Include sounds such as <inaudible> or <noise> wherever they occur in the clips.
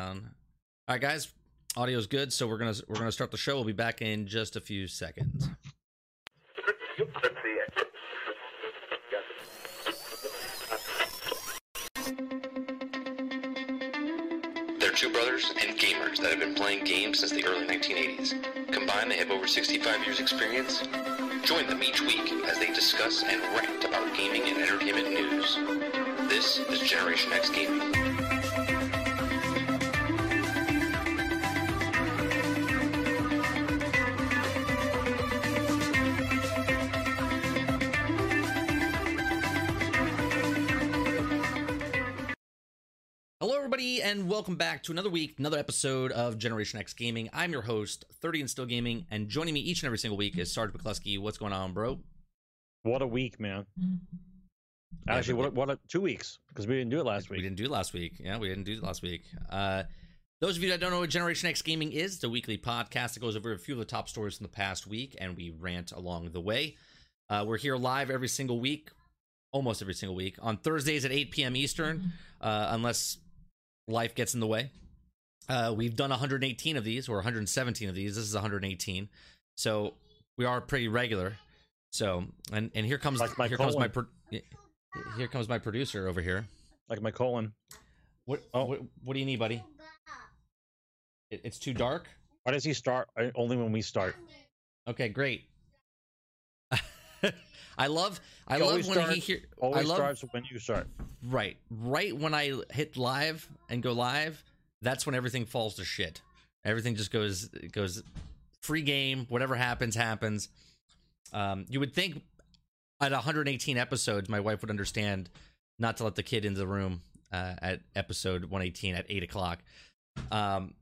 Um, all right, guys, audio's good, so we're gonna we're gonna start the show. We'll be back in just a few seconds. They're two brothers and gamers that have been playing games since the early 1980s. Combined, they have over 65 years' experience. Join them each week as they discuss and rant about gaming and entertainment news. This is Generation X Gaming. And welcome back to another week, another episode of Generation X Gaming. I'm your host, 30 and Still Gaming, and joining me each and every single week is Sarge McCluskey. What's going on, bro? What a week, man. Actually, what, what a, two weeks because we didn't do it last week. We didn't do it last week. Yeah, we didn't do it last week. Uh, those of you that don't know what Generation X Gaming is, it's a weekly podcast that goes over a few of the top stories from the past week, and we rant along the way. Uh, we're here live every single week, almost every single week, on Thursdays at 8 p.m. Eastern, uh, unless life gets in the way. Uh, we've done 118 of these, or 117 of these. This is 118, so we are pretty regular. So, and and here comes Like my here comes my pro- here comes my producer over here. Like my colon. What, Oh. what what do you need, buddy? It, it's too dark. Why does he start only when we start? Okay, great. <laughs> I love I He love when he starts- hear I Always love starts when you start. right right when I hit live and go live. That's when everything falls to shit. Everything just goes goes free game. Whatever happens happens. Um, you would think at 118 episodes, my wife would understand not to let the kid into the room uh, at episode 118 at 8 o'clock. Um,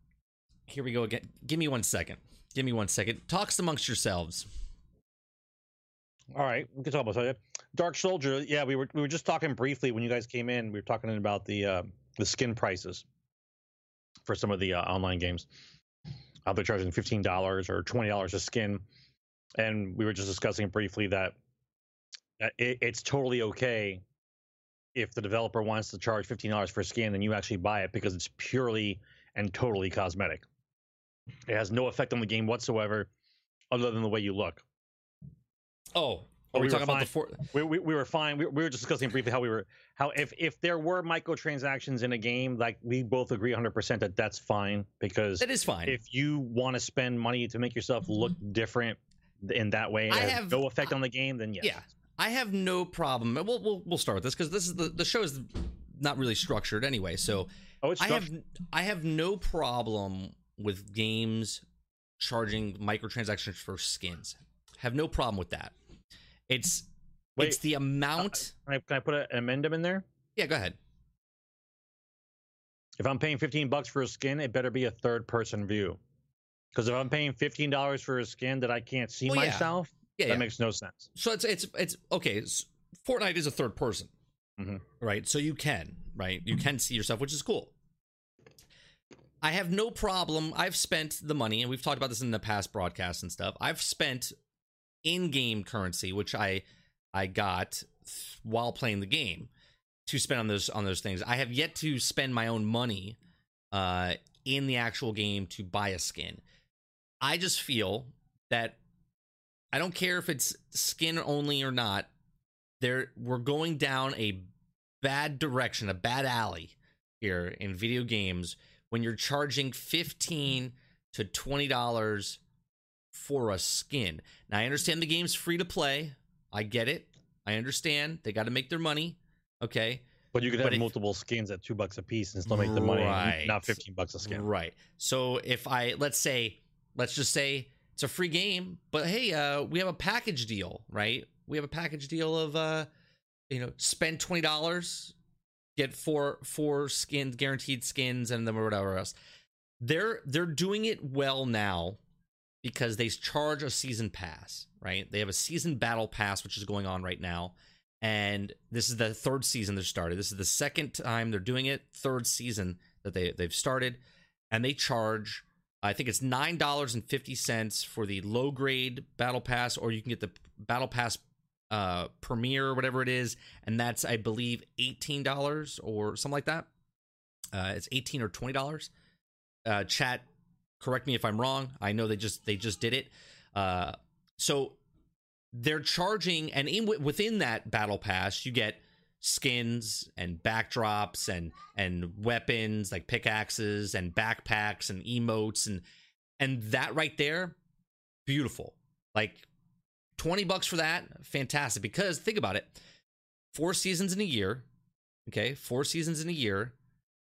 here we go again. Give me one second. Give me one second. Talks amongst yourselves. All right, we can talk about that. Dark Soldier. Yeah, we were we were just talking briefly when you guys came in. We were talking about the uh, the skin prices for some of the uh, online games. How they're charging fifteen dollars or twenty dollars a skin, and we were just discussing briefly that uh, it, it's totally okay if the developer wants to charge fifteen dollars for a skin and you actually buy it because it's purely and totally cosmetic. It has no effect on the game whatsoever, other than the way you look. Oh, Oh, are oh, we, we were talking about the fine. four? we, we, we were fine. We, we were just discussing briefly how we were how if if there were microtransactions in a game, like we both agree 100 percent that that's fine because That is fine. if you want to spend money to make yourself mm-hmm. look different in that way, and I have- no effect on the game, then yes. Yeah, I have no problem. We'll we'll, we'll start with this because this is the the show is not really structured anyway. So Oh, it's I have. I have no problem with games charging microtransactions for skins. Have no problem with that. It's Wait, it's the amount. Can I, can I put an amendment in there? yeah, go ahead. If I'm paying 15 bucks for a skin, it better be a third person view. Because if I'm paying $15 for a skin that I can't see Well, myself, Yeah, that yeah. makes no sense. so it's it's it's okay. s- Fortnite is a third person, Mhm. right? So you can right, you can see yourself, which is cool. I have no problem. I've spent the money, and we've talked about this in the past broadcasts and stuff. I've spent in-game currency, which I I got while playing the game, to spend on those on those things. I have yet to spend my own money uh, in the actual game to buy a skin. I just feel that I don't care if it's skin only or not. There, we're going down a bad direction, a bad alley here in video games when you're charging fifteen to twenty dollars for a skin. Now I understand the game's free to play. I get it. I understand they got to make their money. Okay, But you could But have if- multiple skins at two bucks a piece and still make the money, not 15 bucks a skin. Right. So if I let's say let's just say it's a free game, but hey, uh we have a package deal, right? We have a package deal of uh you know, spend twenty dollars, get four four skins, guaranteed skins, and then whatever else. They're they're doing it well now because they charge a season pass, right? They have a season battle pass which is going on right now. And this is the third season they've started. This is the second time they're doing it, third season that they they've started, and they charge. I think it's nine dollars and fifty cents for the low grade battle pass, or you can get the battle pass uh premiere or whatever it is, and that's I believe eighteen dollars or something like that. Uh, it's eighteen or twenty dollars. Uh, chat, correct me if I'm wrong. I know they just they just did it. Uh, so they're charging, and in within that battle pass, you get skins and backdrops and and weapons like pickaxes and backpacks and emotes and and that right there beautiful like 20 bucks for that fantastic because think about it four seasons in a year okay four seasons in a year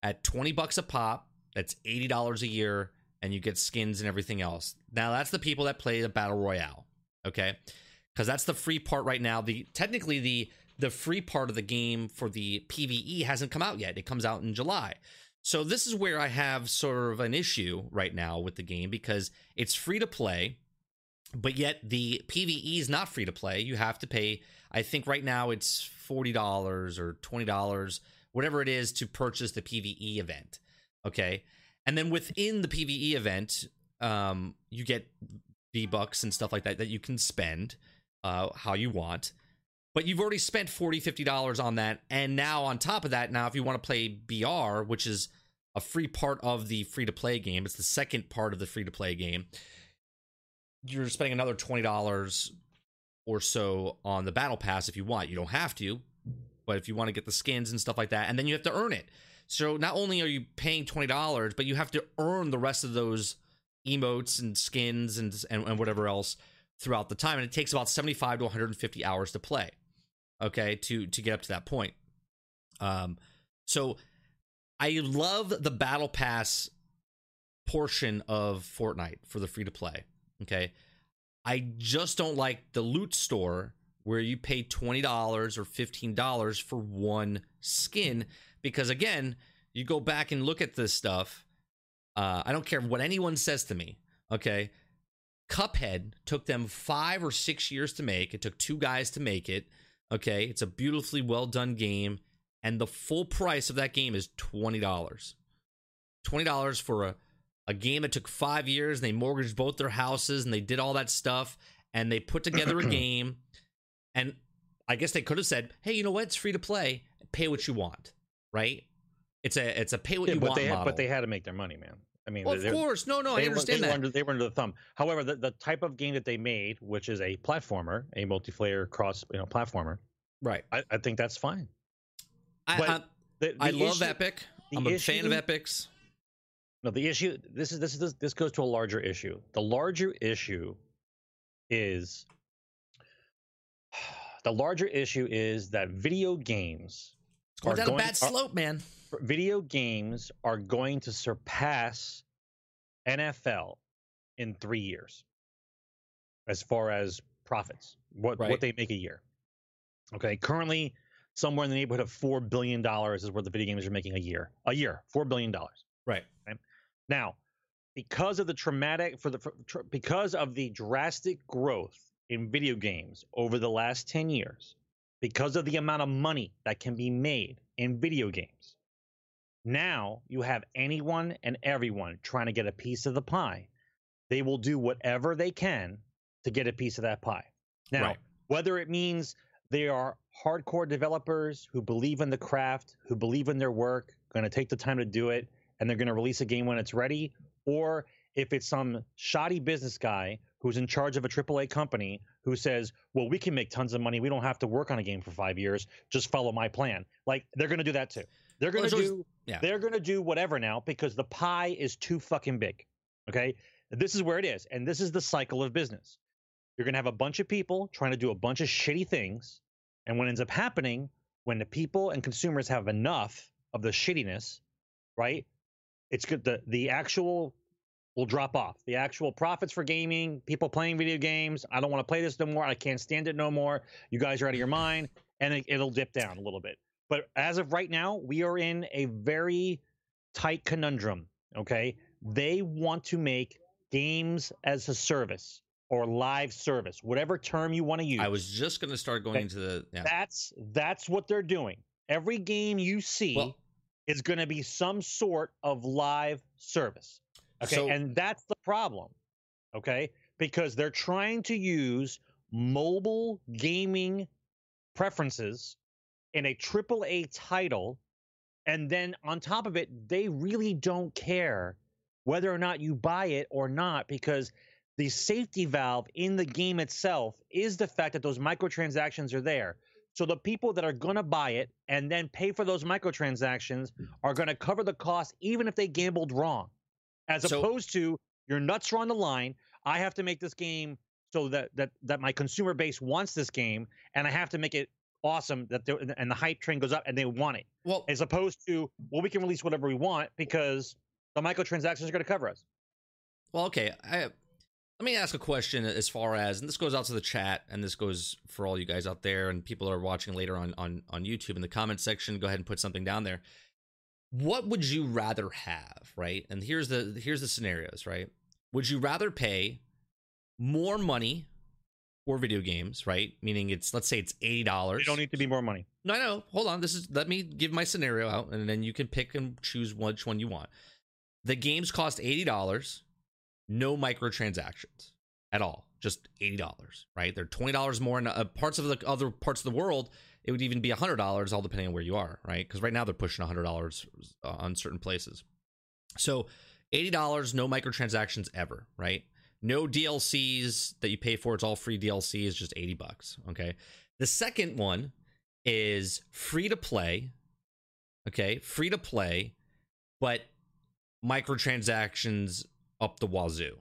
at 20 bucks a pop that's $80 a year and you get skins and everything else now that's the people that play the battle royale okay because that's the free part right now the technically the the free part of the game for the PVE hasn't come out yet. It comes out in July. So this is where I have sort of an issue right now with the game because it's free to play, but yet the PVE is not free to play. You have to pay, I think right now it's $40 or $20, whatever it is to purchase the PVE event. Okay. And then within the PVE event, um, you get V bucks and stuff like that that you can spend uh, how you want. But you've already spent 40 50 dollars on that. And now on top of that now if you want to play br which is a free part of the free to play game it's the second part of the free to play game you're spending another 20 dollars or so on the battle pass if you want. You don't have to but if you want to get the skins and stuff like that and then you have to earn it so not only are you paying $20 but you have to earn the rest of those emotes and skins and, and, and whatever else throughout the time. And it takes about 75 to 150 hours to play okay to to get up to that point. Um so i love the battle pass portion of fortnite for the free to play okay? I just don't like the loot store where you pay $20 or $15 for one skin because again you go back and look at this stuff uh, i don't care what anyone says to me okay cuphead took them five or six years to make it took two guys to make it Okay, it's a beautifully well done game, and the full price of that game is twenty dollars. Twenty dollars for a a game that took five years. And they mortgaged both their houses and they did all that stuff, and they put together a <clears throat> game. And I guess they could have said, "Hey, you know what? It's free to play. Pay what you want." Right? It's a it's a pay what yeah, you but want they had, model. But they had to make their money, man. I mean, well, of course, no, no, I understand they that. Were under, they were under the thumb. However, the, the type of game that they made, which is a platformer, a multiplayer cross, you know, platformer, right? I, I think that's fine. I, I, the, I the love Epic. I'm a fan of Epics. No, the issue. This is this is this, this goes to a larger issue. The larger issue is <sighs> the larger issue is that video games It's going are down going- a bad are- slope, man. video games are going to surpass NFL in three years as far as profits, what Right. what they make a year. Okay, currently somewhere in the neighborhood of four billion dollars is what the video games are making a year. A year, four billion dollars. Right. Now, because of the traumatic for the for, tr- because of the drastic growth in video games over the last 10 years, because of the amount of money that can be made in video games. Now, you have anyone and everyone trying to get a piece of the pie. They will do whatever they can to get a piece of that pie. Now, Right. whether it means they are hardcore developers who believe in the craft, who believe in their work, going to take the time to do it, and they're going to release a game when it's ready, or if it's some shoddy business guy who's in charge of a AAA company who says, "Well, we can make tons of money. We don't have to work on a game for 5 years. Just follow my plan." Like they're going to do that too. They're going to always- do yeah. they're going to do whatever now because the pie is too fucking big. Okay? This is where it is, and this is the cycle of business. You're going to have a bunch of people trying to do a bunch of shitty things, and what ends up happening when the people and consumers have enough of the shittiness, right? It's good. The the actual will drop off. The actual profits for gaming, people playing video games. I don't want to play this no more. I can't stand it no more. You guys are out of your mind, and it, it'll dip down a little bit. But as of right now, we are in a very tight conundrum. Okay, they want to make games as a service or live service, whatever term you want to use. I was just going to start going Okay. into the yeah. That's that's what they're doing. Every game you see Well- is going to be some sort of live service. Okay, So- and that's the problem. Okay, because they're trying to use mobile gaming preferences in a triple A title, and then on top of it, they really don't care whether or not you buy it or not, because the safety valve in the game itself is the fact that those microtransactions are there. So the people that are going to buy it and then pay for those microtransactions are going to cover the cost, even if they gambled wrong, as So- opposed to your nuts are on the line. I have to make this game so that that that my consumer base wants this game, and I have to make it awesome that and the hype train goes up and they want it, Well, as opposed to well, we can release whatever we want because the microtransactions are going to cover us. Well, okay. I, let me ask a question as far as, and this goes out to the chat, and this goes for all you guys out there, and people are watching later on on on YouTube in the comment section. Go ahead and put something down there. What would you rather have, right? And here's the here's the scenarios, right? Would you rather pay more money for video games, right? Meaning it's let's say it's eighty dollars. You don't need to be more money. No, no. Hold on. This is let me give my scenario out, and then you can pick and choose which one you want. The games cost eighty dollars, no microtransactions at all, just eighty dollars. Right? They're twenty dollars more in uh, parts of the other parts of the world. It would even be hundred dollars, all depending on where you are. Right? Because right now they're pushing hundred dollars uh, on certain places. So eighty dollars, no microtransactions ever. Right? No DLCs that you pay for. It's all free DLC. Is just eighty bucks. Okay. The second one is free to play. Okay, free to play, but microtransactions up the wazoo.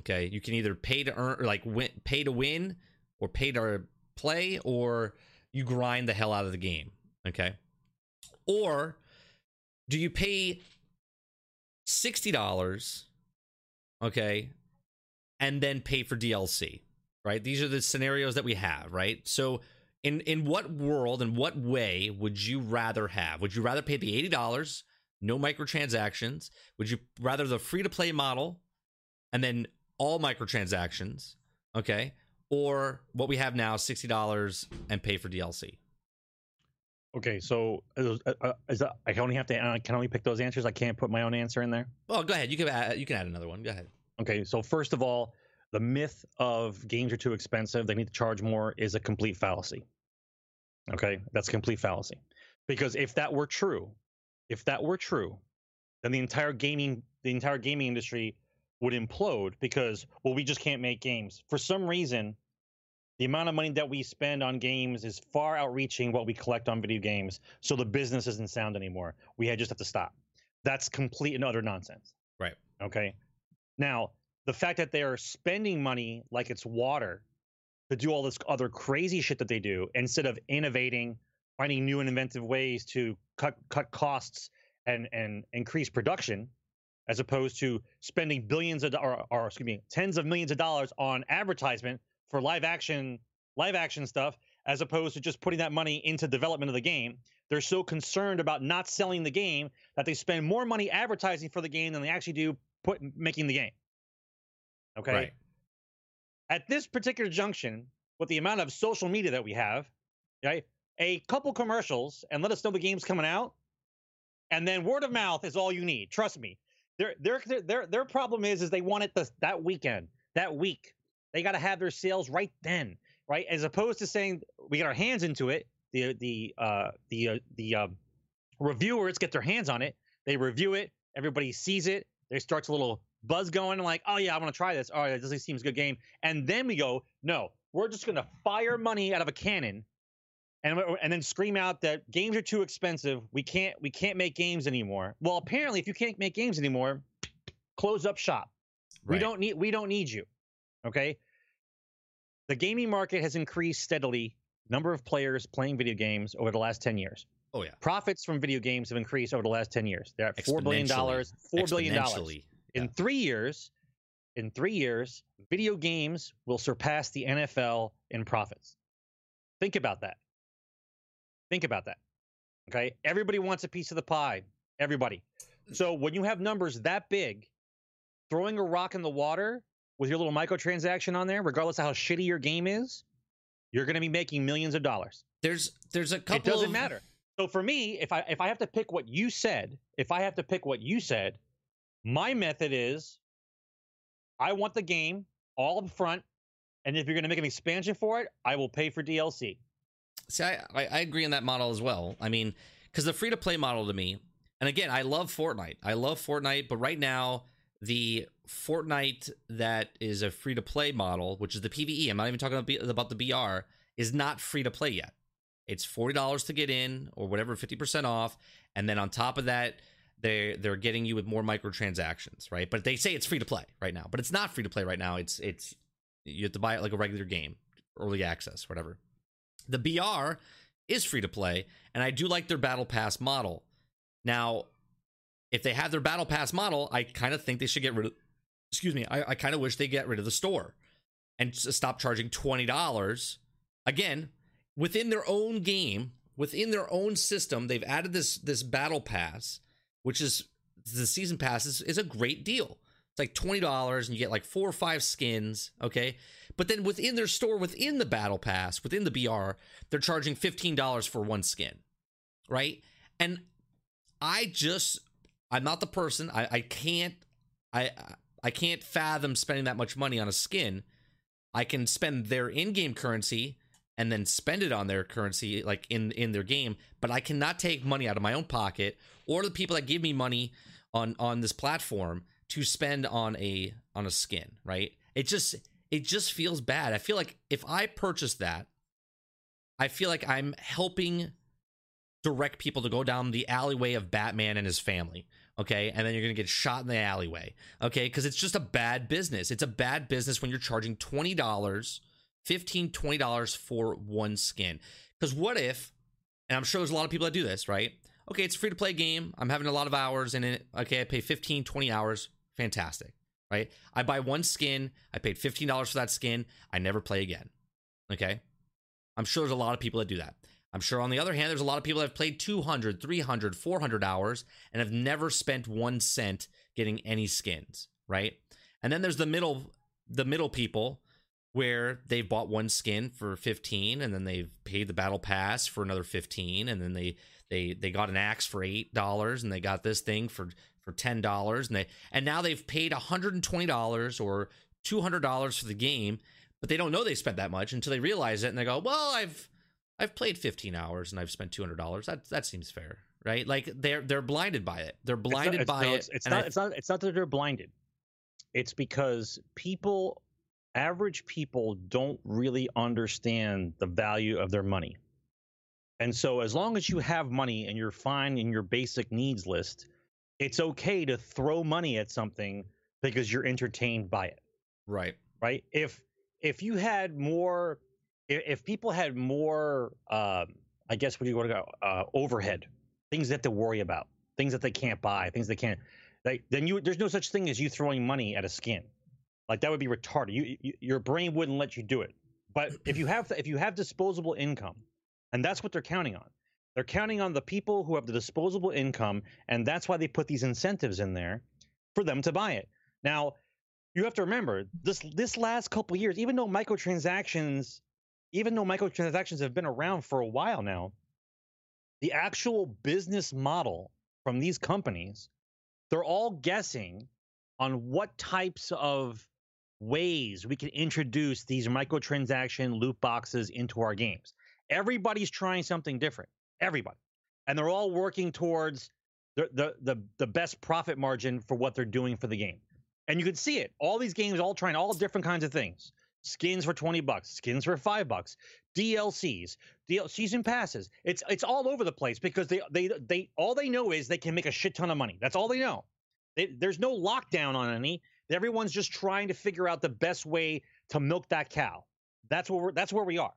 Okay, you can either pay to earn, like win, pay to win, or pay to play, or you grind the hell out of the game. Okay, or do you pay sixty dollars? Okay, and then pay for DLC. Right, these are the scenarios that we have. Right, so in in what world and what way would you rather have? Would you rather pay the eighty dollars, no microtransactions? Would you rather the free to play model, and then all microtransactions? Okay, or what we have now, sixty dollars and pay for DLC. Okay, so uh, uh, is that, I can only have to I can only pick those answers. I can't put my own answer in there. Well, go ahead. You can add, you can add another one. Go ahead. Okay, so first of all, the myth of games are too expensive, they need to charge more is a complete fallacy. Okay, that's a complete fallacy. Because if that were true, if that were true, then the entire gaming the entire gaming industry would implode because well we just can't make games. For some reason, the amount of money that we spend on games is far outreaching what we collect on video games, so the business isn't sound anymore. We had- just have to stop. That's complete and utter nonsense. Right. Okay. Now, the fact that they are spending money like it's water to do all this other crazy shit that they do instead of innovating, finding new and inventive ways to cut cut costs and and increase production, as opposed to spending billions of or, or excuse me, tens of millions of dollars on advertisement for live action live action stuff, as opposed to just putting that money into development of the game. They're so concerned about not selling the game that they spend more money advertising for the game than they actually do put making the game. Okay. Right. At this particular junction, with the amount of social media that we have, right? A couple commercials and let us know the game's coming out, and then word of mouth is all you need. Trust me. Their their their their, problem is is they want it the, that weekend, that week. They got to have their sales right then, right? As opposed to saying we get our hands into it. The the uh the uh, the um, reviewers get their hands on it. They review it. Everybody sees it. There starts a little buzz going, like, oh yeah, I want to try this. All right, this seems a good game. And then we go, no, we're just gonna fire money out of a cannon, and and then scream out that games are too expensive. We can't we can't make games anymore. Well, apparently, if you can't make games anymore, close up shop. We don't need we don't need you. Okay. The gaming market has increased steadily. Number of players playing video games over the last 10 years. Oh yeah. Profits from video games have increased over the last 10 years. They're at $4 billion. Exponentially. $4 billion. Exponentially. In Yeah. three years, in three years, video games will surpass the NFL in profits. Think about that. Think about that. Okay. Everybody wants a piece of the pie. Everybody. So when you have numbers that big, throwing a rock in the water with your little microtransaction on there, regardless of how shitty your game is, you're going to be making millions of dollars. There's there's a couple. It doesn't of- matter. So for me, if I if I have to pick what you said, if I have to pick what you said, my method is I want the game all up front, and if you're going to make an expansion for it, I will pay for DLC. See, I, I I agree on that model as well. I mean, because the free to play model to me, and again, I love Fortnite. I love Fortnite, but right now the Fortnite that is a free to play model, which is the PVE, I'm not even talking about, the BR, is not free to play yet. It's forty dollars to get in, or whatever, fifty percent off, and then on top of that, they they're getting you with more microtransactions, right? But they say it's free to play right now, but it's not free to play right now. It's it's you have to buy it like a regular game, early access, whatever. The BR is free to play, and I do like their battle pass model. Now, if they have their battle pass model, I kind of think they should get rid of. Excuse me, I, I kind of wish they get rid of the store and stop charging twenty dollars. Again, within their own game, within their own system, they've added this this battle pass, which is the season pass is, is a great deal. It's like twenty dollars, and you get like four or five skins. Okay, but then within their store, within the battle pass, within the BR, they're charging fifteen dollars for one skin, right? And I just, I'm not the person. I, I can't, I, I can't fathom spending that much money on a skin. I can spend their in-game currency and then spend it on their currency, like in in their game. But I cannot take money out of my own pocket or the people that give me money on on this platform to spend on a on a skin. Right? It just it just feels bad. I feel like if I purchase that, I feel like I'm helping direct people to go down the alleyway of Batman and his family. Okay. And then you're going to get shot in the alleyway. Okay. Because it's just a bad business. It's a bad business when you're charging $20, $15, $20 for one skin. Because what if, and I'm sure there's a lot of people that do this, right? Okay. It's a free to play game. I'm having a lot of hours in it. Okay. I pay 15, 20 hours. Fantastic. Right. I buy one skin. I paid $15 for that skin. I never play again. Okay. I'm sure there's a lot of people that do that. I'm sure on the other hand, there's a lot of people that have played 200, 300, 400 hours and have never spent one cent getting any skins, right? And then there's the middle, the middle people where they've bought one skin for 15 and then they've paid the battle pass for another 15 and then they they they got an axe for eight dollars and they got this thing for for ten dollars and they and now they've paid 120 dollars or 200 dollars for the game but they don't know they spent that much until they realize it and they go well i've i've played 15 hours and i've spent 200 dollars that that seems fair right like they're they're blinded by it they're blinded it's not, by no, it It's, it's and I not. It's not. It's not that they're blinded. It's because people, average people, don't really understand the value of their money. And so, as long as you have money and you're fine in your basic needs list, it's okay to throw money at something because you're entertained by it. right right if if you had more if, people had more um i guess what do you want to go uh overhead things they have to worry about things that they can't buy things they can't like then you there's no such thing as you throwing money at a skin. Like that would be retarded. You, you your brain wouldn't let you do it. But if you have if you have disposable income and that's what they're counting on. They're counting on the people who have the disposable income and that's why they put these incentives in there for them to buy it. Now you have to remember this this last couple years, even though microtransactions, even though microtransactions have been around for a while now, the actual business model from these companies, they're all guessing on what types of ways we can introduce these microtransaction loot boxes into our games. Everybody's trying something different. Everybody. And they're all working towards the the the, the best profit margin for what they're doing for the game and you can see it. All these games all trying all different kinds of things. Skins for 20 bucks, skins for 5 bucks, DLCs, DL- season passes. It's it's all over the place because they they they all they know is they can make a shit ton of money. That's all they know. They, there's no lockdown on any. Everyone's just trying to figure out the best way to milk that cow. That's where we're, that's where we are.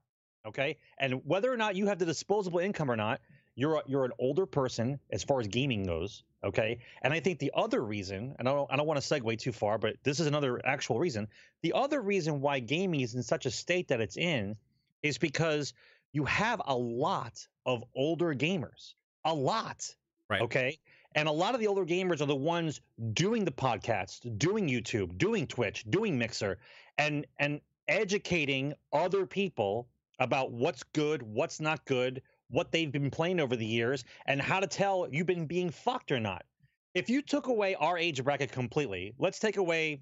Okay? And whether or not you have the disposable income or not, you're a, you're an older person as far as gaming goes. Okay, and I think the other reason, and I don't, I don't want to segue too far, but this is another actual reason. The other reason why gaming is in such a state that it's in is because you have a lot of older gamers, a lot. Right. Okay. And a lot of the older gamers are the ones doing the podcasts, doing YouTube, doing Twitch, doing Mixer, and and educating other people about what's good, what's not good, what they've been playing over the years, and how to tell you've been being fucked or not. If you took away our age bracket completely, let's take away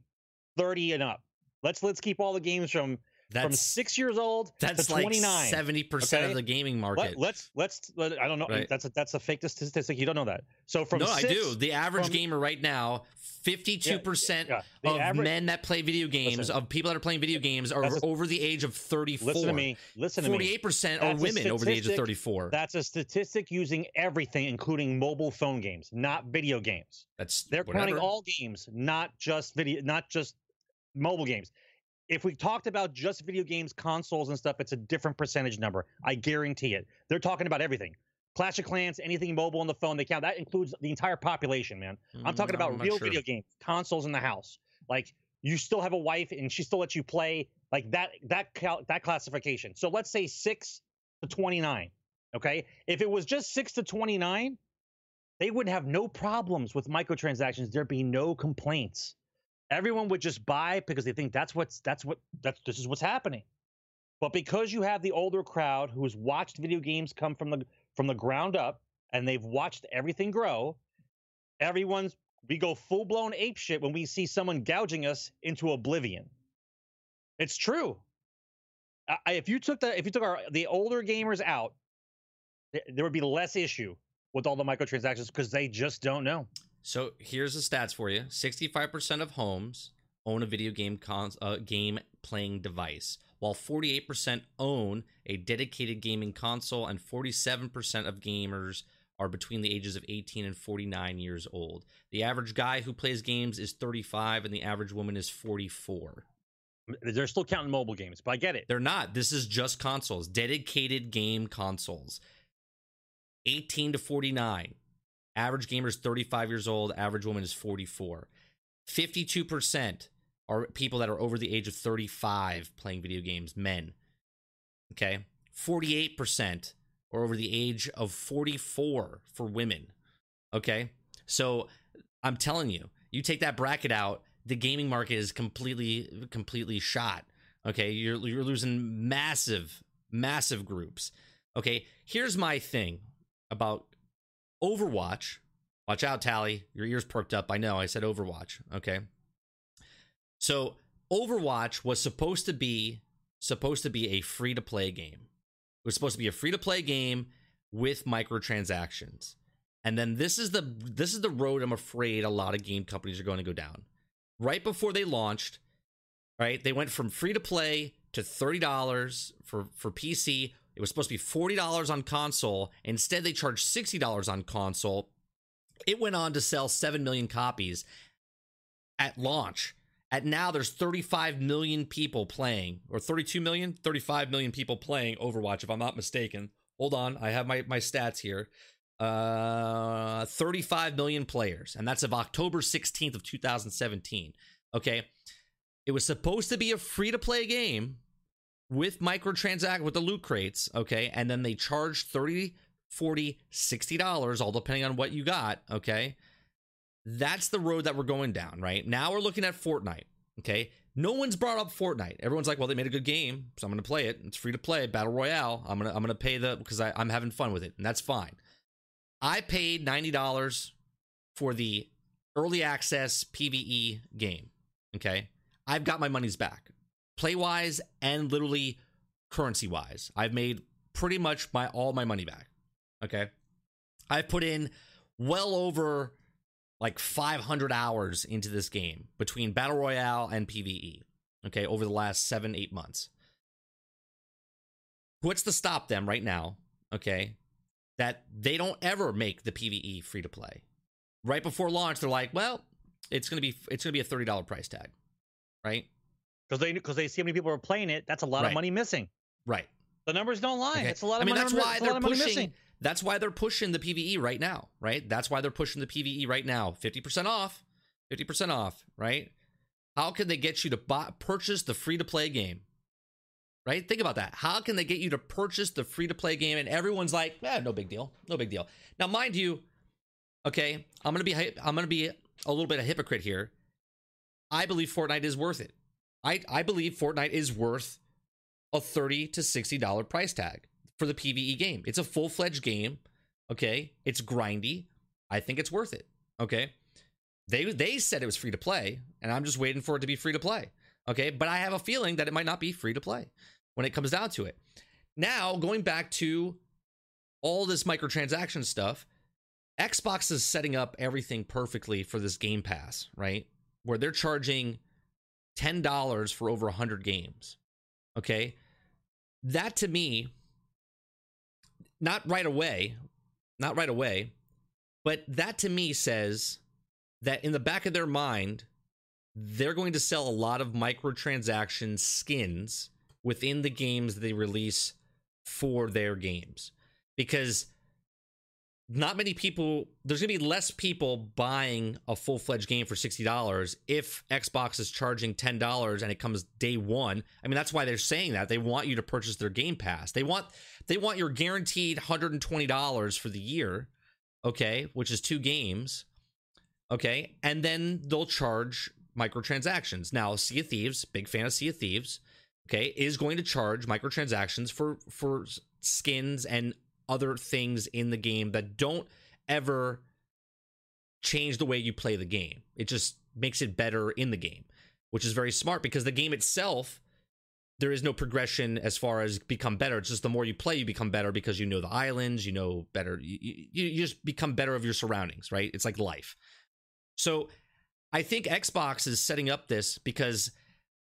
30 and up. Let's let's keep all the games from from That's six years old that's to like 29. seventy percent okay? of the gaming market. Let, us let's let, I don't know. Right. That's a that's a fake statistic. You don't know that. So from no, I do. The average from- gamer right now, fifty-two percent yeah, of average- men that play video games, Listen. of people that are playing video games, are a- over the age of thirty-four. Listen to me. Listen to me. Forty-eight percent are women over the age of thirty-four. That's a statistic using everything, including mobile phone games, not video games. That's They're whatever. counting all games, not just video, not just mobile games. If we talked about just video games, consoles, and stuff, it's a different percentage number. I guarantee it. They're talking about everything. Clash of Clans, anything mobile on the phone, they count. That includes the entire population, man. I'm talking Mm, about not real sure. video games, consoles in the house. Like you still have a wife and she still lets you play like that that cal- that classification. So let's say 6 to 29, okay? If it was just 6 to 29, they would have no problems with microtransactions. There'd be no complaints. Everyone would just buy because they think that's what's that's what that's this is what's happening. But because you have the older crowd who's watched video games come from the from the ground up and they've watched everything grow, everyone's we go full blown ape shit when we see someone gouging us into oblivion. It's true. I, if you took the if you took our the older gamers out, th- there would be less issue with all the microtransactions because they just don't know. So here's the stats for you: sixty-five percent of homes own a video game cons- uh, game playing device, while forty-eight percent own a dedicated gaming console, and forty-seven percent of gamers are between the ages of 18 and 49 years old. The average guy who plays games is 35 and the average woman is 44. They're still counting mobile games, but I get it. They're not. This is just consoles, dedicated game consoles. 18 to 49. Average gamer is 35 years old, average woman is 44. 52% are people that are over the age of 35 playing video games, men. Okay? 48% are over the age of 44 for women. Okay? So I'm telling you, you take that bracket out, the gaming market is completely completely shot. Okay? You're you're losing massive massive groups. Okay? Here's my thing about Overwatch. Watch out, Tally. Your ears perked up. I know. I said Overwatch. Okay. So Overwatch was supposed to be supposed to be a free to play game. It was supposed to be a free to play game with microtransactions. And then this is the this is the road I'm afraid a lot of game companies are going to go down. Right before they launched, right? They went from free to play to $30 for for PC. It was supposed to be $40 on console. Instead, they charged $60 on console. It went on to sell 7 million copies at launch. At now, there's 35 million people playing, or 32 million, 35 million people playing Overwatch, if I'm not mistaken. Hold on, I have my, my stats here. Uh, 35 million players, and that's of October 16th of 2017. Okay, it was supposed to be a free to play game with microtransact with the loot crates. Okay, and then they charge 30, 40, 60 dollars, all depending on what you got. Okay, that's the road that we're going down, right? Now we're looking at Fortnite. Okay. No one's brought up Fortnite. Everyone's like, well, they made a good game, so I'm gonna play it. It's free to play, battle royale. I'm gonna I'm gonna pay the because I I'm having fun with it, and that's fine. I paid ninety dollars for the early access PVE game. Okay. I've got my money's back. Play wise and literally currency wise. I've made pretty much my all my money back. Okay. I've put in well over like 500 hours into this game between battle royale and pve okay over the last seven eight months what's to stop them right now okay that they don't ever make the pve free to play right before launch they're like well it's gonna be it's gonna be a $30 price tag right Because they because they see how many people are playing it. That's a lot Right. of money missing. right The numbers don't lie. Okay. It's a lot of I mean, money. that's why they're pushing. That's why they're pushing the PVE right now, right? That's why they're pushing the PVE right now. Fifty percent off, fifty percent off, right? How can they get you to buy, purchase the free to play game? Right? Think about that. How can they get you to purchase the free to play game? And everyone's like, "Yeah, no big deal, no big deal." Now, mind you, okay, I'm gonna be I'm gonna be a little bit of hypocrite here. I believe Fortnite is worth it. I I believe Fortnite is worth a 30 to 60 dollar price tag for the PvE game. It's a full-fledged game, okay? It's grindy. I think it's worth it, okay? They they said it was free to play, and I'm just waiting for it to be free to play. Okay, but I have a feeling that it might not be free to play when it comes down to it. Now, going back to all this microtransaction stuff, Xbox is setting up everything perfectly for this Game Pass, right? Where they're charging $10 for over 100 games. Okay? That to me not right away, not right away, but that to me says that in the back of their mind they're going to sell a lot of microtransaction skins within the games they release for their games because not many people there's going to be less people buying a full-fledged game for $60 if Xbox is charging $10 and it comes day 1. I mean that's why they're saying that. They want you to purchase their Game Pass. They want they want your guaranteed $120 for the year, okay, which is two games. Okay? And then they'll charge microtransactions. Now, Sea of Thieves, big fan of Sea of Thieves, okay, is going to charge microtransactions for for skins and other things in the game that don't ever change the way you play the game. It just makes it better in the game, which is very smart because the game itself there is no progression as far as become better. It's just the more you play, you become better because you know the islands, you know better. You, you, you just become better of your surroundings, right? It's like life. So I think Xbox is setting up this because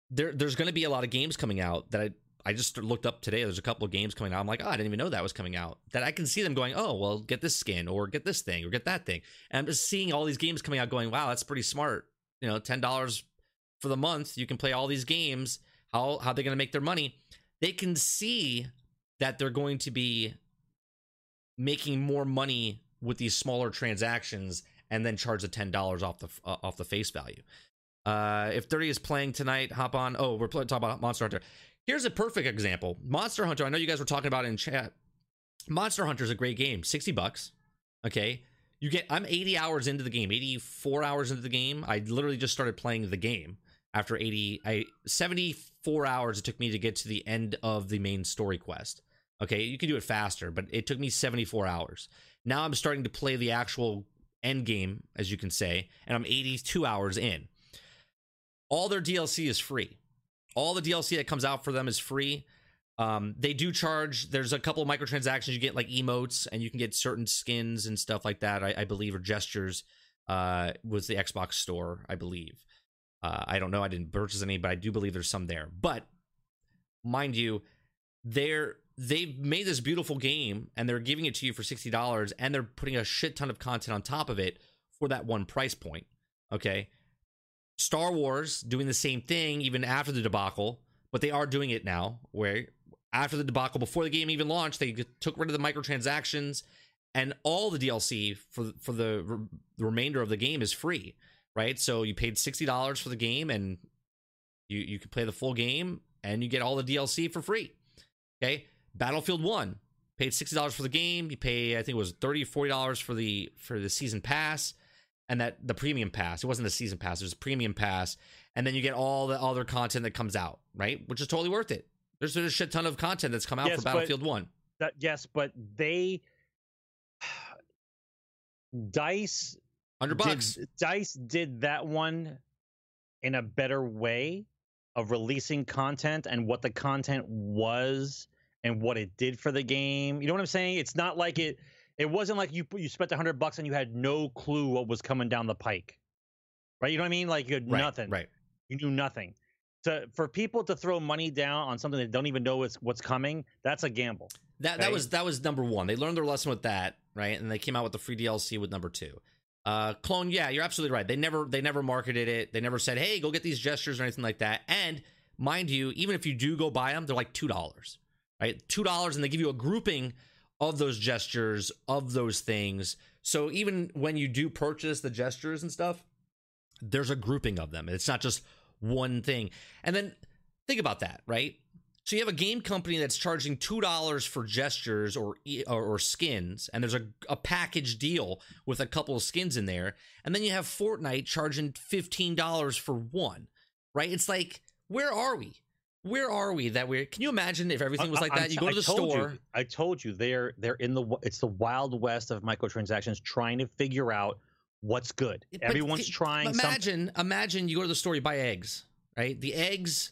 there there's going to be a lot of games coming out that I I just looked up today. There's a couple of games coming out. I'm like, oh, I didn't even know that was coming out. That I can see them going, oh, well, get this skin or get this thing or get that thing. And I'm just seeing all these games coming out, going, wow, that's pretty smart. You know, ten dollars for the month, you can play all these games. How how they're going to make their money? They can see that they're going to be making more money with these smaller transactions and then charge the ten dollars off the uh, off the face value. Uh, if 30 is playing tonight, hop on. Oh, we're talking about Monster Hunter. Here's a perfect example. Monster Hunter. I know you guys were talking about in chat. Monster Hunter is a great game. 60 bucks. Okay. You get I'm 80 hours into the game, 84 hours into the game. I literally just started playing the game after 80 I 74 hours it took me to get to the end of the main story quest. Okay, you can do it faster, but it took me 74 hours. Now I'm starting to play the actual end game, as you can say, and I'm 82 hours in. All their DLC is free. All the DLC that comes out for them is free. Um, they do charge. There's a couple of microtransactions you get, like emotes, and you can get certain skins and stuff like that. I, I believe, or gestures. Uh, was the Xbox store, I believe. Uh, I don't know. I didn't purchase any, but I do believe there's some there. But mind you, they're they've made this beautiful game and they're giving it to you for $60 and they're putting a shit ton of content on top of it for that one price point. Okay. Star Wars doing the same thing even after the debacle, but they are doing it now where after the debacle, before the game even launched, they took rid of the microtransactions and all the DLC for for the, re- the remainder of the game is free, right? So you paid sixty dollars for the game, and you you can play the full game, and you get all the DLC for free. Okay, Battlefield One paid sixty dollars for the game. You pay I think it was thirty or forty dollars for the for the season pass, and that the premium pass. It wasn't the season pass; it was a premium pass, and then you get all the other content that comes out, right? Which is totally worth it. There's a shit ton of content that's come out Yes, for Battlefield One. That yes, but they <sighs> Dice Hundred bucks. Did, Dice did that one in a better way of releasing content and what the content was and what it did for the game. You know what I'm saying? It's not like it. It wasn't like you you spent a hundred bucks and you had no clue what was coming down the pike, right? You know what I mean? Like you had Right, nothing. Right. You knew nothing. To for people to throw money down on something they don't even know what's what's coming, that's a gamble. That that was that was number one. They learned their lesson with that, right? And they came out with the free DLC with number two. Uh, clone, yeah, you're absolutely right. They never they never marketed it. They never said, "Hey, go get these gestures" or anything like that. And mind you, even if you do go buy them, they're like two dollars, right? Two dollars, and they give you a grouping of those gestures of those things. So even when you do purchase the gestures and stuff, there's a grouping of them. It's not just one thing. And then think about that, right? So you have a game company that's charging two dollars for gestures or, or or skins, and there's a a package deal with a couple of skins in there, and then you have Fortnite charging fifteen dollars for one, right? It's like, where are we? Where are we? That we're? Can you imagine if everything was I- like I'm that? You go to the store. You, I told you they're they're in the it's the wild west of microtransactions, trying to figure out what's good. But Everyone's th- trying something. Imagine, imagine you go to the store, you buy eggs, right? The eggs,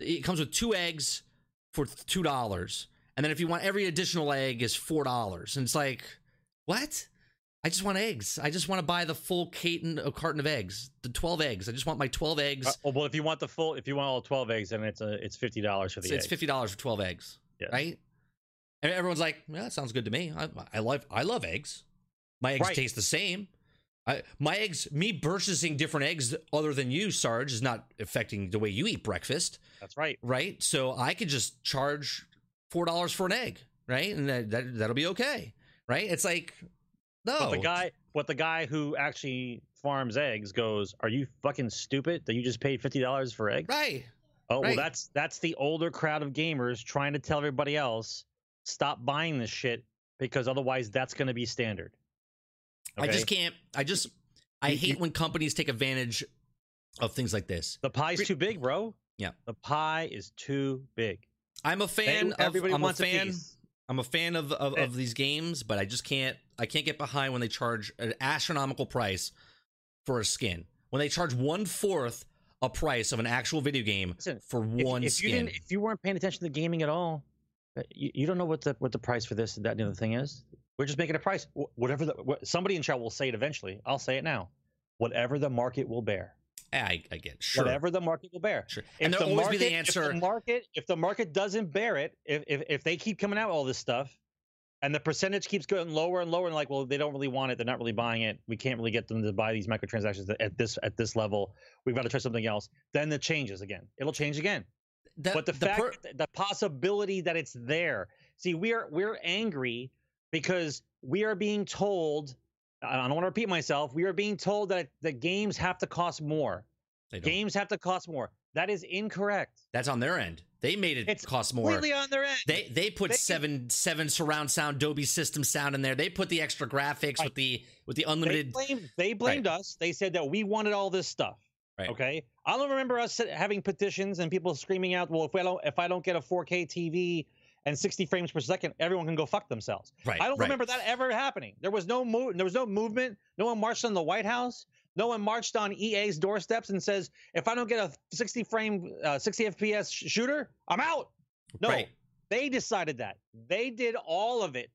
it comes with two eggs for two dollars, and then if you want every additional egg is four dollars, and it's like, what? I just want eggs. I just want to buy the full carton, a carton of eggs, the twelve eggs. I just want my twelve eggs. Uh, well, if you want the full, if you want all twelve eggs, then it's a it's fifty dollars for the. So it's fifty dollars for twelve eggs, Yes. right? And everyone's like, "Yeah, that sounds good to me. I, I love I love eggs. My eggs Right. taste the same. I, my eggs, me purchasing different eggs other than you, Sarge, is not affecting the way you eat breakfast, That's right. right? So I could just charge four dollars for an egg, right? And that, that that'll be okay, right? It's like, no, But the guy, but the guy who actually farms eggs goes, "Are you fucking stupid that you just paid fifty dollars for eggs?" right? Oh right. well, that's that's the older crowd of gamers trying to tell everybody else stop buying this shit because otherwise that's going to be standard. I just can't. I just I hate when companies take advantage of things like this. The pie's too big, bro. Yeah. the pie is too big. I'm a They- fan of. everybody I'm wants a fan. piece. I'm a fan of, of, of these games, but I just can't I can't get behind when they charge an astronomical price for a skin. When they charge one fourth a price of an actual video game Listen, for one if, you skin. didn't, if you weren't paying attention to the gaming at all, uh, you, you don't know what the what the price for this and that and the other thing is. We're just making a price. Whatever the what, somebody in chat will say it eventually. I'll say it now. Whatever the market will bear. I, I get sure. Whatever the market will bear. Sure. And the there'll always be the answer. If the market, if the market doesn't bear it, if, if if they keep coming out with all this stuff, and the percentage keeps going lower and lower, and like, well, they don't really want it, they're not really buying it. We can't really get them to buy these microtransactions at this at this level. We've got to try something else. Then it changes again. It'll change again. the, but the, the fact, per- the possibility that it's there. See, we're we're angry because we are being told. I don't want to repeat myself. We are being told that the games have to cost more. they don't. Games have to cost more. That is incorrect. That's on their end. They made it It's cost more. Completely on their end. They they put They- seven seven surround sound Dolby system sound in there. They put the extra graphics Right. with the with the they unlimited. blamed they blamed us. They said that we wanted all this stuff. Right. Okay. I don't remember us having petitions and people screaming out, "Well, if I don't if I don't get a 4K TV and 60 frames per second, everyone can go fuck themselves." Right. I don't right. remember that ever happening. There was no move. There was no movement. No one marched on the White House. No one marched on EA's doorsteps and says, "If I don't get a 60 frame, uh, 60 FPS sh- shooter, I'm out." No, Right. they decided that. They did all of it.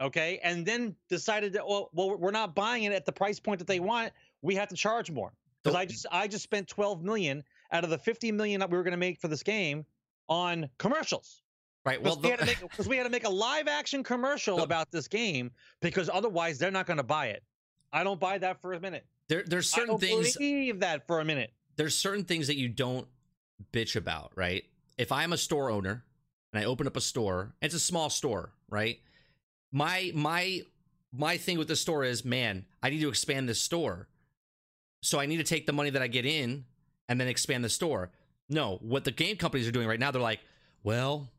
Okay, and then decided that well, well, we're not buying it at the price point that they want. We have to charge more because I just I just spent 12 million out of the 50 million that we were going to make for this game on commercials. Right. Well, Because we, the- had to make- we had to make a live action commercial about this game because otherwise they're not going to buy it. I don't buy that for a minute. there there's I certain don't things believe that for a minute. there's certain things that you don't bitch about, right? If I'm a store owner and I open up a store, it's a small store, right? My my my thing with the store is, man, I need to expand this store. So I need to take the money that I get in and then expand the store. No, what the game companies are doing right now, they're like, well,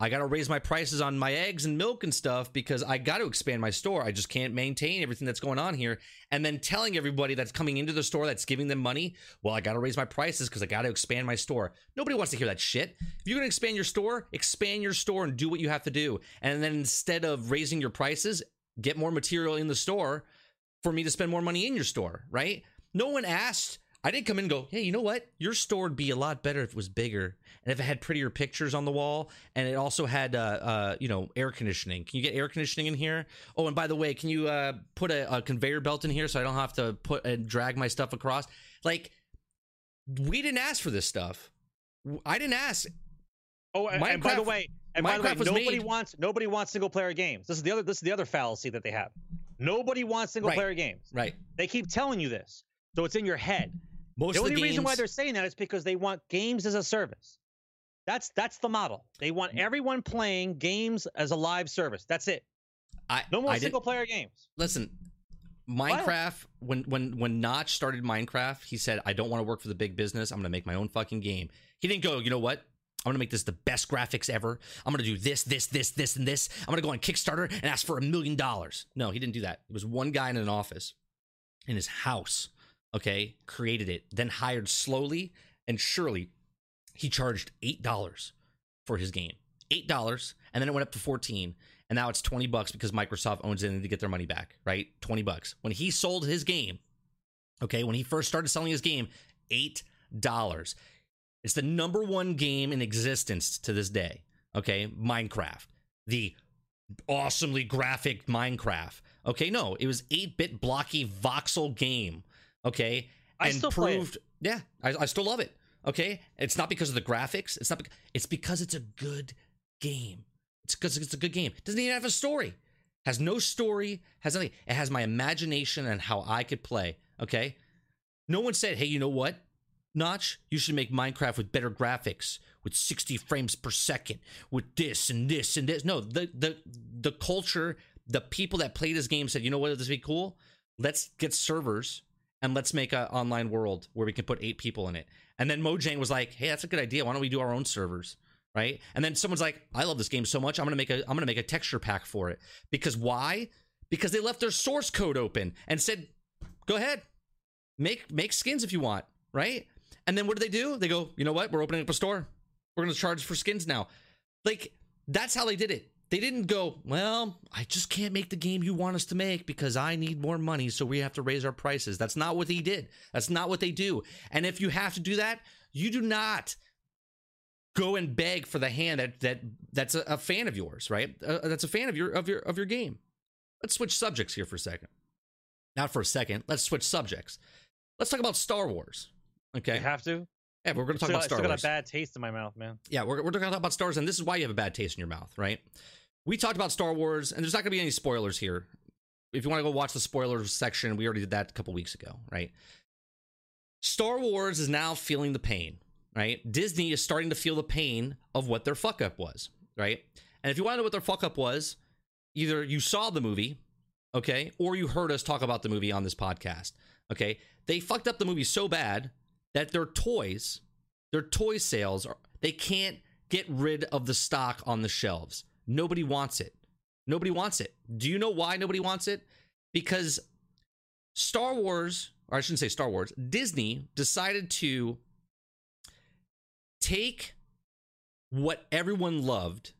I got to raise my prices on my eggs and milk and stuff because I got to expand my store. I just can't maintain everything that's going on here. And then telling everybody that's coming into the store that's giving them money, well, I got to raise my prices because I got to expand my store. Nobody wants to hear that shit. If you're going to expand your store, expand your store and do what you have to do. And then instead of raising your prices, get more material in the store for me to spend more money in your store, right? No one asked. I didn't come in and go, hey, you know what? Your store would be a lot better if it was bigger and if it had prettier pictures on the wall and it also had, uh, uh, you know, air conditioning. Can you get air conditioning in here? Oh, and by the way, can you uh, put a, a conveyor belt in here so I don't have to put and drag my stuff across? Like, we didn't ask for this stuff. I didn't ask. Oh, and, and by the Minecraft- way, and by the way, Minecraft nobody made- wants nobody wants single player games. This is the other this is the other fallacy that they have. Nobody wants single Right. player games. Right. They keep telling you this, so it's in your head. Most the only the games. reason why they're saying that is because they want games as a service. That's that's the model. They Mm. want everyone playing games as a live service. That's it. I, No more I single player games. listen minecraft when when when notch started minecraft he said i don't want to work for the big business i'm gonna make my own fucking game he didn't go you know what i'm gonna make this the best graphics ever i'm gonna do this this this this and this i'm gonna go on kickstarter and ask for a million dollars no he didn't do that it was one guy in an office in his house okay created it then hired slowly and surely he charged eight dollars for his game eight dollars and then it went up to 14 and now it's 20 bucks because microsoft owns it and to get their money back right 20 bucks when he sold his game okay when he first started selling his game eight dollars It's the number one game in existence to this day. Okay, Minecraft, the awesomely graphic Minecraft. Okay, no, it was 8-bit blocky voxel game. Okay, I and it. proved yeah, I, I still love it. Okay, it's not because of the graphics. It's not. bec- It's because it's a good game. It's because it's a good game. Doesn't even have a story. Has no story. Has nothing. It has my imagination and how I could play. Okay. No one said, "Hey, you know what, Notch? You should make Minecraft with better graphics, with 60 frames per second, with this and this and this." No, the the the culture, the people that play this game said, "You know what? This would be cool. Let's get servers and let's make an online world where we can put eight people in it." And then Mojang was like, "Hey, that's a good idea. Why don't we do our own servers?" Right? And then someone's like, "I love this game so much. I'm gonna make a I'm gonna make a texture pack for it." Because why? Because they left their source code open and said, "Go ahead, make make skins if you want." Right? And then what do they do? They go, "You know what? We're opening up a store. We're gonna charge for skins now." Like that's how they did it. They didn't go, "Well, I just can't make the game you want us to make because I need more money, so we have to raise our prices." That's not what he did. That's not what they do. And if you have to do that, you do not go and beg for the hand that that that's a, a fan of yours, right? Uh, that's a fan of your of your of your game. Let's switch subjects here for a second. Not for a second. Let's switch subjects. Let's talk about Star Wars. Okay. You have to. Yeah, we're going to talk Still, about Star still Wars. got a bad taste in my mouth, man. Yeah, we're, we're going to talk about Star Wars, and this is why you have a bad taste in your mouth, right? We talked about Star Wars, and there's not going to be any spoilers here. If you want to go watch the spoilers section, we already did that a couple weeks ago, right? Star Wars is now feeling the pain, right? Disney is starting to feel the pain of what their fuck up was, right? And if you want to know what their fuck up was, either you saw the movie, okay, or you heard us talk about the movie on this podcast, okay? They fucked up the movie so bad that their toys, their toy sales, are, they can't get rid of the stock on the shelves. Nobody wants it. Nobody wants it. Do you know why nobody wants it? Because Star Wars, or I shouldn't say Star Wars, Disney decided to take what everyone loved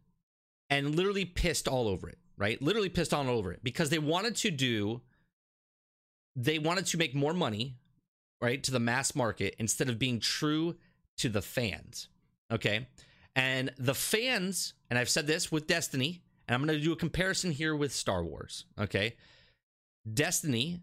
and literally pissed all over it, right? Literally pissed all over it because they wanted to do, they wanted to make more money, right, to the mass market instead of being true to the fans, okay? And the fans, and I've said this with Destiny, and I'm going to do a comparison here with Star Wars, okay? Destiny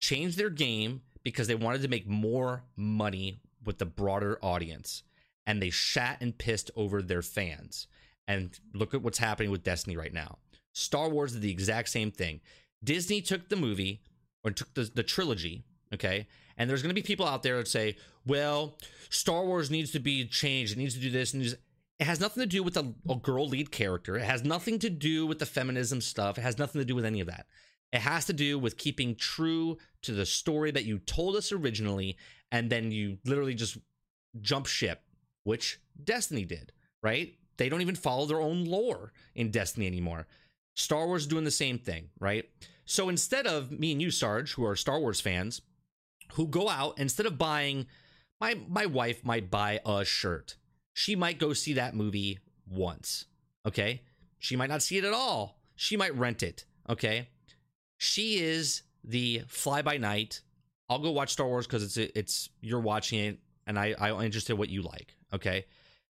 changed their game because they wanted to make more money with the broader audience and they shat and pissed over their fans. And look at what's happening with destiny right now. Star wars did the exact same thing. Disney took the movie or took the, the trilogy okay? And there's going to be people out there that say well star wars needs to be changed it needs to do this and needs- it has nothing to do with a, a girl lead character it has nothing to do with the feminism stuff it has nothing to do with any of that it has to do with keeping true to the story that you told us originally, and then you literally just jump ship, which Destiny did, right? They don't even follow their own lore in Destiny anymore. Star Wars doing the same thing, right? So instead of me and you, Sarge, who are Star Wars fans, who go out instead of buying, my my wife might buy a shirt. She might go see that movie once, okay? She might not see it at all. She might rent it, okay? she is the fly by night. I'll go watch Star Wars because it's it's you're watching it, and I I'm interested in what you like. Okay,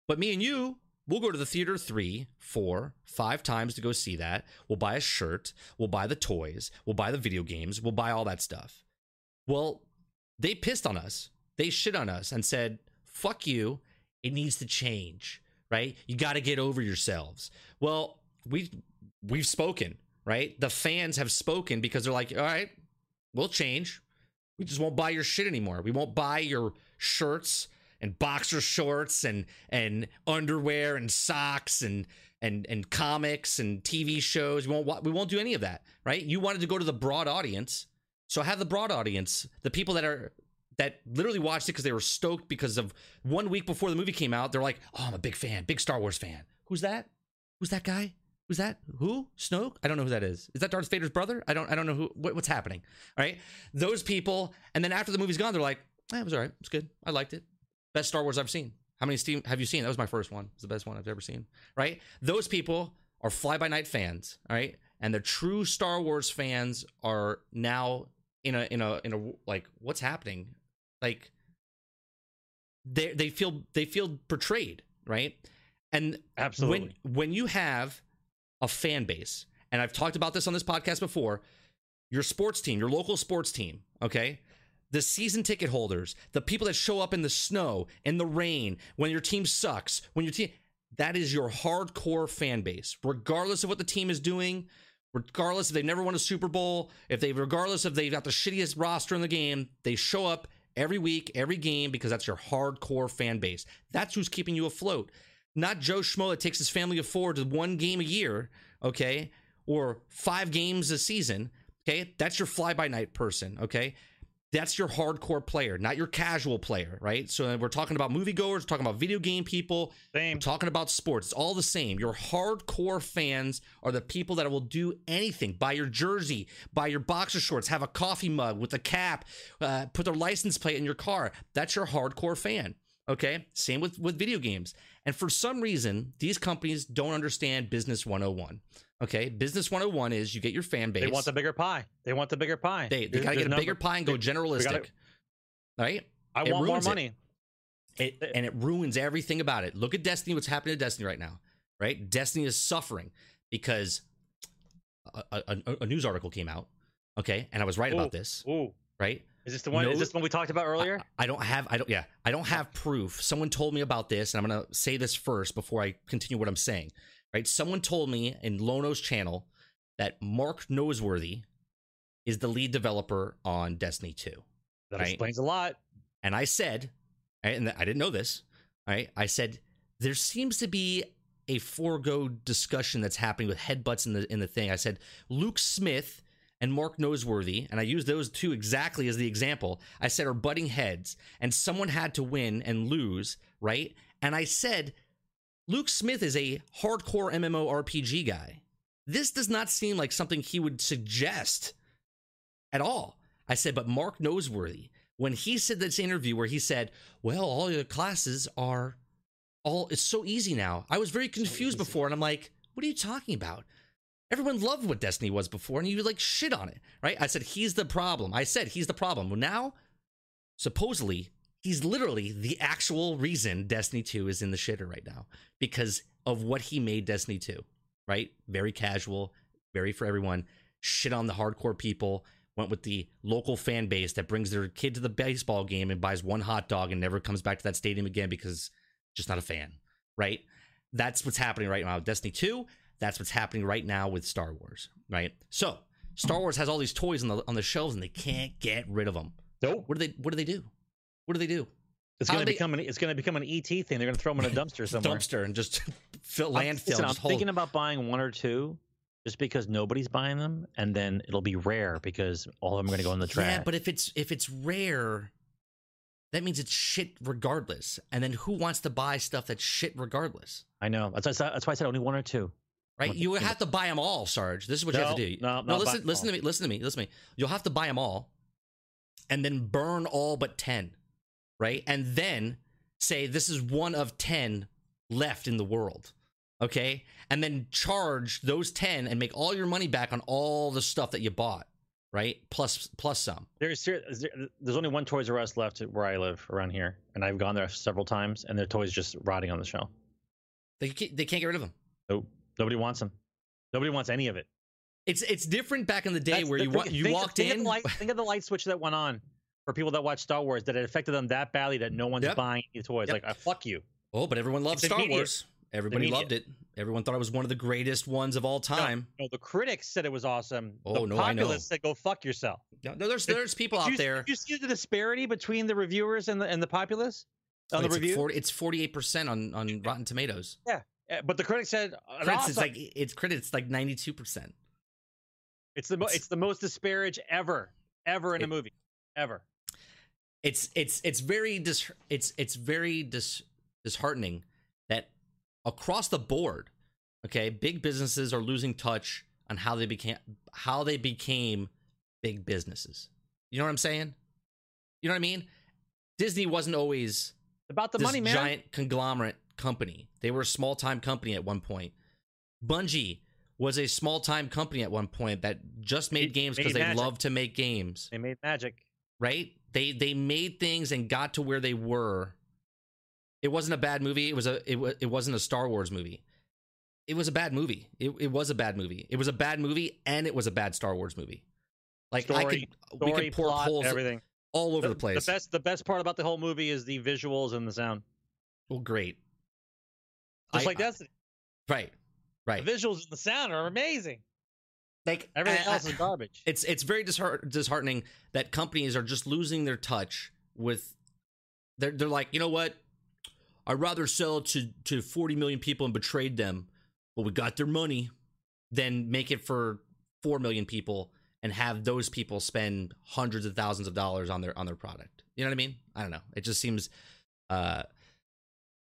but me and you, we'll go to the theater three, four, five times to go see that. We'll buy a shirt. We'll buy the toys. We'll buy the video games. We'll buy all that stuff. Well, they pissed on us. They shit on us and said, "Fuck you. It needs to change." Right? You got to get over yourselves. Well, we we've spoken right? The fans have spoken because they're like, all right, we'll change. We just won't buy your shit anymore. We won't buy your shirts and boxer shorts and and underwear and socks and and and comics and TV shows. We won't we won't do any of that, right? You wanted to go to the broad audience, so have the broad audience, the people that are that literally watched it because they were stoked because of one week before the movie came out. They're like, "Oh, I'm a big fan, big Star Wars fan." Who's that? Who's that guy? Who's that? Who? Snoke? I don't know who that is. Is that Darth Vader's brother? I don't. I don't know who. What, what's happening? All right. Those people, and then after the movie's gone, they're like, eh, "It was all right. It's good. I liked it. Best Star Wars I've seen." How many Steam have you seen? That was my first one. It's the best one I've ever seen. Right. Those people are fly by night fans. All right. And the true Star Wars fans are now in a in a in a like what's happening? Like they they feel they feel betrayed, right? And Absolutely. when when you have a fan base, and I've talked about this on this podcast before, your sports team, your local sports team, okay? The season ticket holders, the people that show up in the snow, in the rain, when your team sucks, when your team that is your hardcore fan base, regardless of what the team is doing, regardless if they've never won a Super Bowl, if they regardless if they've got the shittiest roster in the game, they show up every week, every game because that's your hardcore fan base. That's who's keeping you afloat. Not Joe Schmo that takes his family of four to one game a year, okay, or five games a season. Okay, that's your fly by night person. Okay, that's your hardcore player, not your casual player, right? So we're talking about moviegoers, we're talking about video game people, Same. talking about sports. It's all the same. Your hardcore fans are the people that will do anything. Buy your jersey, buy your boxer shorts, have a coffee mug with a cap, uh, put their license plate in your car. That's your hardcore fan. Okay. Same with with video games. And for some reason, these companies don't understand business 101. Okay. Business 101 is you get your fan base. They want the bigger pie. They want the bigger pie. They, they gotta get there's a no- bigger pie and go generalistic. right? I it want more ruins it. money. It, and it ruins everything about it. Look at Destiny, what's happening to Destiny right now, right? Destiny is suffering because a, a, a- news article came out, okay, and I was right Ooh. about this, Ooh, right? is this the one? No- is this the one we talked about earlier? I, I don't have, I don't, yeah, I don't have proof. Someone told me about this, and I'm gonna say this first before I continue what I'm saying, right? Someone told me in Lono's channel that Mark Noseworthy is the lead developer on Destiny 2. that right. explains a lot. And I said, and I didn't know this, right? I said there seems to be a forego discussion that's happening with headbutts in the in the thing. I said Luke Smith and Mark Noseworthy, and I used those two exactly as the example. I said are butting heads, and someone had to win and lose, right? And I said Luke Smith is a hardcore MMORPG guy. This does not seem like something he would suggest at all. I said, but Mark Noseworthy, when he said this interview where he said, "Well, all your classes are all it's so easy now." I was very confused before, and I'm like, "What are you talking about?" Everyone loved what Destiny was before, and you like shit on it, right? I said he's the problem. I said he's the problem. Well, now, supposedly, he's literally the actual reason Destiny 2 is in the shitter right now because of what he made Destiny 2, right? Very casual, very for everyone. Shit on the hardcore people. Went with the local fan base that brings their kid to the baseball game and buys one hot dog and never comes back to that stadium again because just not a fan, right? That's what's happening right now with Destiny 2. That's what's happening right now with Star Wars, right? So Star Wars has all these toys on the on the shelves and they can't get rid of them. Nope. What do they What do they do? What do they do? It's going to become an it's going to become an ET thing. They're going to throw them in a dumpster <laughs> somewhere. Dumpster and just <laughs> fill I'm, landfill. listen, I'm thinking about buying one or two, just because nobody's buying them, and then it'll be rare because all of them are going to go in the trash. Yeah, but if it's if it's rare, that means it's shit regardless. And then who wants to buy stuff that's shit regardless? I know that's, that's that's why I said only one or two. Right? You would have to buy them all, Sarge. This is what you have to do. no, no listen, listen to me. Listen to me. Listen to me. You'll have to buy them all, and then burn all but ten, right? And then say this is one of ten left in the world, okay? And then charge those ten and make all your money back on all the stuff that you bought, right? Plus plus some. There's there's only one Toys R Us left where I live around here, and I've gone there several times, and their toys just rotting on the shelf. They can't, they can't get rid of them. Nope, nobody wants them. Nobody wants any of it. It's it's different back in the day That's where the you thing. you think, walked think in. the light, think of the light switch that went on for people that watch Star Wars that it affected them that badly that no one's Yep. buying any toys. Yep. Like, I fuck you. Oh, but everyone loved It's Star immediate. Wars. Everybody loved it. Everyone thought it was one of the greatest ones of all time. No, the critics said it was awesome. Oh, the no, I know. populace said go fuck yourself. No, no, there's there's people Did out you, there. Did you see the disparity between the reviewers and the and the populace on the it's, like review? 40, it's 48% on on Rotten Tomatoes. Yeah, eh, but the critics said Critics it's awesome. like it's critics like 92%. it's the mo- it's- it's the most disparage ever ever in a movie ever. It's it's it's very dis it's it's very dis disheartening that across the board, okay, big businesses are losing touch on how they became how they became big businesses. You know what I'm saying? You know what I mean? Disney wasn't always About the money, man. giant conglomerate company. They were a small time company at one point. Bungie was a small time company at one point that just made Made- games because they magic. love to make games, They made magic. right? They they made things and got to where they were It wasn't a bad movie. It was a it, it wasn't a Star Wars movie. It was a bad movie. It, it was a bad movie. It was a bad movie and it was a bad Star Wars movie. Like I Story- could we could pour plot, holes everything. all over the, place. The best, the best part about the whole movie is the visuals and the sound. well, great. Just I- like Destiny. Right. Right. The visuals and the sound are amazing. Like Everything I- else I- is garbage. it's it's very disheart- disheartening that companies are just losing their touch with they're they're like you know what? I'd rather sell to to 40 million people and betrayed them but we got their money than make it for 4 million people and have those people spend hundreds of thousands of dollars on their on their product. You know what I mean? I don't know. It just seems uh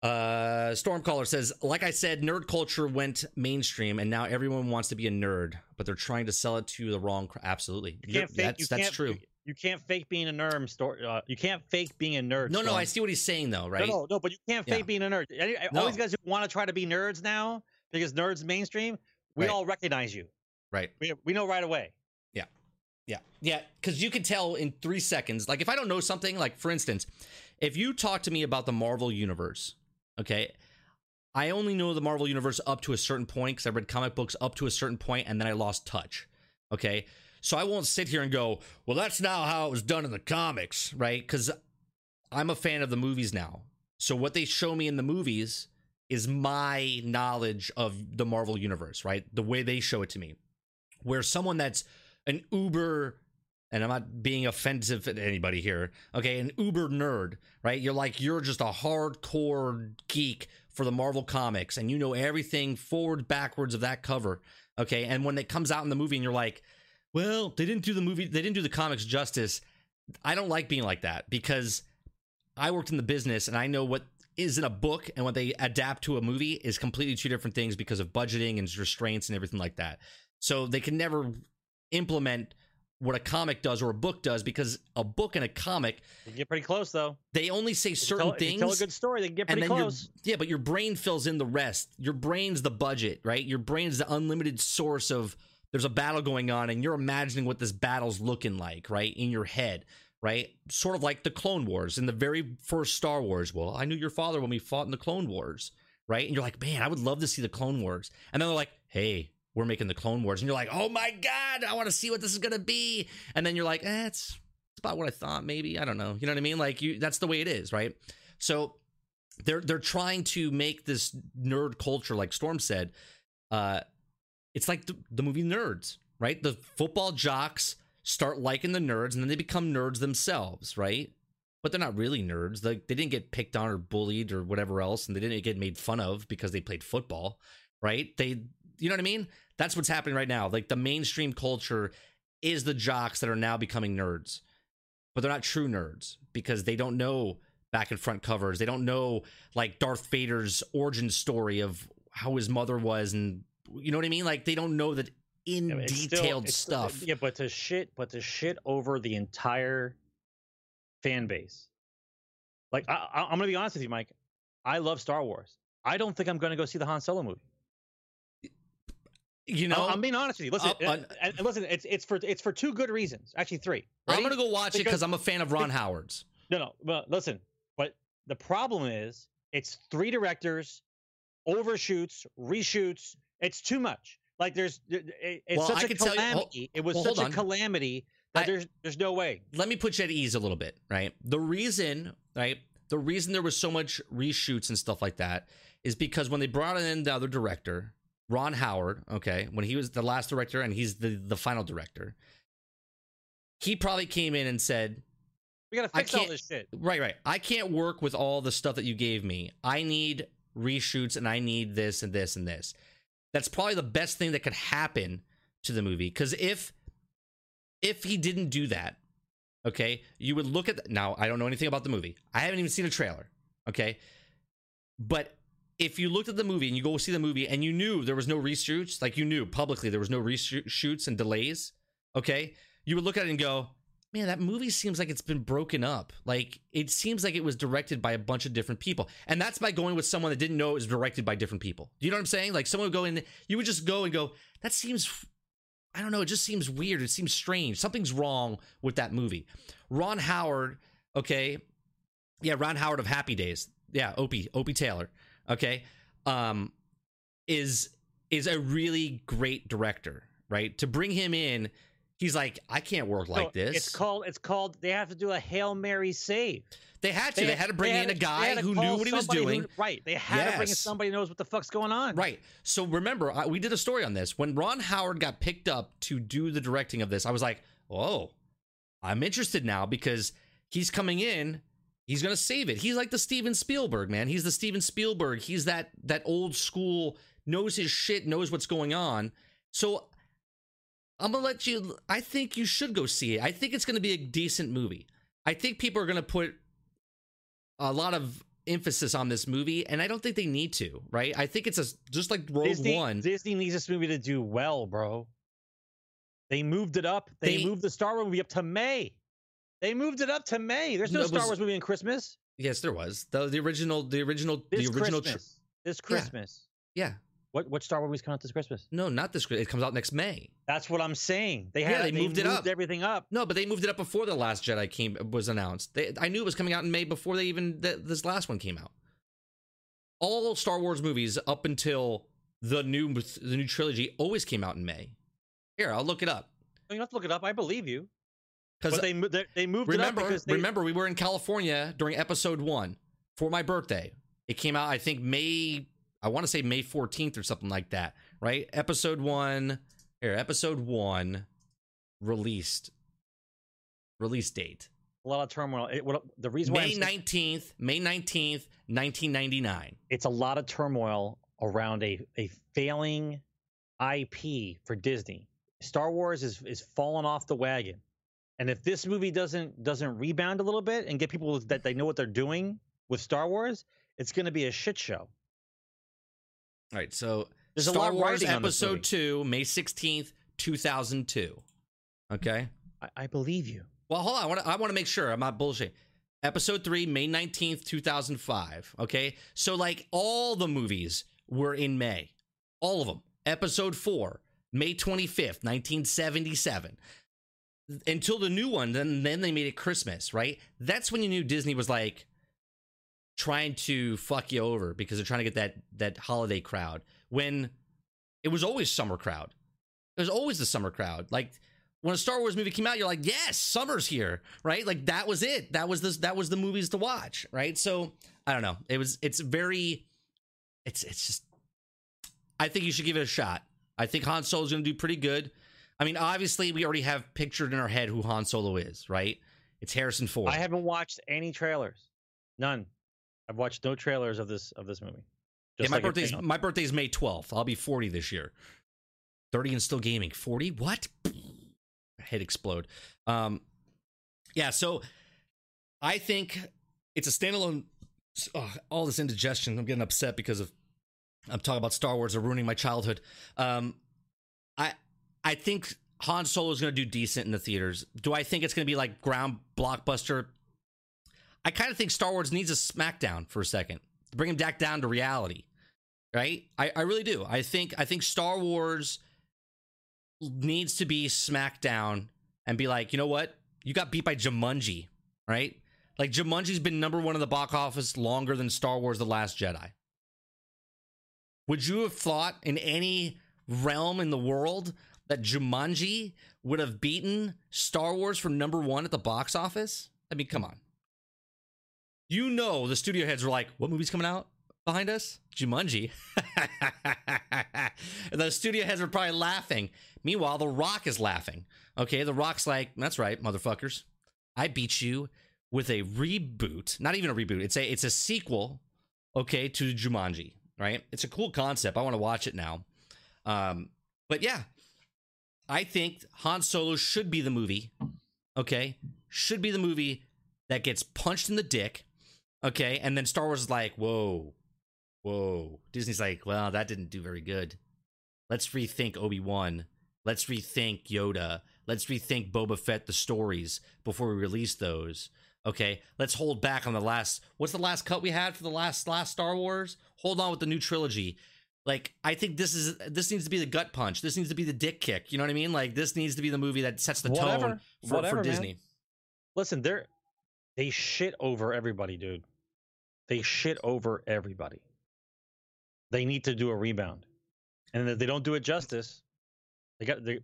uh Stormcaller says like I said nerd culture went mainstream and now everyone wants to be a nerd but they're trying to sell it to the wrong cr- absolutely You can't fake. that's you that's can't, true You, can't fake being a nerd. Store. Uh, you can't fake being a nerd. no no I see what he's saying though right No, no, no, but you can't fake Yeah. being a nerd. No. All these guys who want to try to be nerds now because nerds mainstream, we Right. all recognize you. right We, we know right away. Yeah. Yeah. Yeah. Because you can tell in three seconds. Like, if I don't know something, like, for instance, if you talk to me about the Marvel Universe, okay, I only know the Marvel Universe up to a certain point because I read comic books up to a certain point and then I lost touch. Okay. So I won't sit here and go, well, that's now how it was done in the comics, right? Because I'm a fan of the movies now. So what they show me in the movies is my knowledge of the Marvel Universe, right? The way they show it to me. Where someone that's an uber and I'm not being offensive at anybody here. Okay, an uber nerd, right? You're like you're just a hardcore geek for the Marvel comics and you know everything forward backwards of that cover. Okay, and when it comes out in the movie and you're like, "Well, they didn't do the movie, they didn't do the comics justice." I don't like being like that because I worked in the business and I know what is in a book and what they adapt to a movie is completely two different things because of budgeting and restraints and everything like that. So they can never implement what a comic does or a book does because a book and a comic can get pretty close though. they only say certain tell, things tell a good story, they can get and pretty close. yeah but your brain fills in the rest. Your brain's the budget right? Your brain's the unlimited source of there's a battle going on and you're imagining what this battle's looking like right in your head right? Sort of like the clone wars in the very first star wars. Well i knew your father when we fought in the clone wars right? And you're like man i would love to see the clone wars. And then they're like hey we're making the clone wars and you're like oh my god i want to see what this is to be. And then you're like eh, it's it's about what i thought maybe i don't know. You know what i mean? Like you that's the way it is right? So they're they're trying to make this nerd culture like storm said uh it's like the, the movie nerds right? The football jocks start liking the nerds and then they become nerds themselves right? But they're not really nerds like they didn't get picked on or bullied or whatever else and they didn't get made fun of because they played football right? They you know what i mean that's what's happening right now like the mainstream culture is the jocks that are now becoming nerds but they're not true nerds because they don't know back and front covers. They don't know like Darth Vader's origin story of how his mother was, and you know what I mean. Like they don't know that in Yeah, but it's still- detailed it's still- stuff. Yeah, but to shit, but to shit over the entire fan base. Like I, I, I'm gonna be honest with you, Mike. I love Star Wars. I don't think I'm gonna go see the Han Solo movie. You know, I'm being honest with you. Listen, uh, and listen. It's it's for it's for two good reasons. Actually, three. I'm gonna go watch it Because- because I'm a fan of Ron Howard's. No, no. But listen, but the problem is it's three directors, overshoots, reshoots. It's too much. Like there's, it- it's Well, such a can tell you- hol- calamity. it was well, such a on. calamity that I- there's there's no way. let me put you at ease a little bit, right? The reason, right? The reason there was so much reshoots and stuff like that is because when they brought in the other director, Ron Howard, okay, when he was the last director and he's the the final director, he probably came in and said, We gotta fix all this shit. Right, right. I can't work with all the stuff that you gave me. I need reshoots and I need this and this and this. That's probably the best thing that could happen to the movie cuz if if he didn't do that, okay, you would look at the, now I don't know anything about the movie. I haven't even seen a trailer, okay? But if you looked at the movie and you go see the movie and you knew there was no reshoots, like you knew publicly there was no reshoots and delays, okay? You would look at it and go, man, that movie seems like it's been broken up. Like it seems like it was directed by a bunch of different people. And that's by going with someone that didn't know it was directed by different people. Do you know what I'm saying? Like someone would go in, you would just go and go, that seems I don't know, it just seems weird. It seems strange. Something's wrong with that movie. Ron Howard, okay. Yeah, Ron Howard of Happy Days. yeah, Opie, Opie Taylor. Okay, um, is is a really great director, right? To bring him in, he's like, I can't work like So this. It's called. It's called. They have to do a hail mary save. they had to. They, had to bring in to- a guy who knew what he was doing. who- right. They had to bring in somebody who knows what the fuck's going on. Right. So remember, I, we did a story on this. When Ron Howard got picked up to do the directing of this, I was like, oh, I'm interested now because he's coming in. He's gonna save it. He's like the Steven Spielberg man. He's the Steven Spielberg. He's that that old school knows his shit, knows what's going on. So I'm gonna let you. I think you should go see it. I think it's gonna be a decent movie. I think people are gonna put a lot of emphasis on this movie, and I don't think they need to. Right? I think it's a just like Rogue Disney, One. Disney needs this movie to do well, bro. They moved it up. They, They- moved the Star Wars movie up to May. They moved it up to May. There's no, No, Star was- Wars movie in Christmas. yes, there was the the original the original This the original. tr- Christmas. this Christmas. yeah, What what Star Wars movies come out this Christmas? no, not this. It comes out next May. That's what I'm saying. They Yeah, had they moved it up. everything up. No, but they moved it up before the Last Jedi came was announced. They, I knew it was coming out in May before they even th- this last one came out. All Star Wars movies up until the new the new trilogy always came out in May. Here, I'll look it up You don't have to look it up. I believe you. Because they they, they moved it remember up because they, remember we were in California during Episode One for my birthday. It came out I think May I want to say May fourteenth or something like that. Right? Episode One here. Episode One released release date. a lot of turmoil. It, what, the reason why May nineteenth, May nineteenth, nineteen ninety nine. it's a lot of turmoil around a, a failing IP for Disney. Star Wars is is falling off the wagon. And if this movie doesn't doesn't rebound a little bit and get people that they know what they're doing with Star Wars, it's going to be a shit show. All right, so There's a Star lot Wars riding on this Episode. Two, May sixteenth, two thousand two. Okay. I, I believe you. Well, hold on. I want to. I want to make sure I'm not bullshit. Episode three, May nineteenth, two thousand five. Okay, so like all the movies were in May, all of them. Episode four, May twenty fifth, nineteen seventy seven. Until the new one, then then they made it Christmas, right? That's when you knew Disney was like trying to fuck you over because they're trying to get that that holiday crowd. When it was always summer crowd. It was always the summer crowd. Like when a Star Wars movie came out, you're like, yes, summer's here, right? Like that was it. That was this. That was the movies to watch, right? So I don't know. It was. It's very. It's. It's just. I think you should give it a shot. I think Han Solo is going to do pretty good. I mean, obviously, we already have pictured in our head who Han Solo is, right? It's Harrison Ford. I haven't watched any trailers. None. I've watched no trailers of this of this movie. yeah, my like birthday's my birthday's May twelfth. I'll be forty this year. Thirty and still gaming. Forty? What? Head explode. Um, yeah. So I think it's a standalone. Oh, all this indigestion. I'm getting upset because of I'm talking about Star Wars are ruining my childhood. Um, I I think Han Solo is going to do decent in the theaters. Do I think it's going to be like ground blockbuster? I kind of think Star Wars needs a smackdown for a second to bring him back down to reality, right? I, I really do. I think I think Star Wars needs to be smacked down and be like, you know what? You got beat by Jumanji, right? Like Jumanji's been number one in the box office longer than Star Wars: The Last Jedi. Would you have thought in any realm in the world that Jumanji would have beaten Star Wars for number one at the box office? I mean, come on. You know, the studio heads were like, "What movie's coming out behind us? Jumanji." and <laughs> the studio heads were probably laughing. Meanwhile, The Rock is laughing. Okay, The Rock's like, "That's right, motherfuckers. I beat you with a reboot. Not even a reboot. It's a it's a sequel. Okay, to Jumanji. Right? It's a cool concept. I want to watch it now. Um, but yeah, I think Han Solo should be the movie. Okay, should be the movie that gets punched in the dick. Okay, and then Star Wars is like, whoa, whoa. Disney's like, well, that didn't do very good. Let's rethink Obi Wan. Let's rethink Yoda. Let's rethink Boba Fett, the stories before we release those. Okay, let's hold back on the last. What's the last cut we had for the last last Star Wars? Hold on with the new trilogy. Like, I think this is this needs to be the gut punch. This needs to be the dick kick. You know what I mean? Like, this needs to be the movie that sets the Whatever. tone for, Whatever, for man. Disney. Listen, they're they shit over everybody, dude. they shit over everybody. They need to do a rebound, and if they don't do it justice, they got they,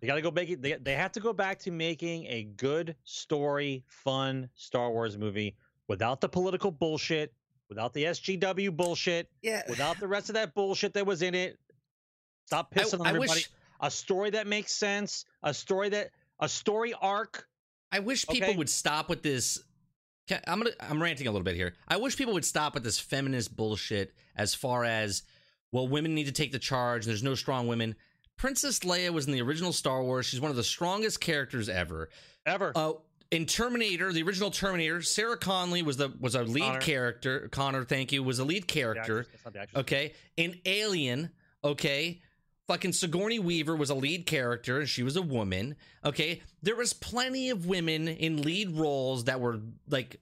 they got to go make it. They they have to go back to making a good story, fun Star Wars movie without the political bullshit, without the SJW bullshit, Yeah. without the rest of that bullshit that was in it. Stop I, pissing on I everybody. wish a story that makes sense, a story that a story arc. I wish people Okay. would stop with this. I'm gonna I'm ranting a little bit here. I wish people would stop with this feminist bullshit as far as well, women need to take the charge. There's no strong women. Princess Leia was in the original Star Wars. She's one of the strongest characters ever. Ever. Uh, in Terminator, the original Terminator, Sarah Connolly was the was a lead Connor. character. Connor, thank you, was a lead character. actress, that's not the actress. Okay. In Alien, okay. Fucking Sigourney Weaver was a lead character and she was a woman. Okay. There was plenty of women in lead roles that were like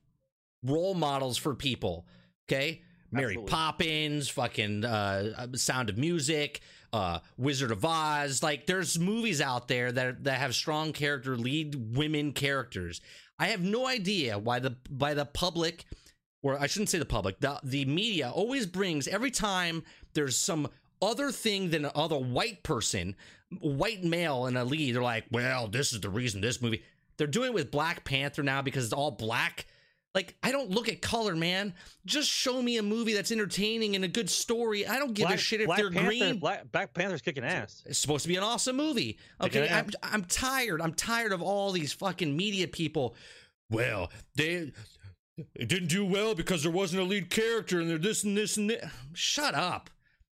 role models for people. Okay. Mary Absolutely. Poppins, fucking uh, Sound of Music, uh, Wizard of Oz. Like, there's movies out there that that have strong character lead women characters. I have no idea why the by the public, or I shouldn't say the public, the the media always brings every time there's some other thing than other white person, white male in a lead. They're like, well, this is the reason this movie. They're doing it with Black Panther now because it's all black. Like, I don't look at color, man. Just show me a movie that's entertaining and a good story. I don't give a shit if Black they're Panther, green. Black, Black Panther's kicking ass. It's supposed to be an awesome movie. Okay, I'm. I'm tired. I'm tired of all these fucking media people. Well, they it didn't do well because there wasn't a lead character and they're this and this and that. Shut up.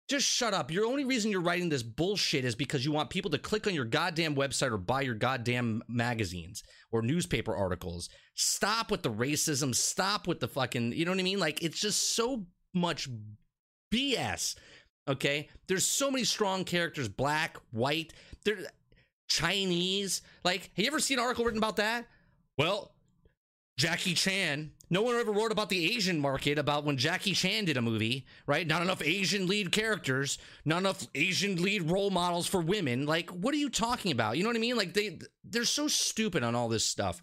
Just shut up. Your only reason you're writing this bullshit is because you want people to click on your goddamn website or buy your goddamn magazines or newspaper articles. Stop with the racism. Stop with the fucking, you know what I mean? Like, it's just so much BS. Okay? There's so many strong characters black, white, they're Chinese. Like, have you ever seen an article written about that? Well, Jackie Chan. No one ever wrote about the Asian market about when Jackie Chan did a movie, right? Not enough Asian lead characters, not enough Asian lead role models for women. Like, what are you talking about? You know what I mean? Like they they're so stupid on all this stuff.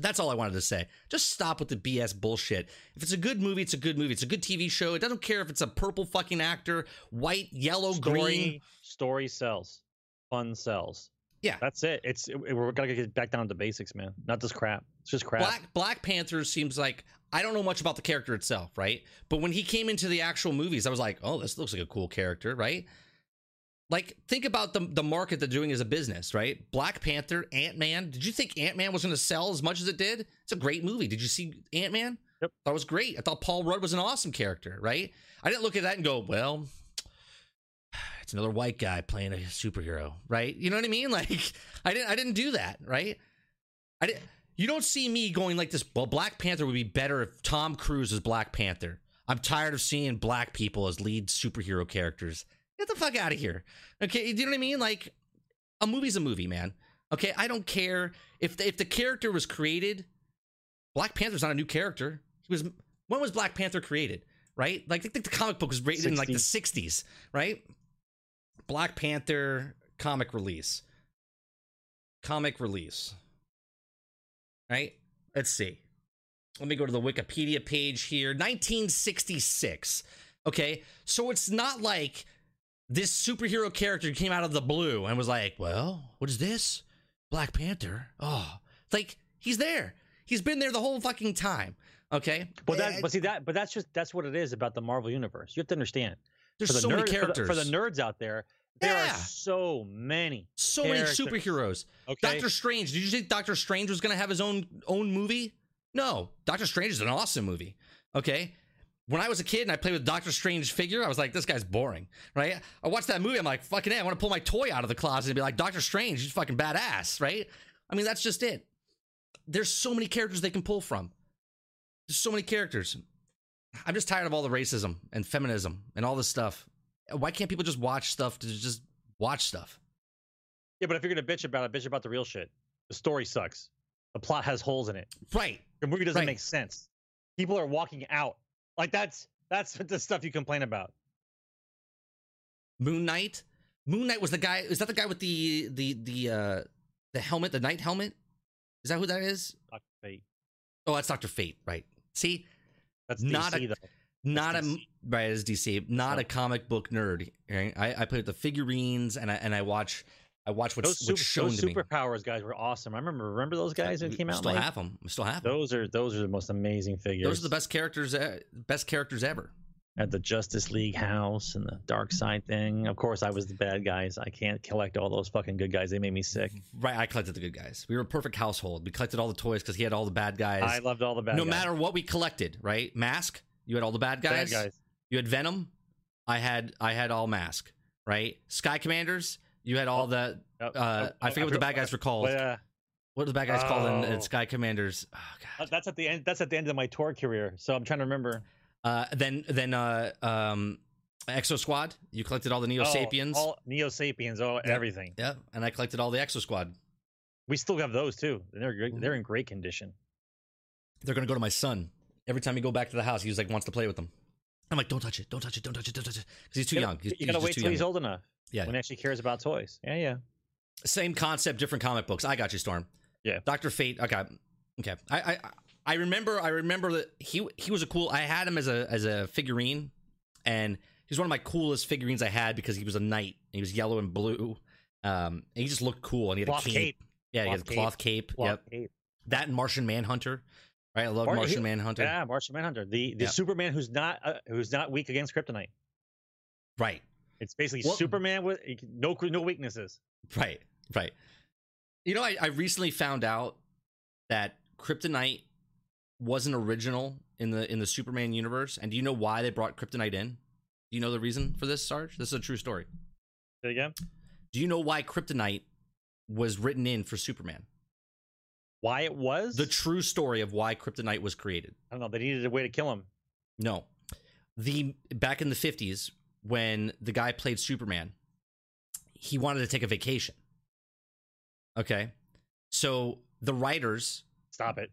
That's all I wanted to say. Just stop with the BS bullshit. If it's a good movie, it's a good movie. It's a good TV show. It doesn't care if it's a purple fucking actor, white, yellow, Story, green. story sells, fun sells. Yeah. That's it. It's it, we're gonna get back down to basics, man. Not this crap. It's just crap. Black Black Panther seems like I don't know much about the character itself, right? But when he came into the actual movies, I was like, oh, this looks like a cool character, right? Like, think about the the market they're doing as a business, right? Black Panther, Ant Man. Did you think Ant Man was going to sell as much as it did? It's a great movie. Did you see Ant Man? Yep. That was great. I thought Paul Rudd was an awesome character, right? I didn't look at that and go, well, <sighs> it's another white guy playing a superhero, right? You know what I mean? <laughs> Like, I didn't I didn't do that, right? I didn't. You don't see me going like this. Well, Black Panther would be better if Tom Cruise is Black Panther. I'm tired of seeing black people as lead superhero characters. Get the fuck out of here. Okay, do you know what I mean? Like, a movie's a movie, man. Okay, I don't care if the, if the character was created. Black Panther's not a new character. He was when was Black Panther created? Right? Like, I think the comic book was written in like the 60s, right? Black Panther comic release. Comic release. Right? Let's see. Let me go to the Wikipedia page here. 1966. Okay. So it's not like this superhero character came out of the blue and was like, well, what is this? Black Panther. Oh, like he's there. He's been there the whole fucking time. Okay. But that, but see that, but that's just that's what it is about the Marvel universe. You have to understand. there's for the so nerd- many for the- characters. for the, nerds out there. There Yeah. are so many. so many superheroes. Okay. Doctor Strange. Did you think Doctor Strange was going to have his own own movie? No. Doctor Strange is an awesome movie. Okay. When I was a kid and I played with Doctor Strange figure, I was like, this guy's boring, right? I watched that movie. I'm like, fucking, hey, I want to pull my toy out of the closet and be like, Doctor Strange, he's fucking badass, right? I mean, that's just it. There's so many characters they can pull from. There's so many characters. I'm just tired of all the racism and feminism and all this stuff. Why can't people just watch stuff to just watch stuff? Yeah, but if you're gonna bitch about it, bitch about the real shit. The story sucks. The plot has holes in it. Right. The movie doesn't Right. make sense. People are walking out. Like that's that's the stuff you complain about. Moon Knight. Moon Knight was the guy. Is that the guy with the the the uh the helmet, the knight helmet? Is that who that is? Dr. Fate. Oh, that's Doctor Fate, right? See, That's Not DC a- though. not a DC. right as DC, not Oh. a comic book nerd. Right? I, I play with the figurines and I and I watch I watch what's, Those, super, what's shown those to me. superpowers guys were awesome. I remember remember those guys that came out. I still late? have them. Still have them. Those are those are the most amazing figures. Those are the best characters. e- Best characters ever. At the Justice League house and the Darkseid thing. Of course, I was the bad guys. I can't collect all those fucking good guys. They made me sick. Right. I collected the good guys. We were a perfect household. We collected all the toys because he had all the bad guys. I loved all the bad no guys. matter what we collected, right? Mask. You had all the bad guys. bad guys. You had Venom. I had I had all Mask. Right. Sky Commanders. You had all the. Yep. Uh, Oh, I forget what the bad guys were called. Uh, What are the bad guys called in, in Oh. Sky Commanders? Oh god. that's at the end. That's at the end of my tour career. So I'm trying to remember. Uh, then then uh, um, Exo Squad. You collected all the Neo Sapiens. Oh, all Neo Sapiens. Oh, everything. yeah, and I collected all the Exo Squad. We still have those too. They're great. They're in great condition. They're gonna go to my son. Every time he go back to the house, he's like wants to play with them. I'm like, don't touch it, don't touch it, don't touch it, don't touch it, because he's too You young. He's, you gotta wait till he's old enough Yeah, when he actually cares about toys. Yeah, yeah. same concept, different comic books. I got you, Storm. Yeah. Doctor Fate. Okay, okay. I I I remember. I remember that he he was a cool. I had him as a as a figurine, and he was one of my coolest figurines I had because he was a knight. He was yellow and blue. Um, and he just looked cool, and he had Cloth a cape. cape. Yeah, he had a cloth cape. Cloth Yep. cape. That and Martian Manhunter. Right, I love Mar- Martian Manhunter. Yeah, Martian Manhunter. The the Yeah. Superman who's not uh, who's not weak against kryptonite. Right, It's basically Well- Superman with no no weaknesses. right, right. You know, I, I recently found out that Kryptonite wasn't original in the in the Superman universe. And do you know why they brought Kryptonite in? Do you know the reason for this, Sarge? This is a true story. Say again. Do you know why Kryptonite was written in for Superman? Why it was? The true story of why Kryptonite was created. I don't know. They needed a way to kill him. No. The back in the 50s when the guy played Superman, he wanted to take a vacation. Okay? So the writers, Stop it.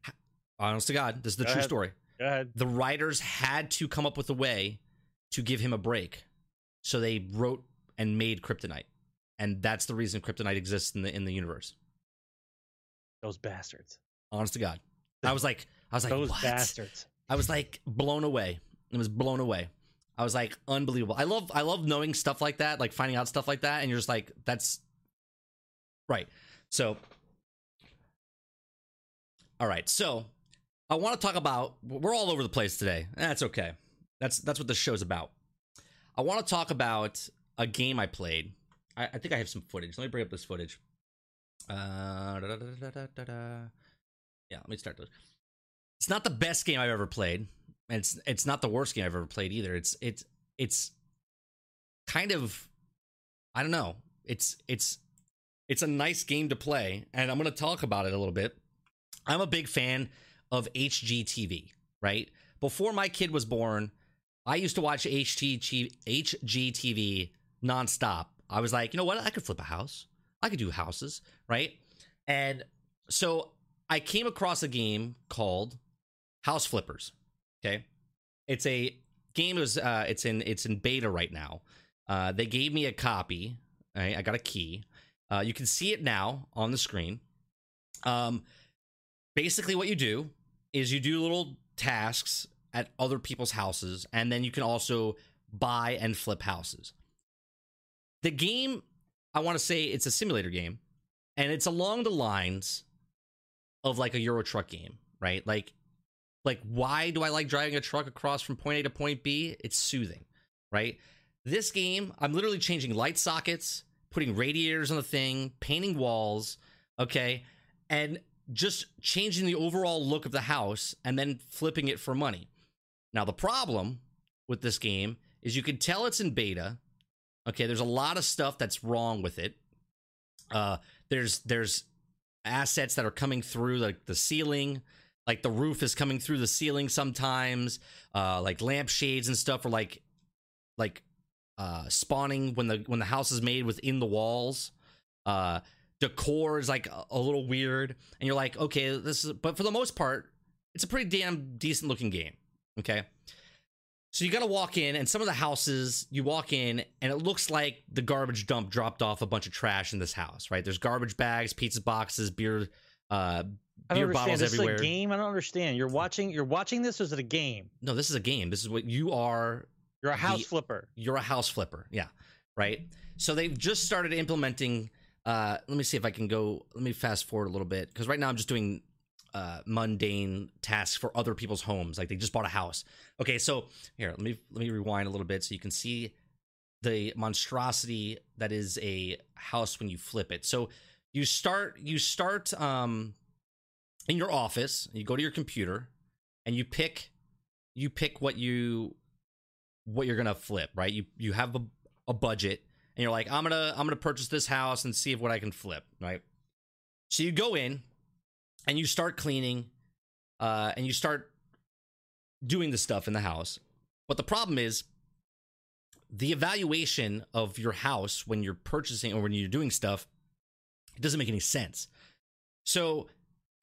honest to God, this is the Go true ahead. story. Go ahead. The writers had to come up with a way to give him a break. So they wrote and made Kryptonite. And that's the reason Kryptonite exists in the in the universe. Those bastards. Honest to God. I was like I was like Those what? bastards. I was like blown away. It was blown away. I was like unbelievable. I love I love knowing stuff like that, like finding out stuff like that, and you're just like, that's right. So, all right. So, I want to talk about. We're all over the place today. That's okay. That's that's what the show's about. I want to talk about a game I played. I, I think I have some footage. Let me bring up this footage. Uh. Yeah, let me start. It's not the best game I've ever played. And it's it's not the worst game I've ever played either. It's it's it's kind of I don't know. It's it's it's a nice game to play, and I'm going to talk about it a little bit. I'm a big fan of HGTV, right? Before my kid was born, I used to watch HG, HGTV nonstop. I was like, you know what? I could flip a house. I could do houses, right? And so I came across a game called House Flippers. Okay, it's a game. Is uh, it's in it's in beta right now. Uh, they gave me a copy. Right? I got a key. Uh, you can see it now on the screen. Um, basically, what you do is you do little tasks at other people's houses, and then you can also buy and flip houses. The game, I want to say, it's a simulator game, and it's along the lines of like a Euro Truck game, right? Like like why do i like driving a truck across from point a to point b? It's soothing right? This game i'm literally changing light sockets putting radiators on the thing painting walls okay? And just changing the overall look of the house and then flipping it for money. Now the problem with this game is you can tell it's in beta okay there's a lot of stuff that's wrong with it. Uh there's there's assets that are coming through like the ceiling. Like the roof is coming through the ceiling sometimes. Uh like lampshades and stuff are like like uh spawning when the when the house is made within the walls. Uh decor is like a, a little weird. And you're like okay this is but for the most part it's a pretty damn decent looking game. Okay so you got to walk in and some of the houses you walk in and it looks like the garbage dump dropped off a bunch of trash in this house right there's garbage bags pizza boxes beer uh beer bottles This everywhere. is a game. I don't understand. You're watching. You're watching this. Or is it a game? No, this is a game. This is what you are. You're a house The- flipper. You're a house flipper. Yeah. Right. So they've just started implementing. Uh, let me see if I can go. Let me fast forward a little bit because right now I'm just doing uh, mundane tasks for other people's homes. Like they just bought a house. Okay, so here let me let me rewind a little bit so you can see the monstrosity that is a house when you flip it. So you start you start um in your office. You go to your computer and you pick you pick what you what you're gonna flip. Right. You you have a, a budget and you're like I'm gonna I'm gonna purchase this house and see if what I can flip. Right. So you go in and you start cleaning uh, and you start doing the stuff in the house. But the problem is the evaluation of your house when you're purchasing or when you're doing stuff it doesn't make any sense. So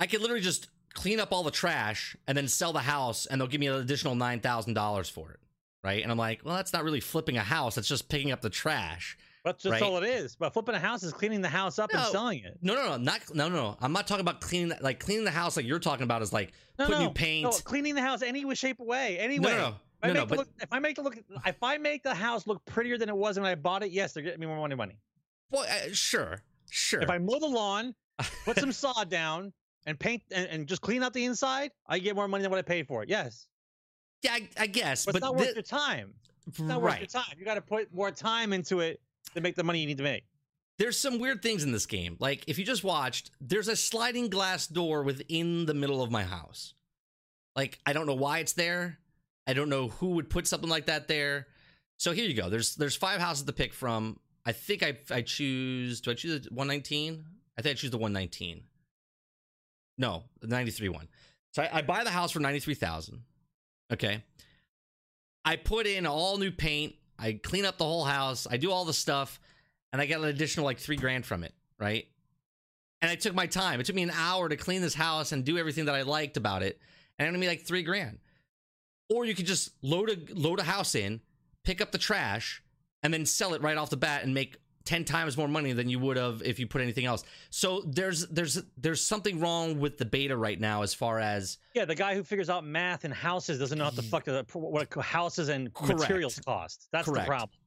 I could literally just clean up all the trash and then sell the house and they'll give me an additional $9,000 for it. Right. And I'm like, well, that's not really flipping a house. That's just picking up the trash. That's just Right. all it is. But flipping a house is cleaning the house up and selling it. No, no, no, not no, no, no. I'm not talking about cleaning like cleaning the house like you're talking about is like No, put no, new paint. No, cleaning the house any way, shape, or way. Anyway. no, no, If I, no, make no, it but look, if I make it look, if I make the house look prettier than it was when I bought it, yes, they're getting me more money. Money. well, uh, sure, sure. If I mow the lawn, <laughs> put some sod down, and paint and, and just clean out the inside, I get more money than what I paid for it. Yes, yeah, I, I guess, but, but it's not thi- worth your time. It's not worth your time. You got to put more time into it to make the money you need to make. There's some weird things in this game. Like if you just watched, there's a sliding glass door within the middle of my house. Like I don't know why it's there. I don't know who would put something like that there. So here you go. There's there's five houses to pick from. I think I I choose. Do I choose the 119? I think I choose the 119. No, the 93 one. So I, I buy the house for 93,000. Okay. I put in all new paint. I clean up the whole house. I do all the stuff, and I get an additional like three grand from it. Right. And I took my time. It took me an hour to clean this house and do everything that I liked about it, and only me like three grand. Or you could just load a load a house in, pick up the trash, and then sell it right off the bat and make 10 times more money than you would have if you put anything else. So there's there's there's something wrong with the beta right now as far as Yeah, the guy who figures out math and houses doesn't know what the fuck the, what houses and Correct. materials cost. That's Correct. the problem.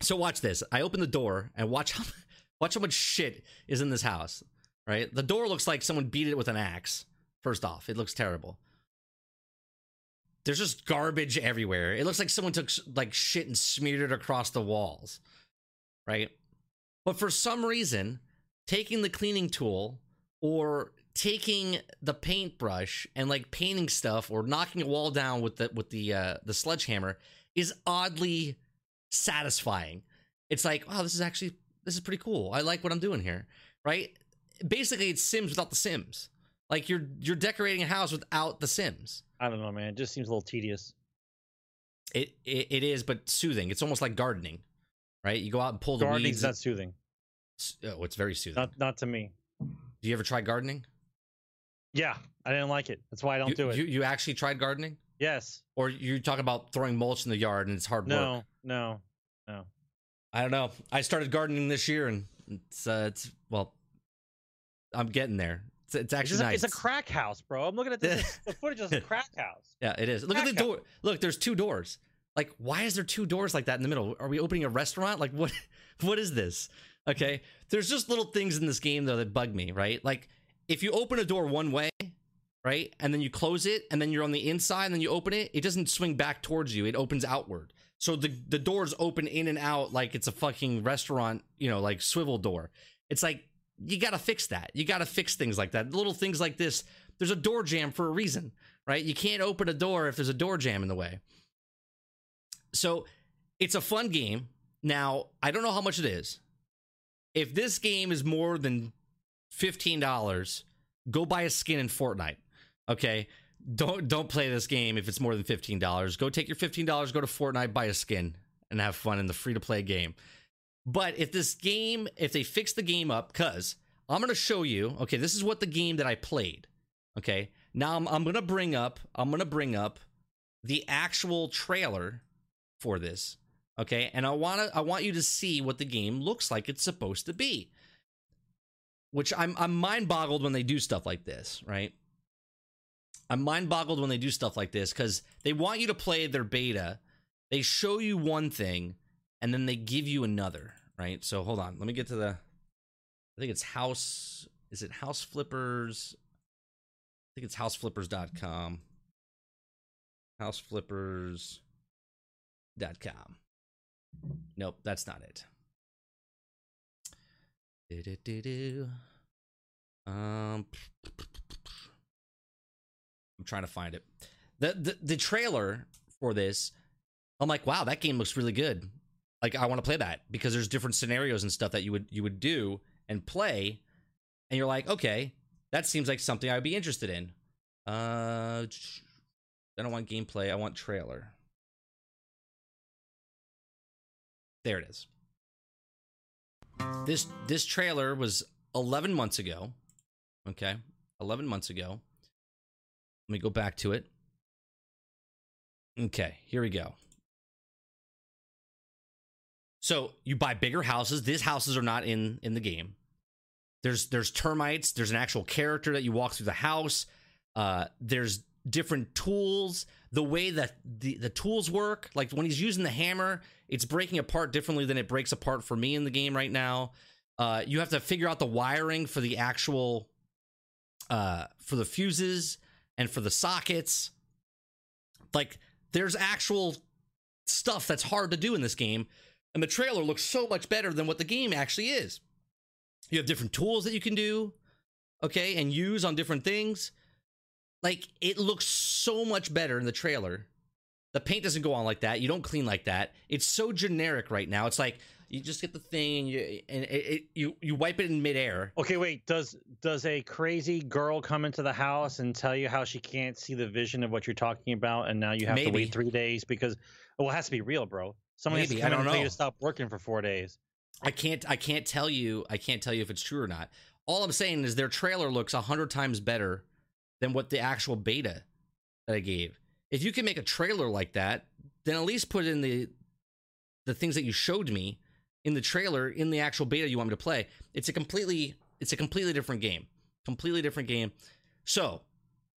So watch this. I open the door and watch how <laughs> watch how much shit is in this house. Right? The door looks like someone beat it with an axe. First off, it looks terrible. There's just garbage everywhere. It looks like someone took like shit and smeared it across the walls. Right? But for some reason, taking the cleaning tool or taking the paintbrush and like painting stuff or knocking a wall down with the with the uh the sledgehammer is oddly satisfying. It's like, oh, this is actually this is pretty cool. I like what I'm doing here, right? Basically, it's Sims without the Sims. Like you're you're decorating a house without the Sims. I don't know, man. It just seems a little tedious. It it, it is, but soothing. It's almost like gardening, right? You go out and pull the Gardening's weeds. not soothing. oh, it's very soothing. Not not to me. Do you ever try gardening? Yeah, I didn't like it. That's why I don't you, do it. You, you actually tried gardening, yes. or you talk about throwing mulch in the yard and it's hard work? No. No. No. I don't know. I started gardening this year, and it's uh, it's well, I'm getting there. It's, it's It's, actually a, nice. it's a crack house, bro. I'm looking at this. <laughs> the footage is a crack house. Yeah, it is. Look at the Crack door. Look, there's two doors. Like, why is there two doors like that in the middle? Are we opening a restaurant? Like, what? <laughs> What is this? Okay, there's just little things in this game though that bug me. Right? Like, if you open a door one way, right, and then you close it, and then you're on the inside, and then you open it, it doesn't swing back towards you. It opens outward. So the the doors open in and out like it's a fucking restaurant, you know, like swivel door. It's like you got to fix that. You got to fix things like that. Little things like this. There's a door jam for a reason, right? You can't open a door if there's a door jam in the way. So it's a fun game. Now, I don't know how much it is. If this game is more than $15, go buy a skin in Fortnite. Okay? Don't don't play this game if it's more than $15. Go take your $15, go to Fortnite, buy a skin and have fun in the free to play game. But if this game, if they fix the game up, because I'm going to show you, okay, this is what the game that I played. Okay. Now I'm, I'm going to bring up, I'm going to bring up the actual trailer for this. Okay. And I want to, I want you to see what the game looks like it's supposed to be. which I'm I'm mind boggled when they do stuff like this, right? I'm mind boggled when they do stuff like this because they want you to play their beta. They show you one thing and then they give you another, right? So hold on, let me get to the. I think it's house. Is it House Flippers? I think it's houseflippers.com. Houseflippers.com. Nope, that's not it. Do-do-do-do. Um, I'm trying to find it. The, the the trailer for this, I'm like, wow, that game looks really good. Like, I want to play that because there's different scenarios and stuff that you would you would do and play, and you're like, okay, that seems like something I would be interested in. Uh, I don't want gameplay. I want trailer. There it is. This this trailer was 11 months ago. Okay, 11 months ago. Let me go back to it. Okay, here we go. So you buy bigger houses. These houses are not in in the game. There's there's termites. There's an actual character that you walk through the house. Uh, there's different tools. The way that the the tools work, like when he's using the hammer, it's breaking apart differently than it breaks apart for me in the game right now. Uh, you have to figure out the wiring for the actual uh, for the fuses and for the sockets. Like there's actual stuff that's hard to do in this game, and the trailer looks so much better than what the game actually is. You have different tools that you can do, okay, and use on different things. Like it looks so much better in the trailer. The paint doesn't go on like that. You don't clean like that. It's so generic right now. It's like you just get the thing and you and it, it, you you wipe it in midair. Okay, wait. Does does a crazy girl come into the house and tell you how she can't see the vision of what you're talking about, and now you have Maybe. to wait three days because well, it has to be real, bro. Someone has Maybe. to come in don't tell you to stop working for four days. I can't I can't tell you I can't tell you if it's true or not. All I'm saying is their trailer looks a hundred times better than what the actual beta that I gave. If you can make a trailer like that, then at least put in the the things that you showed me in the trailer in the actual beta you want me to play. It's a completely it's a completely different game. Completely different game. So,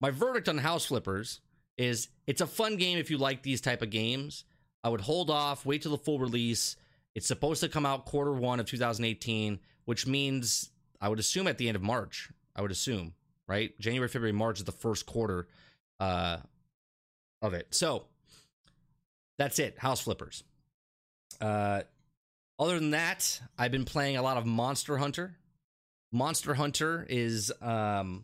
my verdict on House Flippers is it's a fun game if you like these type of games. I would hold off, wait till the full release. It's supposed to come out quarter one of 2018, which means I would assume at the end of March. I would assume, right? January, February, March is the first quarter uh, of it. So that's it. House Flippers. Uh, other than that, I've been playing a lot of Monster Hunter. Monster Hunter is um,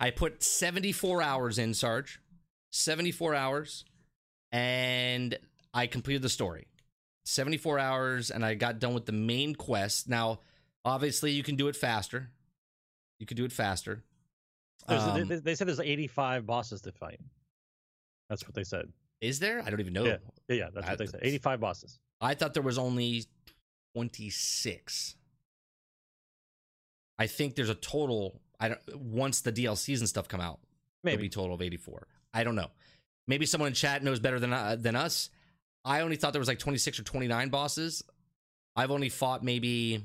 I put 74 hours in, Sarge. 74 hours, and I completed the story. 74 hours, and I got done with the main quest. Now, obviously, you can do it faster. You can do it faster. There's, Um, they, they said there's 85 bosses to fight. That's what they said. is there? I don't even know. Yeah. Yeah, that's I- what they said. 85 bosses. I thought there was only 26. I think there's a total. I don't once the DLCs and stuff come out, maybe Maybe. be total of 84. I don't know. Maybe someone in chat knows better than uh, than us. I only thought there was like 26 or 29 bosses. I've only fought maybe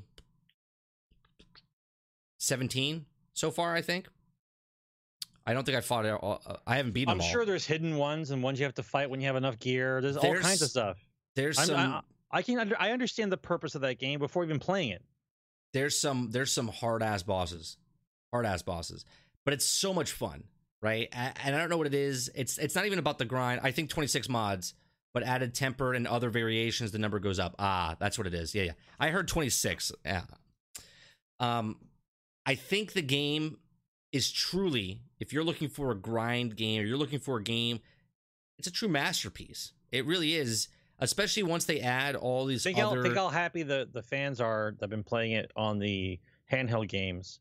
17 so far. I think. I don't think I fought. it all- uh, I haven't beaten I'm them all. sure there's hidden ones and ones you have to fight when you have enough gear. There's, all kinds of stuff. there's I'm- some. I, I can under, I understand the purpose of that game before even playing it. there's some there's some hard ass bosses, hard ass bosses, but it's so much fun, right? And I don't know what it is. It's it's not even about the grind. I think 26 mods, but added temper and other variations, the number goes up. Ah, that's what it is. Yeah, yeah. I heard 26. Yeah. Um, I think the game is truly, if you're looking for a grind game or you're looking for a game, it's a true masterpiece. It really is. Especially once they add all these Think other. how think how happy the, the fans are that've been playing it on the handheld games,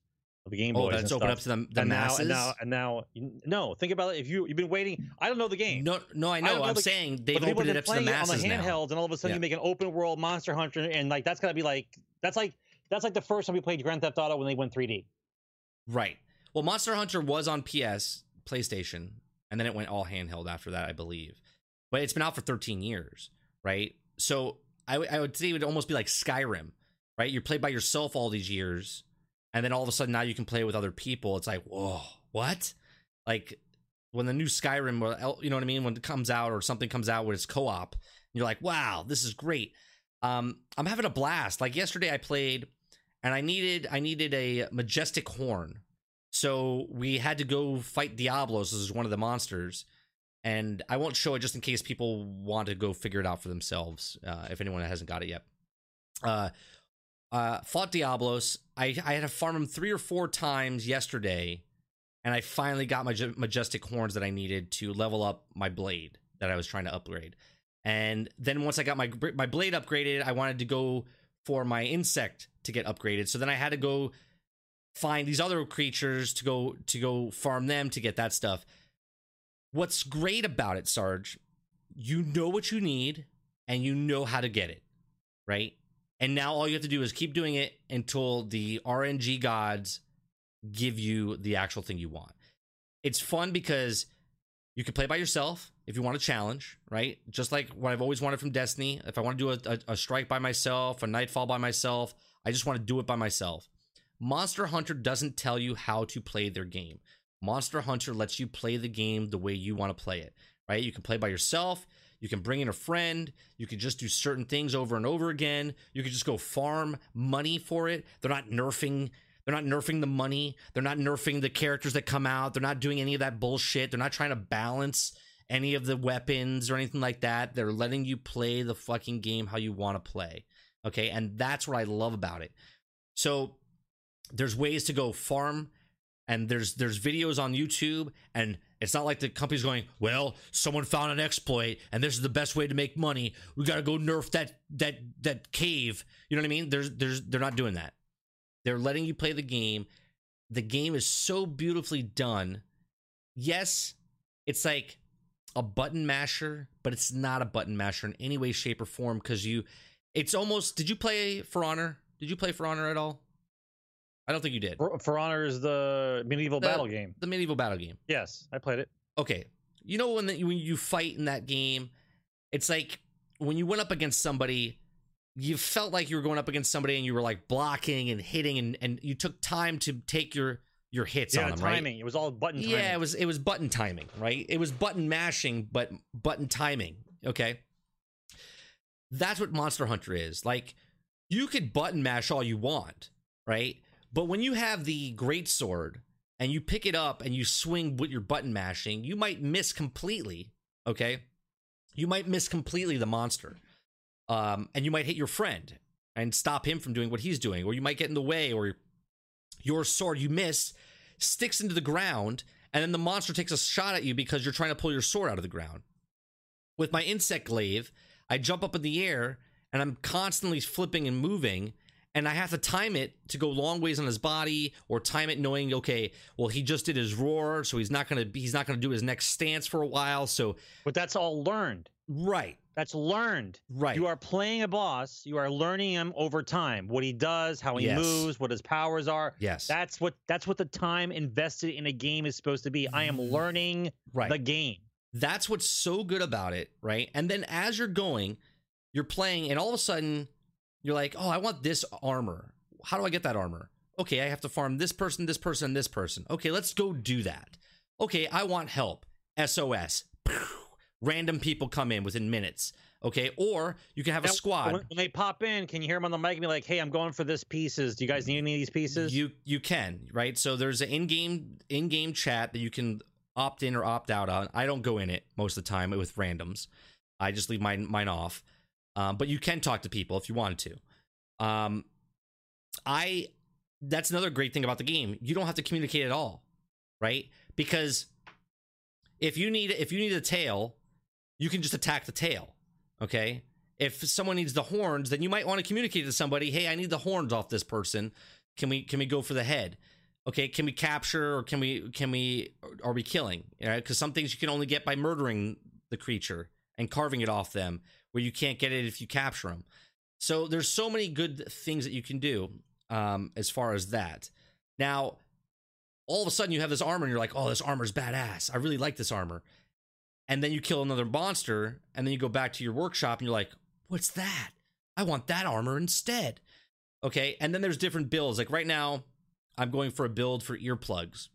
the Game oh, that's open stuff. up to the, the and masses. now and now and now no. Think about it. If you you've been waiting, I don't know the game. No, no, I know. know I'm the- saying they've opened it up to the it on masses the now. and all of a sudden Yeah. you make an open world Monster Hunter, and like that's gotta be like that's like that's like the first time we played Grand Theft Auto when they went 3D. Right. Well, Monster Hunter was on PS, PlayStation, and then it went all handheld after that, I believe. But it's been out for 13 years, right? So I, w- I would say it would almost be like Skyrim, right? You're played by yourself all these years, and then all of a sudden now you can play with other people. It's like, whoa, what? Like when the new Skyrim, you know what I mean, when it comes out or something comes out where it's co-op, you're like, wow, this is great. Um, I'm having a blast. Like yesterday, I played, and I needed I needed a majestic horn, so we had to go fight Diablos. This is one of the monsters, and I won't show it just in case people want to go figure it out for themselves. Uh, if anyone hasn't got it yet, uh, uh, fought Diablos. I I had to farm him three or four times yesterday, and I finally got my majestic horns that I needed to level up my blade that I was trying to upgrade. And then once I got my my blade upgraded, I wanted to go for my insect to get upgraded. So then I had to go find these other creatures to go to go farm them to get that stuff. What's great about it, Sarge, you know what you need and you know how to get it, right? And now all you have to do is keep doing it until the RNG gods give you the actual thing you want. It's fun because you can play by yourself if you want a challenge, right? Just like what I've always wanted from Destiny. If I want to do a, a, a strike by myself, a nightfall by myself, I just want to do it by myself. Monster Hunter doesn't tell you how to play their game. Monster Hunter lets you play the game the way you want to play it, right? You can play by yourself. You can bring in a friend. You can just do certain things over and over again. You can just go farm money for it. They're not nerfing they're not nerfing the money. They're not nerfing the characters that come out. They're not doing any of that bullshit. They're not trying to balance any of the weapons or anything like that. They're letting you play the fucking game how you want to play. Okay. And that's what I love about it. So there's ways to go farm and there's there's videos on YouTube and it's not like the company's going, well, someone found an exploit and this is the best way to make money. We got to go nerf that that that cave. You know what I mean? There's there's they're not doing that. They're letting you play the game. The game is so beautifully done. Yes, it's like a button masher, but it's not a button masher in any way, shape, or form because you. It's almost. Did you play For Honor? Did you play For Honor at all? I don't think you did. For, For Honor is the medieval The- battle game. The medieval battle game. Yes, I played it. Okay, you know when the, when you fight in that game, it's like when you went up against somebody, you felt like you were going up against somebody and you were like blocking and hitting and and you took time to take your your hits yeah, on them, right? timing. It was all button timing. Yeah, it was it was button timing, right? It was button mashing, but button timing. Okay. That's what Monster Hunter is. Like you could button mash all you want, right? But when you have the great sword and you pick it up and you swing with your button mashing, you might miss completely, okay? You might miss completely the monster. Um, and you might hit your friend and stop him from doing what he's doing, or you might get in the way, or your sword you miss sticks into the ground, and then the monster takes a shot at you because you're trying to pull your sword out of the ground. With my insect glaive, I jump up in the air and I'm constantly flipping and moving, and I have to time it to go long ways on his body, or time it knowing, okay, well he just did his roar, so he's not gonna he's not gonna do his next stance for a while. So But that's all learned. right, That's learned. right, You are playing a boss. You are learning him over time. What he does, how he Yes. moves, what his powers are. yes, That's what that's what the time invested in a game is supposed to be. I am mm. learning right. the game. That's what's so good about it, right? And then as you're going, you're playing, and all of a sudden, you're like, oh, I want this armor. How do I get that armor? Okay, I have to farm this person, this person, and this person. Okay, let's go do that. Okay, I want help. SOS. Random people come in within minutes. Okay, or you can have a squad. When, when they pop in, can you hear them on the mic and be like, "Hey, I'm going for this pieces. Do you guys need any of these pieces?" You you can right. So there's an in-game in-game chat that you can opt in or opt out on. I don't go in it most of the time with randoms. I just leave mine mine off. Um, but you can talk to people if you wanted to. Um, I that's another great thing about the game. You don't have to communicate at all, right? Because if you need if you need a tail, you can just attack the tail. Okay. If someone needs the horns, then you might want to communicate to somebody, "Hey, I need the horns off this person. Can we can we go for the head? Okay, can we capture or can we can we are we killing? You because some things you can only get by murdering the creature and carving it off them, where you can't get it if you capture them. So there's so many good things that you can do um, as far as that. Now, all of a sudden you have this armor and you're like, oh, this armor's badass. I really like this armor. And then you kill another monster, and then you go back to your workshop and you're like, what's that? I want that armor instead. Okay. And then there's different builds. Like right now, I'm going for a build for earplugs.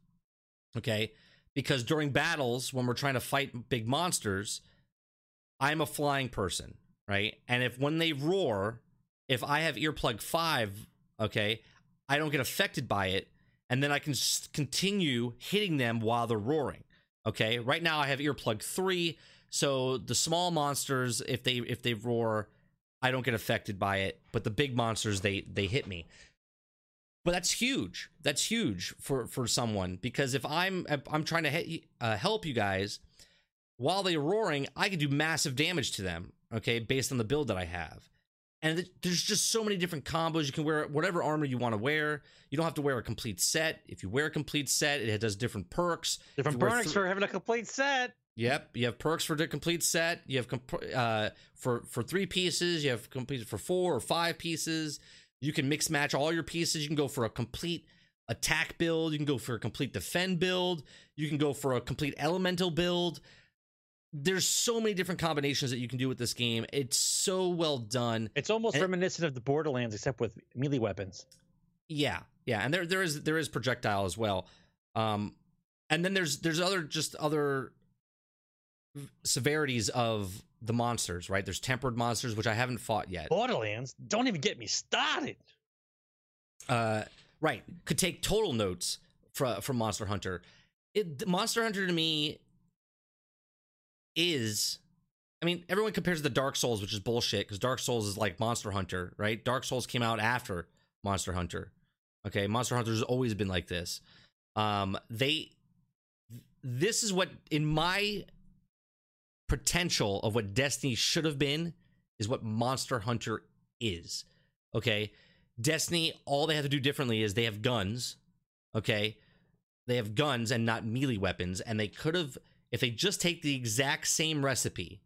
Okay? Because during battles when we're trying to fight big monsters, I'm a flying person, right? And if when they roar, if I have earplug 5, okay, I don't get affected by it and then I can continue hitting them while they're roaring. Okay? Right now I have earplug 3, so the small monsters if they if they roar, I don't get affected by it, but the big monsters they they hit me. But that's huge. That's huge for for someone because if I'm I'm trying to uh, help you guys while they're roaring, I can do massive damage to them. Okay, based on the build that I have. And th- there's just so many different combos. You can wear whatever armor you want to wear. You don't have to wear a complete set. If you wear a complete set, it does different perks. Different If you wear perks for having a complete set. Yep, you have perks for the complete set. You have comp- uh, for for three pieces. You have complete for four or five pieces. You can mix match all your pieces. You can go for a complete attack build. You can go for a complete defend build. You can go for a complete elemental build. There's so many different combinations that you can do with this game. It's so well done. It's almost And- reminiscent of the Borderlands, except with melee weapons. Yeah, yeah, and there there is there is projectile as well. Um, and then there's there's other just other severities of the monsters. Right, there's tempered monsters which I haven't fought yet. Borderlands, don't even get me started. Uh, right, could take total notes from from Monster Hunter. It Monster Hunter to me is. I mean, everyone compares to Dark Souls, which is bullshit because Dark Souls is like Monster Hunter, right? Dark Souls came out after Monster Hunter. Okay, Monster Hunter has always been like this. Um, they, this is what in my potential of what Destiny should have been is what Monster Hunter is. Okay, Destiny, all they have to do differently is they have guns. Okay, they have guns and not melee weapons, and they could have if they just take the exact same recipe.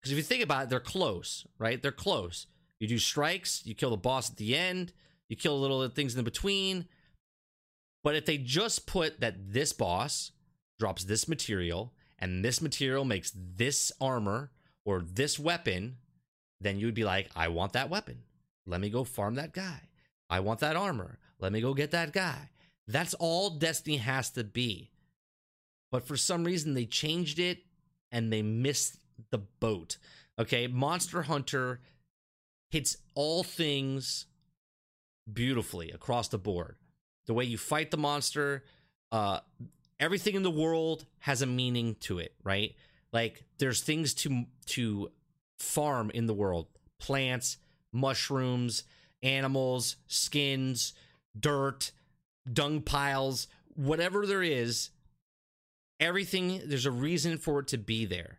Because if you think about it, they're close, right? They're close. You do strikes, you kill the boss at the end, you kill little things in between. But if they just put that this boss drops this material and this material makes this armor or this weapon, then you would be like, I want that weapon. Let me go farm that guy. I want that armor. Let me go get that guy. That's all Destiny has to be. But for some reason, they changed it and they missed the boat. Okay. Monster Hunter hits all things beautifully across the board. The way you fight the monster, uh, everything in the world has a meaning to it, right? Like there's things to to farm in the world: plants, mushrooms, animals, skins, dirt, dung piles, whatever there is. Everything there's a reason for it to be there.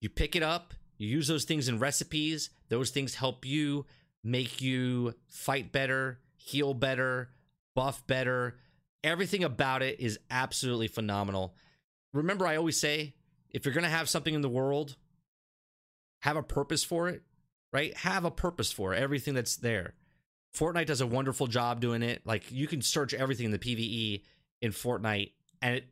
You pick it up, you use those things in recipes. Those things help you make you fight better, heal better, buff better. Everything about it is absolutely phenomenal. Remember, I always say if you're going to have something in the world, have a purpose for it, right? Have a purpose for everything that's there. Fortnite does a wonderful job doing it. Like you can search everything in the PvE in Fortnite and it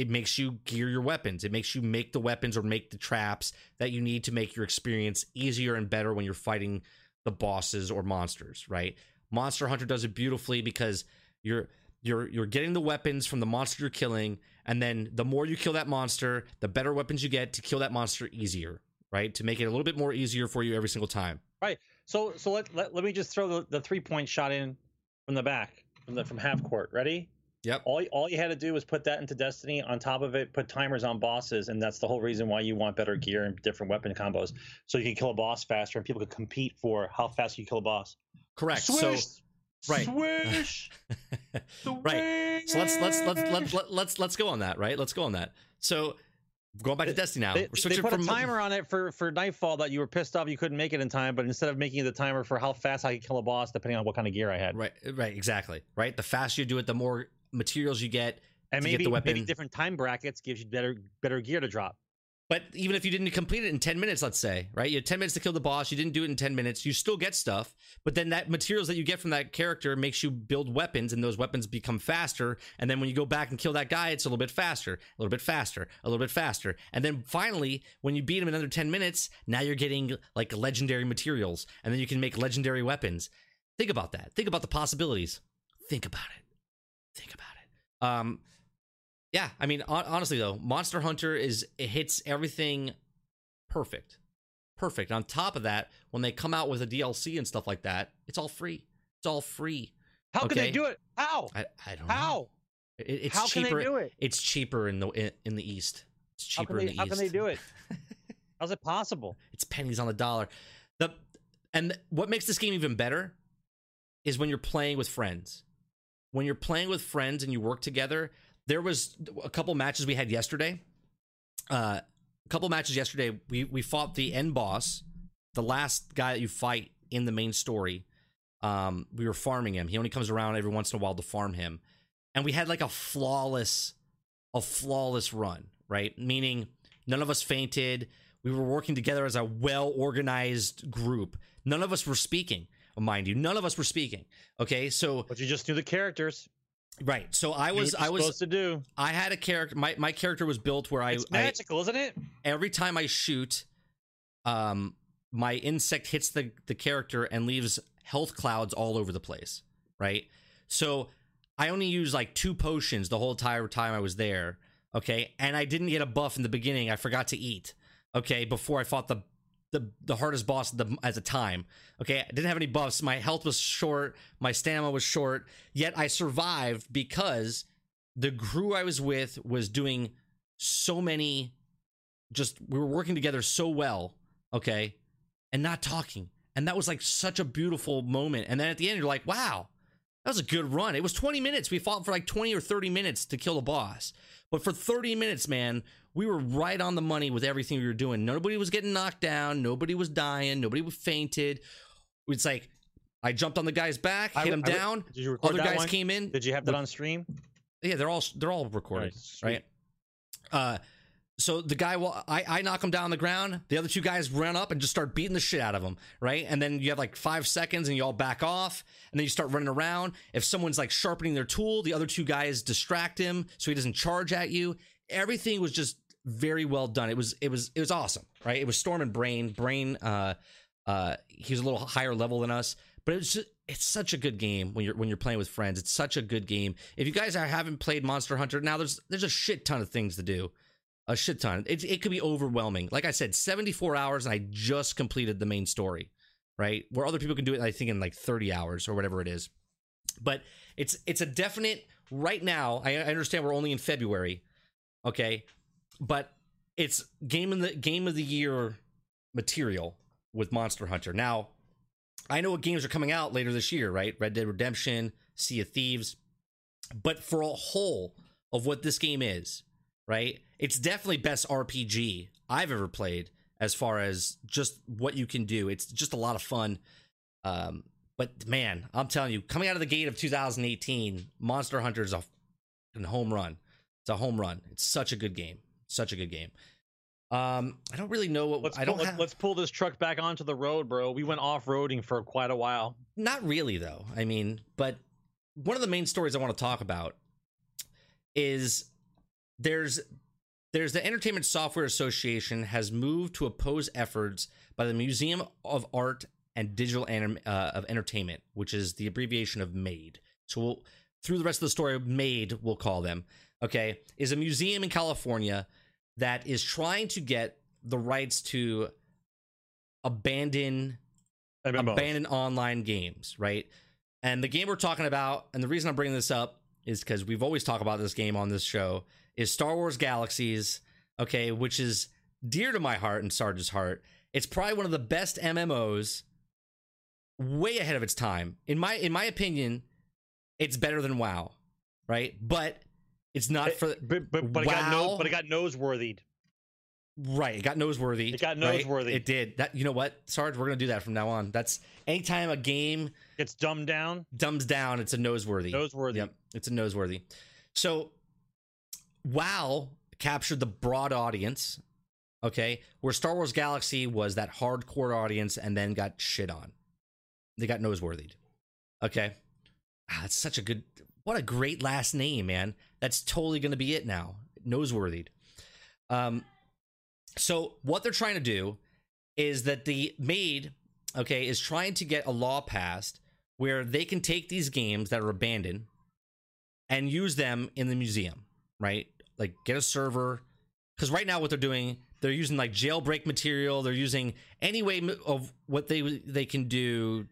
it makes you gear your weapons. It makes you make the weapons or make the traps that you need to make your experience easier and better when you're fighting the bosses or monsters, right? Monster Hunter does it beautifully because you're you're you're getting the weapons from the monster you're killing and then the more you kill that monster, the better weapons you get to kill that monster easier, right? To make it a little bit more easier for you every single time. Right. So so let let, let me just throw the, the three point shot in from the back from the from half court. Ready? Yep. All all you had to do was put that into Destiny. On top of it, put timers on bosses, and that's the whole reason why you want better gear and different weapon combos, so you can kill a boss faster, and people can compete for how fast you kill a boss. Correct. Swish, So right. swish, <laughs> right. So let's let's let's let's let, let's let's go on that, right? Let's go on that. So going back to Destiny now. They, We're they switching put from a timer on it for for Nightfall that you were pissed off you couldn't make it in time, but instead of making the timer for how fast I could kill a boss, depending on what kind of gear I had, Right, right, exactly. Right. The faster you do it, the more materials you get. and to get maybe maybe different time brackets gives you better better gear to drop. But even if you didn't complete it in 10 minutes, let's say, right? You had 10 minutes to kill the boss, you didn't do it in 10 minutes, you still get stuff, but then that materials that you get from that character makes you build weapons and those weapons become faster. And then when you go back and kill that guy, it's a little bit faster, a little bit faster, a little bit faster. And then finally, when you beat him in under 10 minutes, now you're getting like legendary materials and then you can make legendary weapons. Think about that. Think about the possibilities. Think about it. Think about it. Um, yeah, I mean, hon- honestly though, Monster Hunter is it hits everything perfect, perfect. On top of that, when they come out with a DLC and stuff like that, it's all free. It's all free. How can they do it? How? I, I don't know. How? It, it's How can cheaper. they do it? It's cheaper in the in, in the east. It's cheaper can in the how east. How can they do it? <laughs> How's it possible? It's pennies on the dollar. The and what makes this game even better is when you're playing with friends. When you're playing with friends and you work together. There was a couple matches we had yesterday. Uh, a couple matches yesterday. We we fought the end boss, the last guy that you fight in the main story. Um, we were farming him. He only comes around every once in a while to farm him, and we had like a flawless, a flawless run. Right, meaning none of us fainted. We were working together as a well organized group. None of us were speaking, mind you. None of us were speaking. Okay, so But you just knew the characters. right. So I was I was supposed to do. I had a character. My my character was built where I, It's I magical, isn't it? every time I shoot, um, my insect hits the the character and leaves health clouds all over the place. Right. So I only used like two potions the whole entire time I was there. Okay, and I didn't get a buff in the beginning. I forgot to eat. Okay, before I fought the the the hardest boss at the at the time. Okay, I didn't have any buffs. My health was short. My stamina was short. Yet I survived because the crew I was with was doing so many. Just we were working together so well. Okay, and not talking, and that was like such a beautiful moment. And then at the end, you're like, wow. That was a good run. It was 20 minutes. We fought for like 20 or 30 minutes to kill the boss. But for 30 minutes, man, we were right on the money with everything we were doing. Nobody was getting knocked down. Nobody was dying. Nobody was fainted. It's like I jumped on the guy's back, I hit him I down. Did you record Other guys one? came in. Did you have that on stream? Yeah, they're all they're all recorded, right? Uh, so the guy, well, I I knock him down on the ground. The other two guys run up and just start beating the shit out of him, right? And then you have like five seconds, and you all back off, and then you start running around. If someone's like sharpening their tool, the other two guys distract him so he doesn't charge at you. Everything was just very well done. It was it was it was awesome, right? It was Storm and Brain. Brain, uh, uh, he was a little higher level than us, but it was just, it's such a good game when you're when you're playing with friends. It's such a good game. If you guys haven't played Monster Hunter, now there's there's a shit ton of things to do, a shit ton. It it could be overwhelming. Like I said, 74 hours, and I just completed the main story, right? Where other people can do it, I think in like 30 hours or whatever it is. But it's it's a definite right now. I, I understand we're only in February, okay, but it's game of the game of the year material with Monster Hunter. Now, I know what games are coming out later this year, right? Red Dead Redemption, Sea of Thieves. But for a whole of what this game is, right? It's definitely best RPG I've ever played as far as just what you can do. It's just a lot of fun. Um, but man, I'm telling you, coming out of the gate of 2018, Monster Hunter is a home run. It's a home run. It's such a good game. Such a good game. Um, I don't really know what Let's I don't have. let's pull this truck back onto the road, bro. We went off roading for quite a while. Not really, though. I mean, but one of the main stories I want to talk about is there's there's the Entertainment Software Association has moved to oppose efforts by the Museum of Art and Digital Anim- uh, of Entertainment, which is the abbreviation of MADE. So we'll, through the rest of the story, MADE we'll call them. Okay, is a museum in California that is trying to get the rights to abandon MMOs. abandoned online games, right? And the game we're talking about, and the reason I'm bringing this up is because we've always talked about this game on this show, is Star Wars Galaxies, okay, which is dear to my heart and Sarge's heart. It's probably one of the best MMOs, way ahead of its time. In my in my opinion, it's better than WoW, right? But it's not eh, for but but, but it got no, Wow. but it got noseworthy. Right, it got noseworthy. It got right? It did. That you know what, Sarge, we're gonna do that from now on. That's anytime a game Gets dumbed down. dumbs down, it's a noseworthy. Noseworthy. Yep, it's a noseworthy. So, WoW captured the broad audience, okay, where Star Wars Galaxy was that hardcore audience and then got shit on. They got noseworthy. Okay, ah, that's such a good. What a great last name, man. That's totally to be it now. Noseworthy. Um, so what they're trying to do is that the MADE, okay, is trying to get a law passed where they can take these games that are abandoned and use them in the museum, right? Like get a server because right now what they're doing, they're using like jailbreak material. They're using any way of what they they can do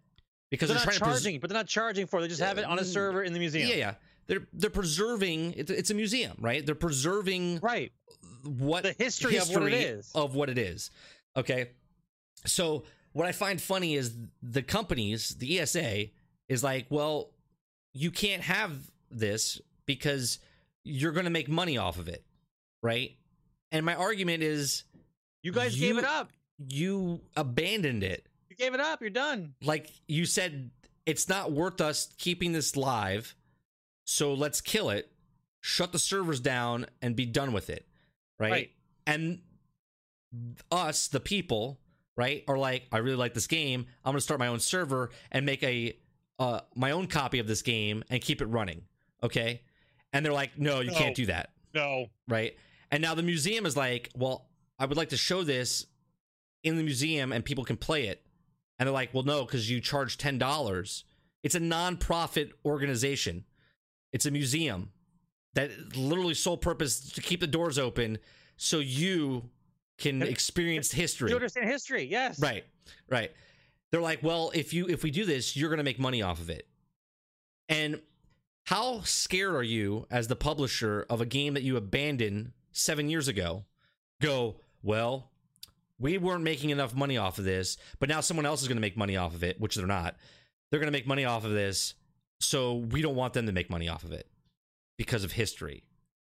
because They're they're, not trying to pres- charging, but they're not charging for. it. They just have it on a Mm, server in the museum. Yeah, yeah. They're they're preserving. It's, it's a museum, right? They're preserving Right. what The history of what it is. of what it is. Okay, so what I find funny is the companies, the ESA, is like, well, you can't have this because you're going to make money off of it, right? And my argument is, You guys You- gave it up. you abandoned it. You gave it up. You're done. Like you said, it's not worth us keeping this live, so let's kill it, shut the servers down, and be done with it, right? Right. And us, the people, right, are like, I really like this game. I'm gonna start my own server and make a uh, my own copy of this game and keep it running, okay? And they're like, no, you No. can't do that, No. right? And now the museum is like, well, I would like to show this in the museum and people can play it. And they're like, well, no, because you charge ten dollars. It's a non-profit organization. It's a museum that literally sole purpose to keep the doors open so you can experience history. You understand history? Yes. Right, right. They're like, well, if you if we do this, you're going to make money off of it. And how scared are you as the publisher of a game that you abandoned seven years ago? Go, well, we weren't making enough money off of this, but now someone else is going to make money off of it, which they're not. They're going to make money off of this, so we don't want them to make money off of it because of history.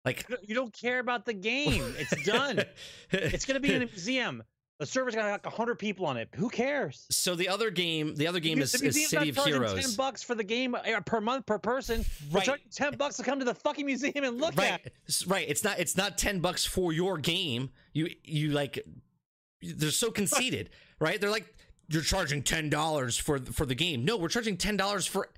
Like, You don't care about the game. It's done. <laughs> it's going to be in a museum. The server's got like 100 people on it. Who cares? so the other game, the other game The is, museum's is City of Heroes. 10 bucks for the game uh, per month per person. Right. 10 bucks to come to the fucking museum and look right at. S- right it's not it's not 10 bucks for your game you you like they're so conceited right they're like you're charging $10 for for the game no we're charging $10 for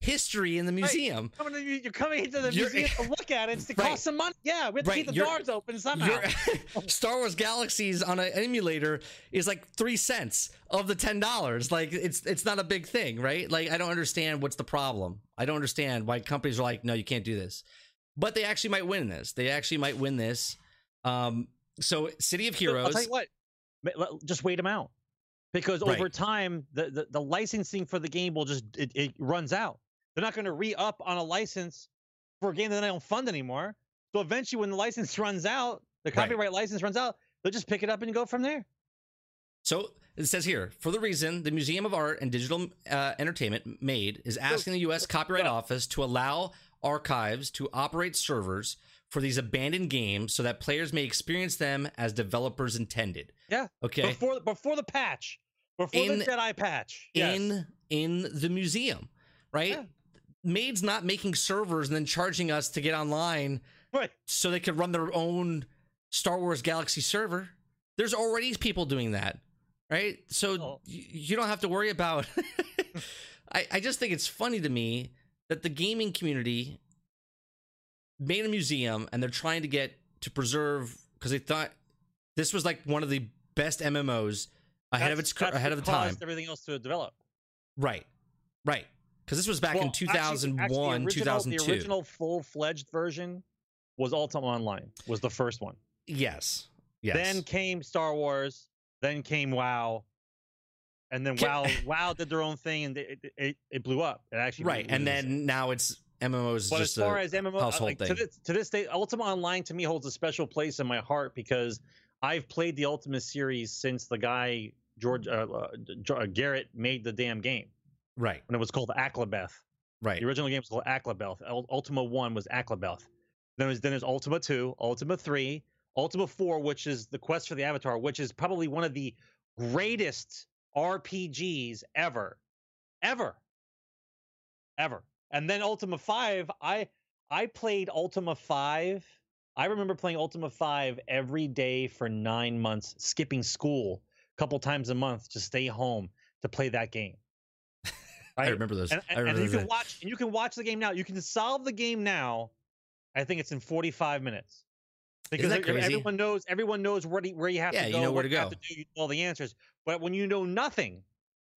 history in the museum Coming to, you're coming into the You're- museum to <laughs> look at it. It's to Right. cost some money. Yeah, we have to Right, keep the you're- doors open somehow. <laughs> <laughs> Star Wars Galaxies on an emulator is like three cents of the ten dollars. Like it's it's not a big thing, right? Like I don't understand what's the problem. I don't understand why companies are like, no, you can't do this. But they actually might win this. They actually might win this. Um, so City of I'll Heroes. tell you what, just wait them out because Right. over time the, the the licensing for the game will just it, it runs out. They're not going to re up on a license for a game that they don't fund anymore. So eventually, when the <laughs> license runs out, the Right. copyright license runs out, they'll just pick it up and go from there. So it says here, for the reason the Museum of Art and Digital uh, Entertainment MADE is asking the U.S. Copyright Office to allow archives to operate servers for these abandoned games so that players may experience them as developers intended. Yeah. Okay. Before before the patch, before In- the Jedi patch. Yes. In in the museum, right? Yeah. MADE's not making servers and then charging us to get online right. so they could run their own Star Wars Galaxy server. There's already people doing that, right? So Oh. y- you don't have to worry about. <laughs> I, I just think it's funny to me that the gaming community made a museum and they're trying to get to preserve because they thought this was like one of the best MMOs ahead of its ahead of the time. Everything else to develop. Right, right. Because this was back Well, in 2001, actually, the original- 2002. The original full fledged version was Ultima Online. Was the first one. Yes, yes. Then came Star Wars. Then came WoW. And then WoW <laughs> WoW did their own thing, and it, it, it blew up. It actually right, and then now it's MMOs. But as far as MMO, uh, household like, to this, to this day, Ultima Online to me holds a special place in my heart because I've played the Ultima series since the guy George uh, uh, Garriott made the damn game right, when it was called Akalabeth. right, The original game was called Akalabeth. Ul- Ultima One was Akalabeth. Then there's then there's Ultima Two, Ultima Three, Ultima Four, which is the quest for the Avatar, which is probably one of the greatest RPGs ever, ever, ever. And then Ultima Five, I I played Ultima Five. I remember playing Ultima Five every day for nine months, skipping school a couple times a month to stay home to play that game. I remember those. and, and, and you can that. watch and you can watch the game now. You can solve the game now. I think it's in 45 minutes. Because everyone knows everyone knows where to, where you have Yeah, to you go. know where to have go. do, you know all the answers. But when you know nothing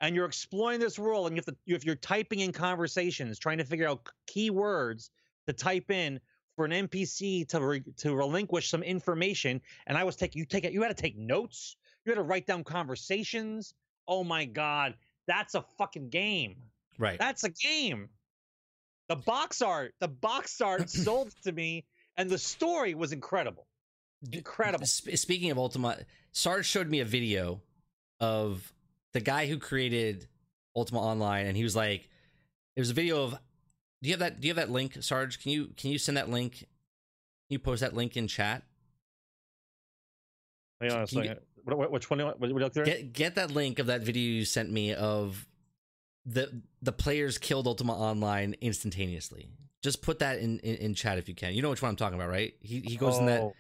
and you're exploring this world and you have to you, if you're typing in conversations trying to figure out key words to type in for an NPC to re- to relinquish some information, and I was taking you take it. You had to take notes. You had to write down conversations. Oh my god, that's a fucking game. Right. That's a game. The box art, the box art <clears throat> sold to me, and the story was incredible. Incredible. Sp- speaking of Ultima, Sarge showed me a video of the guy who created Ultima Online, and he was like, "It was a video of." Do you have that? Do you have that link, Sarge? Can you can you send that link? Can you post that link in chat? Hang on a you second. What, what, which one? What, what, what, what, Get get that link of that video you sent me of the the players killed Ultima Online instantaneously. Just put that in, in, in chat if you can. You know which one I'm talking about, right? He he goes in that Oh.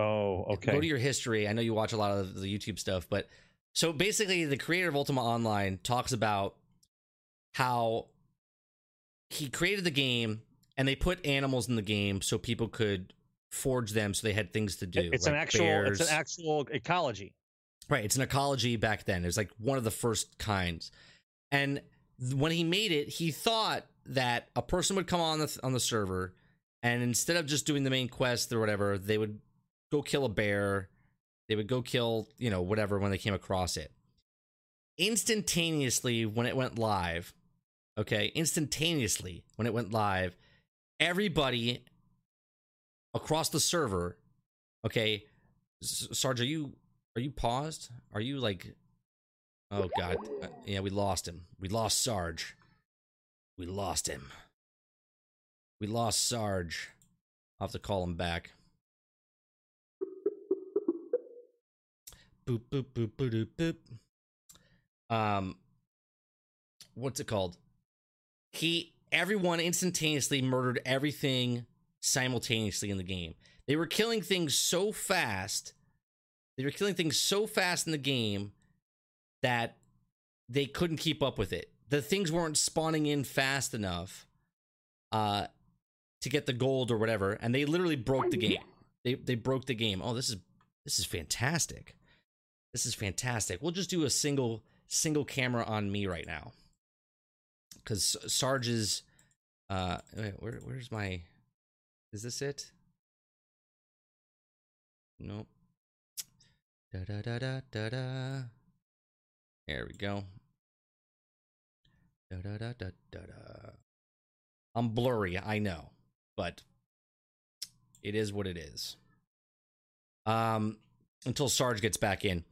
Oh, okay. Go to your history. I know you watch a lot of the YouTube stuff, but so basically, the creator of Ultima Online talks about how he created the game and they put animals in the game so people could forge them so they had things to do. it's an actual. bears. It's an actual ecology. Right, it's an ecology back then. It was like one of the first kinds. And when he made it, he thought that a person would come on the on the server and instead of just doing the main quest or whatever, they would go kill a bear. They would go kill, you know, whatever when they came across it. Instantaneously when it went live, okay, instantaneously when it went live, everybody across the server, okay, Sarge, are you are you paused? Are you like? Oh God, Uh, yeah, we lost him. We lost Sarge. We lost him. We lost Sarge. I'll have to call him back. Boop boop boop boop boop boop. Um, what's it called? He everyone instantaneously murdered everything simultaneously in the game. They were killing things so fast. They were killing things so fast in the game that they couldn't keep up with it. The things weren't spawning in fast enough uh to get the gold or whatever, and they literally broke the game. They they broke the game. Oh, this is this is fantastic. This is fantastic. We'll just do a single single camera on me right now. Cuz Sarge's uh where where's my is this it? Nope. Da da da da da da. There we go. Da da da da da da. I'm blurry, I know, but it is what it is. Um, until Sarge gets back in.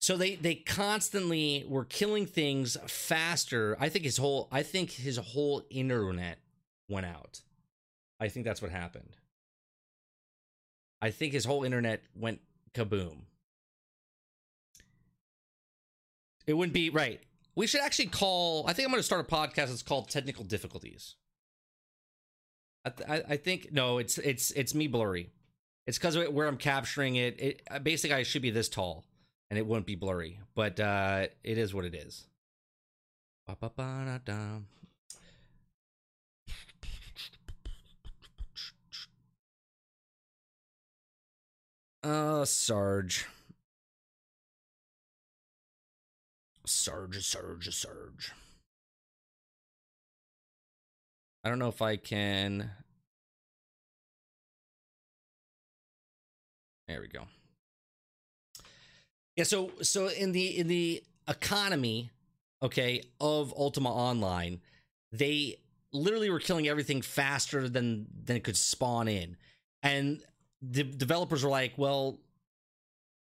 So they they constantly were killing things faster. I think his whole I think his whole internet went out. I think that's what happened. I think his whole internet went kaboom. It wouldn't be right. We should actually call. I think I'm going to start a podcast. It's called Technical Difficulties. I, th- I, think no, it's it's it's me blurry. It's because of where I'm capturing it. It uh, basically I should be this tall, and it wouldn't be blurry. But uh, it is what it is. Ba-ba-ba-da-da. Uh, Sarge. Surge, surge, surge. I don't know if I can. There we go. Yeah, so so in the in the economy, okay, of Ultima Online, they literally were killing everything faster than than it could spawn in. And the developers were like, "Well,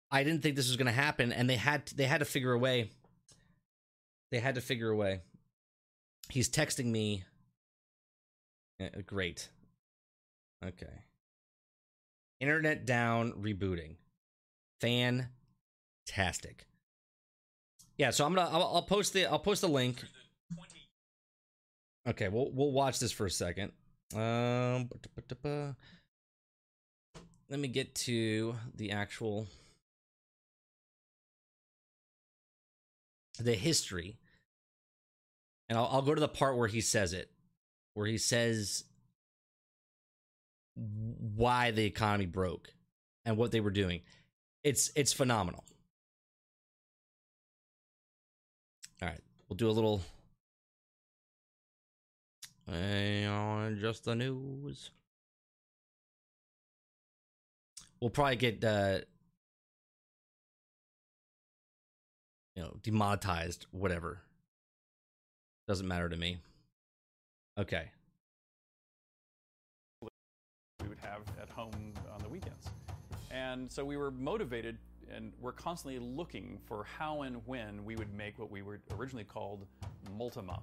I didn't think this was going to happen," and they had they had to figure a way. They had to figure a way. He's texting me. Yeah, great. Okay. Internet down, rebooting. Fantastic. Yeah, so I'm gonna I'll, I'll post the I'll post the link. Okay, we'll we'll watch this for a second. Um, let me get to the actual the history, and I'll, I'll go to the part where he says it, where he says why the economy broke and what they were doing. It's it's phenomenal. All right, we'll do a little Uh, just the news. We'll probably get uh, you know demonetized, whatever. Doesn't matter to me. Okay. we would have at home on the weekends. And so we were motivated and we're constantly looking for how and when we would make what we were originally called Multima.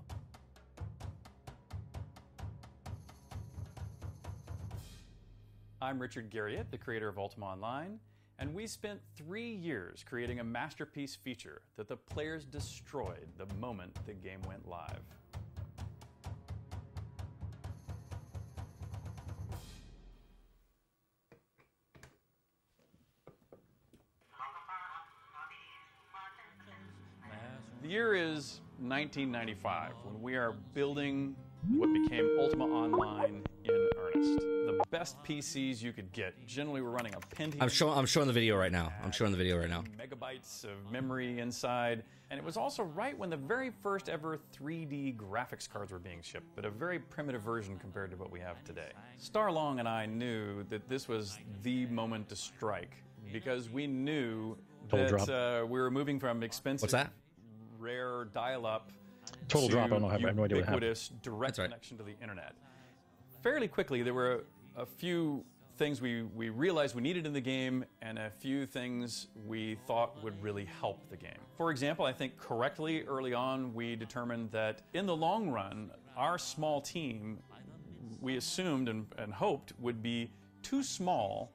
I'm Richard Garriott, the creator of Ultima Online, and we spent three years creating a masterpiece feature that the players destroyed the moment the game went live. The year is 1995 when we are building what became Ultima Online in The best PCs you could get. Generally, we're running a Pentium. I'm showing. I'm showing the video right now. I'm showing the video right now. Megabytes of memory inside. And it was also right when the very first ever 3D graphics cards were being shipped, but a very primitive version compared to what we have today. Starr Long and I knew that this was the moment to strike because we knew Total that uh, we were moving from expensive, What's that? rare dial-up Total to drop, I don't have- I have no idea what happened. ubiquitous direct right. connection to the internet. Fairly quickly, there were a few things we, we realized we needed in the game and a few things we thought would really help the game. For example, I think correctly early on we determined that in the long run, our small team, we assumed and, and hoped, would be too small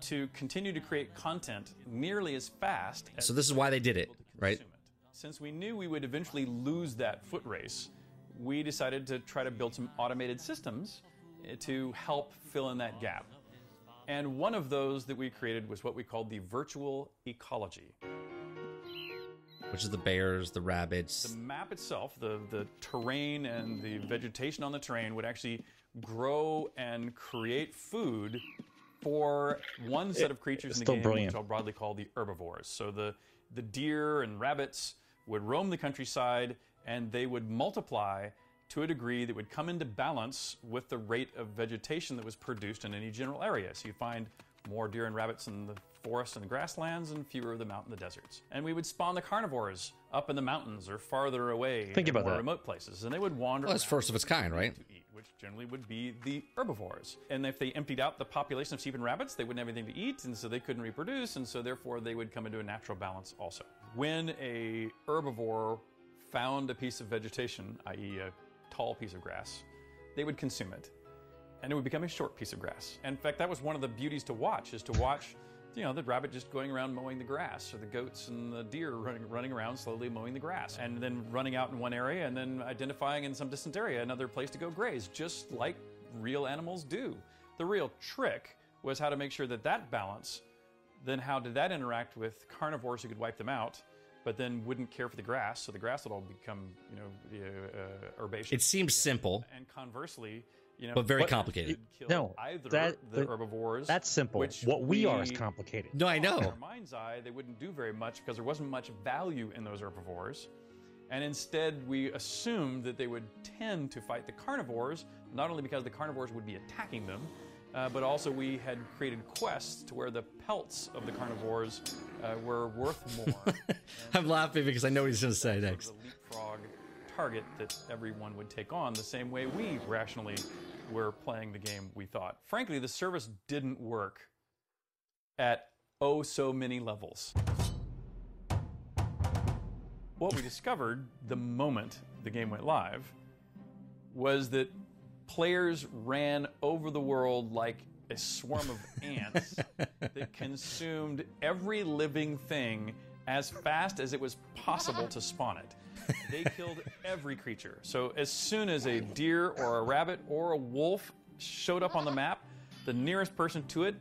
to continue to create content nearly as fast as So this is why they did it, right? it. Since we knew we would eventually lose that foot race, we decided to try to build some automated systems to help fill in that gap. And one of those that we created was what we called the virtual ecology. Which is the bears, the rabbits. The map itself, the, the terrain and the vegetation on the terrain would actually grow and create food for one set of creatures it's in the still game, brilliant. which I'll broadly call the herbivores. So the, the deer and rabbits would roam the countryside and they would multiply to a degree that would come into balance with the rate of vegetation that was produced in any general area. So you'd find more deer and rabbits in the forests and the grasslands and fewer of them out in the deserts. And we would spawn the carnivores up in the mountains or farther away Think in about more that. remote places. And they would wander Well, that's first of its kind, right? to eat, which generally would be the herbivores. And if they emptied out the population of sheep and rabbits, they wouldn't have anything to eat, and so they couldn't reproduce, and so therefore they would come into a natural balance also. When a herbivore found a piece of vegetation, i.e., a tall piece of grass, they would consume it. And it would become a short piece of grass. And In fact, that was one of the beauties to watch, is to watch you know, the rabbit just going around mowing the grass, or the goats and the deer running, running around slowly mowing the grass, and then running out in one area and then identifying in some distant area another place to go graze, just like real animals do. The real trick was how to make sure that that balance, then how did that interact with carnivores who could wipe them out, but then wouldn't care for the grass, so the grass would all become, you know, uh, uh, herbaceous. It seems simple. and conversely, you know, But very complicated. kill No, either that- the that- herbivores. That's simple. which What we, are is complicated. No, I know. in know. our mind's eye, they wouldn't do very much because there wasn't much value in those herbivores. And instead, we assumed that they would tend to fight the carnivores, not only because the carnivores would be attacking them, uh, but also we had created quests to where the pelts of the carnivores uh, were worth more. <laughs> I'm laughing because I know what he's going to say next. The leapfrog target that everyone would take on the same way we rationally were playing the game we thought. Frankly, the service didn't work at oh so many levels. What we discovered the moment the game went live was that players ran over the world like a swarm of <laughs> ants that consumed every living thing as fast as it was possible to spawn it. They <laughs> killed every creature. So as soon as a deer or a rabbit or a wolf showed up on the map, the nearest person to it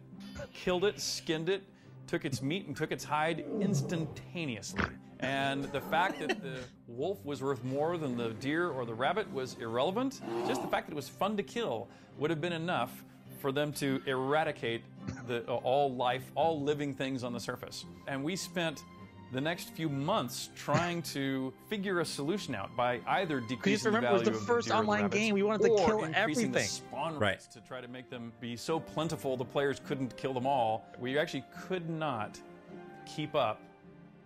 killed it, skinned it, took its meat and took its hide instantaneously. And the fact that the wolf was worth more than the deer or the rabbit was irrelevant. Just the fact that it was fun to kill would have been enough for them to eradicate the, uh, all life, all living things on the surface. And we spent the next few months trying to figure a solution out by either decreasing remember, the it was value the of first deer and online rabbits game. We wanted to or kill increasing the everything. spawn Right. rates to try to make them be so plentiful the players couldn't kill them all. We actually could not keep up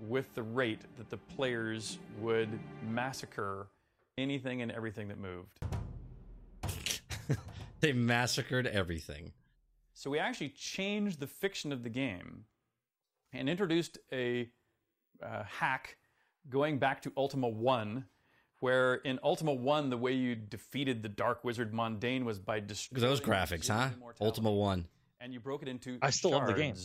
with the rate that the players would massacre anything and everything that moved. <laughs> They massacred everything. So we actually changed the fiction of the game and introduced a uh, hack going back to Ultima 1, where in Ultima 1, the way you defeated the Dark Wizard Mondain was by destroying Those graphics, huh? Ultima One. And you broke it into I still love the game.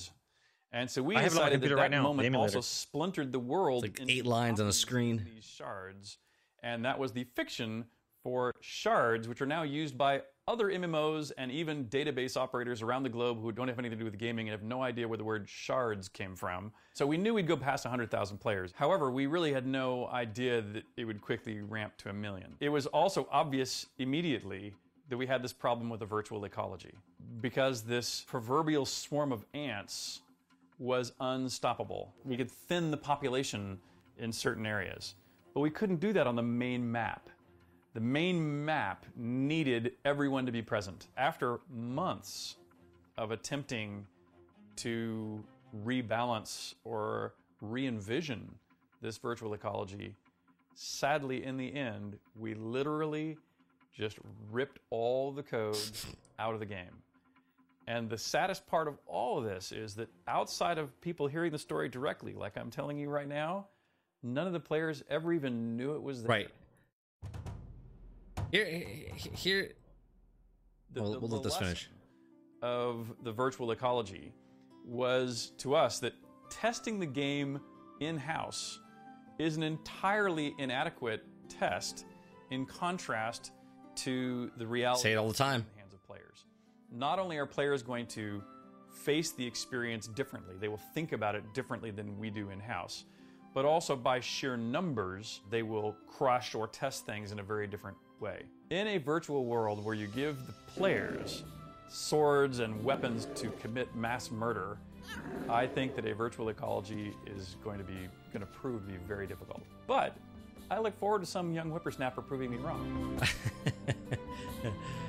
And so we I have it on decided that that right now, the moment emulator. also splintered the world It's like into eight lines on a screen. These shards, and that was the fiction for shards, which are now used by other MMOs and even database operators around the globe who don't have anything to do with gaming and have no idea where the word shards came from. So we knew we'd go past 100,000 players. However, we really had no idea that it would quickly ramp to a million. It was also obvious immediately that we had this problem with the virtual ecology because this proverbial swarm of ants was unstoppable. We could thin the population in certain areas, but we couldn't do that on the main map. The main map needed everyone to be present. After months of attempting to rebalance or re envision this virtual ecology, sadly, in the end, we literally just ripped all the code <laughs> out of the game. And the saddest part of all of this is that outside of people hearing the story directly, like I'm telling you right now, none of the players ever even knew it was there. Right. Here, here. The- We'll- the- we'll the let this finish. Of the virtual ecology was to us that testing the game in house is an entirely inadequate test in contrast to the reality Say it all the time. Not only are players going to face the experience differently, they will think about it differently than we do in house, but also by sheer numbers, they will crush or test things in a very different way. In a virtual world where you give the players swords and weapons to commit mass murder, I think that a virtual ecology is going to be going to prove to be very difficult. But I look forward to some young whippersnapper proving me wrong. <laughs>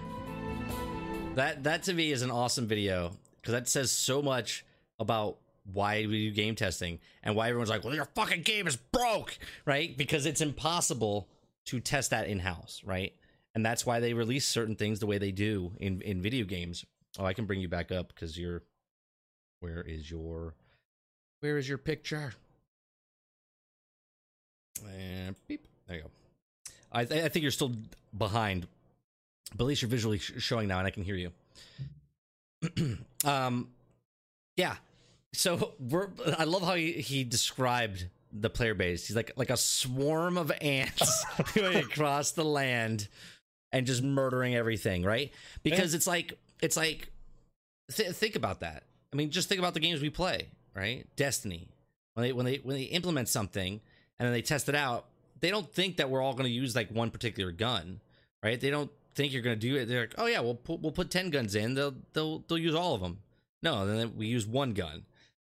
That that to me is an awesome video because that says so much about why we do game testing and why everyone's like, "Well, your fucking game is broke," right? Because it's impossible to test that in house, right? And that's why they release certain things the way they do in in video games. Oh, I can bring you back up because you're. Where is your? Where is your picture? And beep. There you go. I, th- I think you're still behind, but at least you're visually sh- showing now, and I can hear you. <clears throat> um, yeah. So we're. I love how he, he described the player base. He's like like a swarm of ants <laughs> <laughs> going across the land and just murdering everything, right? Because it's like it's like th- think about that. I mean, just think about the games we play, right? Destiny. When they when they when they implement something and then they test it out, they don't think that we're all going to use like one particular gun, right? They don't think you're going to do it. They're like, oh yeah, we'll put, we'll put ten guns in. They'll they'll they'll use all of them. No, then we use one gun,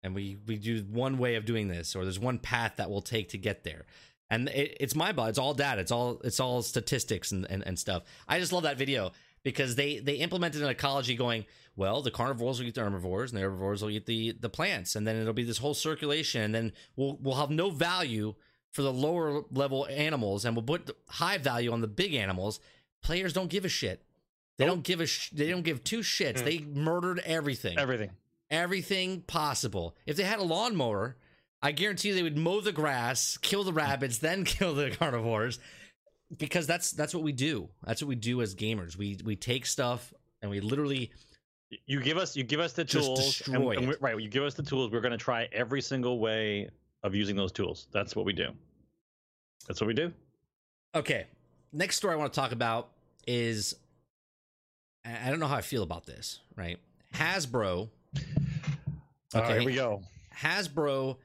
and we we do one way of doing this, or there's one path that we'll take to get there. And it, it's my ball. It's all data. It's all it's all statistics and, and, and stuff. I just love that video because they they implemented an ecology going well the carnivores will eat the herbivores and the herbivores will eat the the plants and then it'll be this whole circulation and then we'll we'll have no value for the lower level animals and we'll put high value on the big animals players don't give a shit they don't give a sh- they don't give two shits mm. they murdered everything Everything. everything possible. If they had a lawnmower, I guarantee you they would mow the grass, kill the rabbits, <laughs> then kill the carnivores. Because that's that's what we do. That's what we do as gamers. We we take stuff and we literally You give us you give us the tools, destroy and, and we- right? You give us the tools. We're going to try every single way of using those tools. That's what we do. That's what we do. Okay. Next story I want to talk about is I don't know how I feel about this, right? Hasbro right, Okay. here we go. Hasbro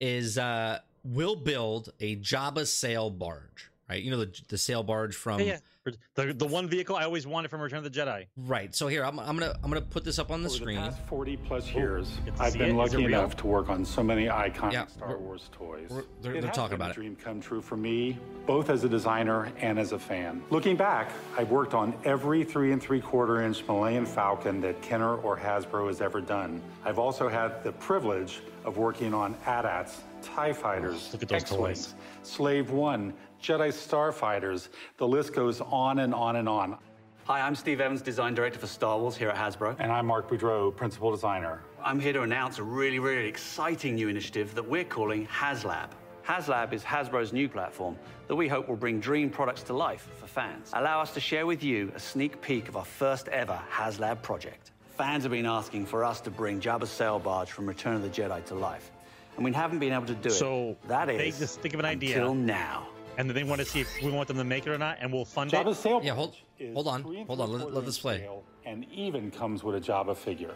is uh will build a Jabba sail barge, right? You know the the sail barge from yeah, yeah. The, the one vehicle I always wanted from Return of the Jedi. right. So here I'm, I'm gonna I'm gonna put this up on the Over screen. the past 40 plus years, get I've been it lucky enough to work on so many iconic Yeah, Star we're- Wars toys. we're- they're- It they're talking about a it. dream come true for me, both as a designer and as a fan. Looking back, I've worked on every three and three quarter inch Millennium Falcon that Kenner or Hasbro has ever done. I've also had the privilege of working on AT-ATs, TIE fighters, Look at those X-Wings, toys. Slave One, Jedi Starfighters. The list goes on and on and on. Hi, I'm Steve Evans, Design Director for Star Wars here at Hasbro. And I'm Mark Boudreau, Principal Designer. I'm here to announce a really, really exciting new initiative that we're calling HasLab. HasLab is Hasbro's new platform that we hope will bring dream products to life for fans. Allow us to share with you a sneak peek of our first ever HasLab project. Fans have been asking for us to bring Jabba's sail barge from Return of the Jedi to life. And we haven't been able to do it. So, that is they just think of an idea. until now. And then they want to see if we want them to make it or not, and we'll fund Jabba's it. sail Yeah, hold- barge is hold on, three and hold on, let- three-quarter let this inch play. scale And even comes with a Jabba figure.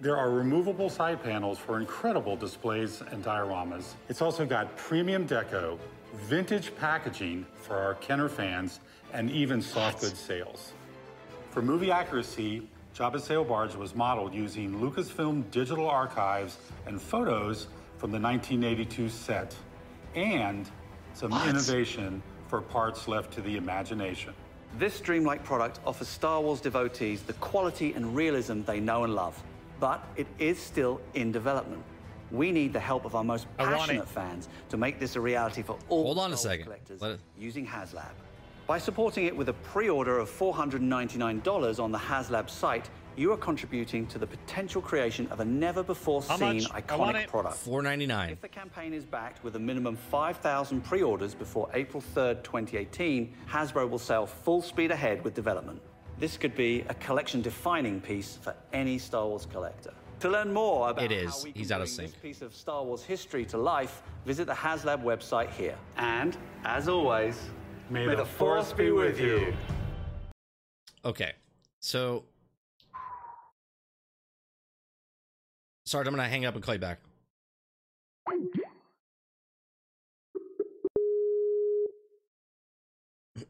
There are removable side panels for incredible displays and dioramas. It's also got premium deco, vintage packaging for our Kenner fans, and even soft goods sales. For movie accuracy, Jabba's sail barge was modeled using Lucasfilm digital archives and photos from the 1982 set, and some innovation for parts left to the imagination. This dreamlike product offers Star Wars devotees the quality and realism they know and love, but it is still in development. We need the help of our most I passionate fans to make this a reality for all Hold on a second. collectors Let it- using HasLab. By supporting it with a pre-order of $499 on the HasLab site, you are contributing to the potential creation of a never-before-seen much? I want iconic it. product. Four ninety nine. If the campaign is backed with a minimum 5,000 pre orders before April 3rd, 2018, Hasbro will sail full speed ahead with development. This could be a collection defining piece for any Star Wars collector. To learn more about It is. how we can He's out of bring sync. this piece of Star Wars history to life, visit the HasLab website here. And, as always, May the Force be with you. Okay, so sorry, I'm gonna hang up and call you back.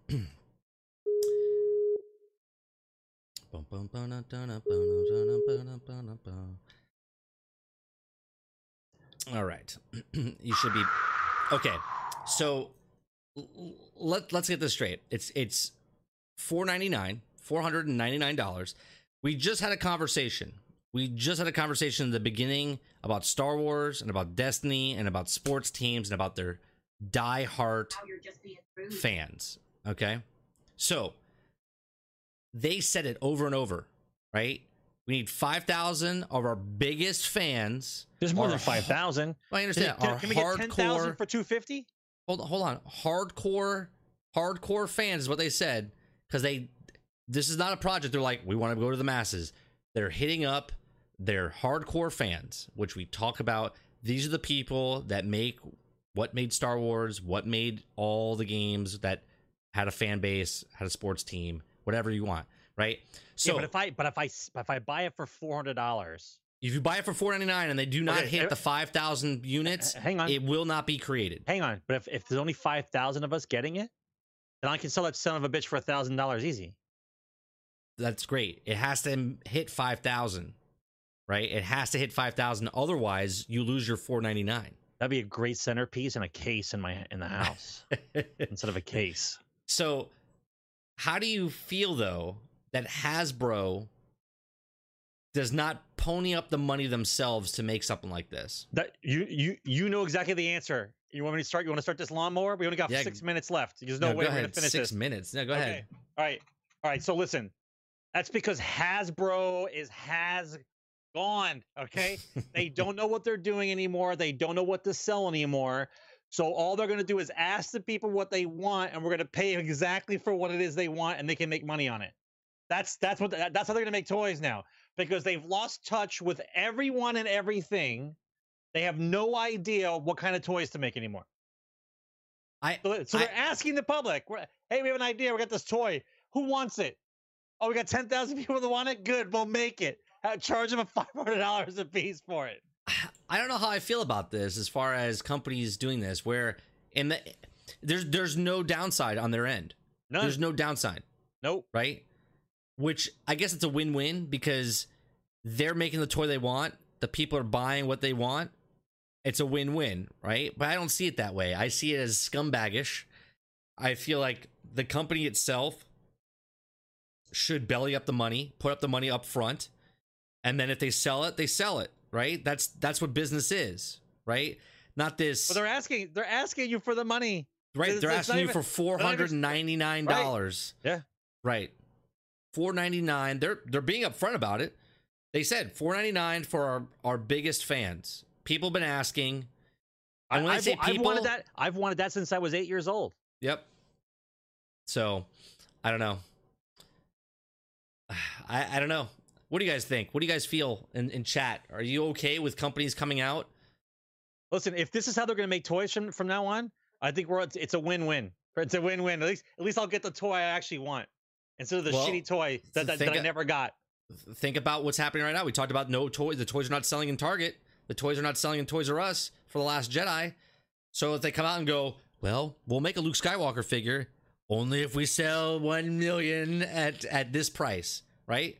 <clears throat> All right, <clears throat> you should be okay. So let let's get this straight. It's it's four ninety nine, four hundred and ninety nine dollars. We just had a conversation. We just had a conversation in the beginning about Star Wars and about Destiny and about sports teams and about their die-hard fans. Okay, so they said it over and over, right? We need five thousand of our biggest fans. There's more than five thousand. I understand. Can, Our can we get ten thousand for two fifty? hold on, hold on. Hardcore, hardcore fans is what they said because they. This is not a project. They're like, we want to go to the masses. They're hitting up their hardcore fans, which we talk about. These are the people that make what made Star Wars, what made all the games that had a fan base, had a sports team, whatever you want, right? So yeah, but if I but if I if I buy it for four hundred dollars, if you buy it for four ninety nine and they do not Okay, hit uh, the five thousand units, hang on. it will not be created. hang on. But if, if there's only five thousand of us getting it, then I can sell that son of a bitch for a thousand dollars easy. that's great. It has to hit 5,000, right? It has to hit 5,000. Otherwise, you lose your 499. That'd be a great centerpiece and a case in my in the <laughs> house instead of a case. so, how do you feel though that Hasbro does not pony up the money themselves to make something like this? That you you you know exactly the answer. You want me to start? You want to start this lawnmower? We only got Yeah, six minutes left. There's no, No, way we're gonna finish Six this. minutes. No, go Okay. ahead. All right. All right. So listen, that's because Hasbro is has gone. Okay. <laughs> they don't know what they're doing anymore. They don't know what to sell anymore. So all they're going to do is ask the people what they want, and we're going to pay exactly for what it is they want, and they can make money on it. That's that's what that's how they're going to make toys now because they've lost touch with everyone and everything. They have no idea what kind of toys to make anymore. I, So, so I- they're asking the public, hey, we have an idea. We got this toy. Who wants it? Oh, we got 10,000 <laughs> people that want it? Good. We'll make it. Charge them a $500 a piece for it. I don't know how I feel about this as far as companies doing this, where in the there's there's no downside on their end. None. There's no downside, nope. right? Which I guess it's a win-win because they're making the toy they want. The people are buying what they want. It's a win-win, right? But I don't see it that way. I see it as scumbaggish. I feel like the company itself should belly up the money, put up the money up front, and then if they sell it, they sell it, right? That's that's what business is, right? Not this Well, they're asking. They're asking you for the money. right. it's- They're it's asking you even- for four hundred ninety nine dollars. Yeah. Right. Four ninety nine. They're they're being upfront about it. They said four ninety nine for our our biggest fans. People have been asking. I, And when I I've, say I've people- wanted that. I've wanted that since I was eight years old. Yep. So, I don't know. <sighs> I I don't know. What do you guys think? What do you guys feel in, in chat? Are you okay with companies coming out? Listen, if this is how they're going to make toys from from now on, I think we're it's a win-win. It's a win-win. At least at least I'll get the toy I actually want instead of the Well, shitty toy that, that, that I never got. Think about what's happening right now. We talked about no toys. The toys are not selling in Target. The toys are not selling in Toys R Us for the Last Jedi. So if they come out and go, well, we'll make a Luke Skywalker figure only if we sell one million at at this price, right?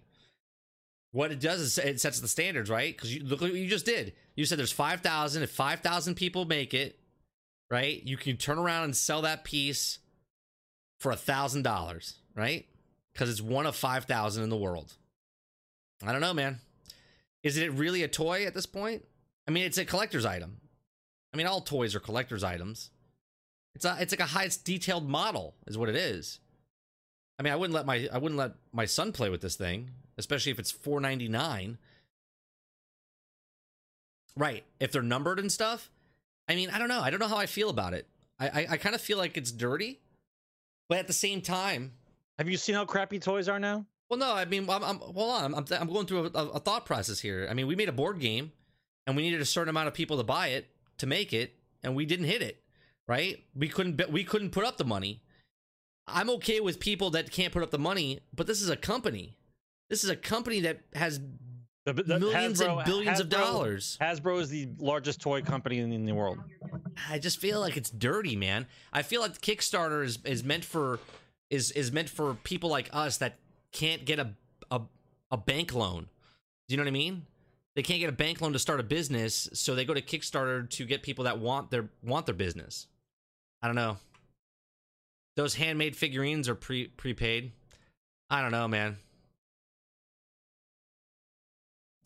What it does is it sets the standards, right? Because you look what you just did. You said there's five thousand. If five thousand people make it, right, you can turn around and sell that piece for a thousand dollars, right? Because it's one of five thousand in the world. I don't know, man. Is it really a toy at this point? I mean, it's a collector's item. I mean, all toys are collector's items. It's a, it's like a high detailed model, is what it is. I mean, I wouldn't let my I wouldn't let my son play with this thing, especially if it's four ninety nine. Right, if they're numbered and stuff. I mean, I don't know. I don't know how I feel about it. I I, I kind of feel like it's dirty, but at the same time, Have you seen how crappy toys are now? well, no, I mean, I'm, I'm hold on, I'm, I'm going through a, a thought process here. I mean, we made a board game, and we needed a certain amount of people to buy it to make it, and we didn't hit it, right? We couldn't, we couldn't put up the money. I'm okay with people that can't put up the money, but this is a company. This is a company that has The, the Millions and billions of dollars. Hasbro is the largest toy company in, in the world. I just feel like it's dirty, man. I feel like Kickstarter is, is meant for is is meant for people like us that can't get a a, a bank loan. Do you know what I mean? They can't get a bank loan to start a business, so they go to Kickstarter to get people that want their want their business. I don't know. Those handmade figurines are pre prepaid. I don't know, man.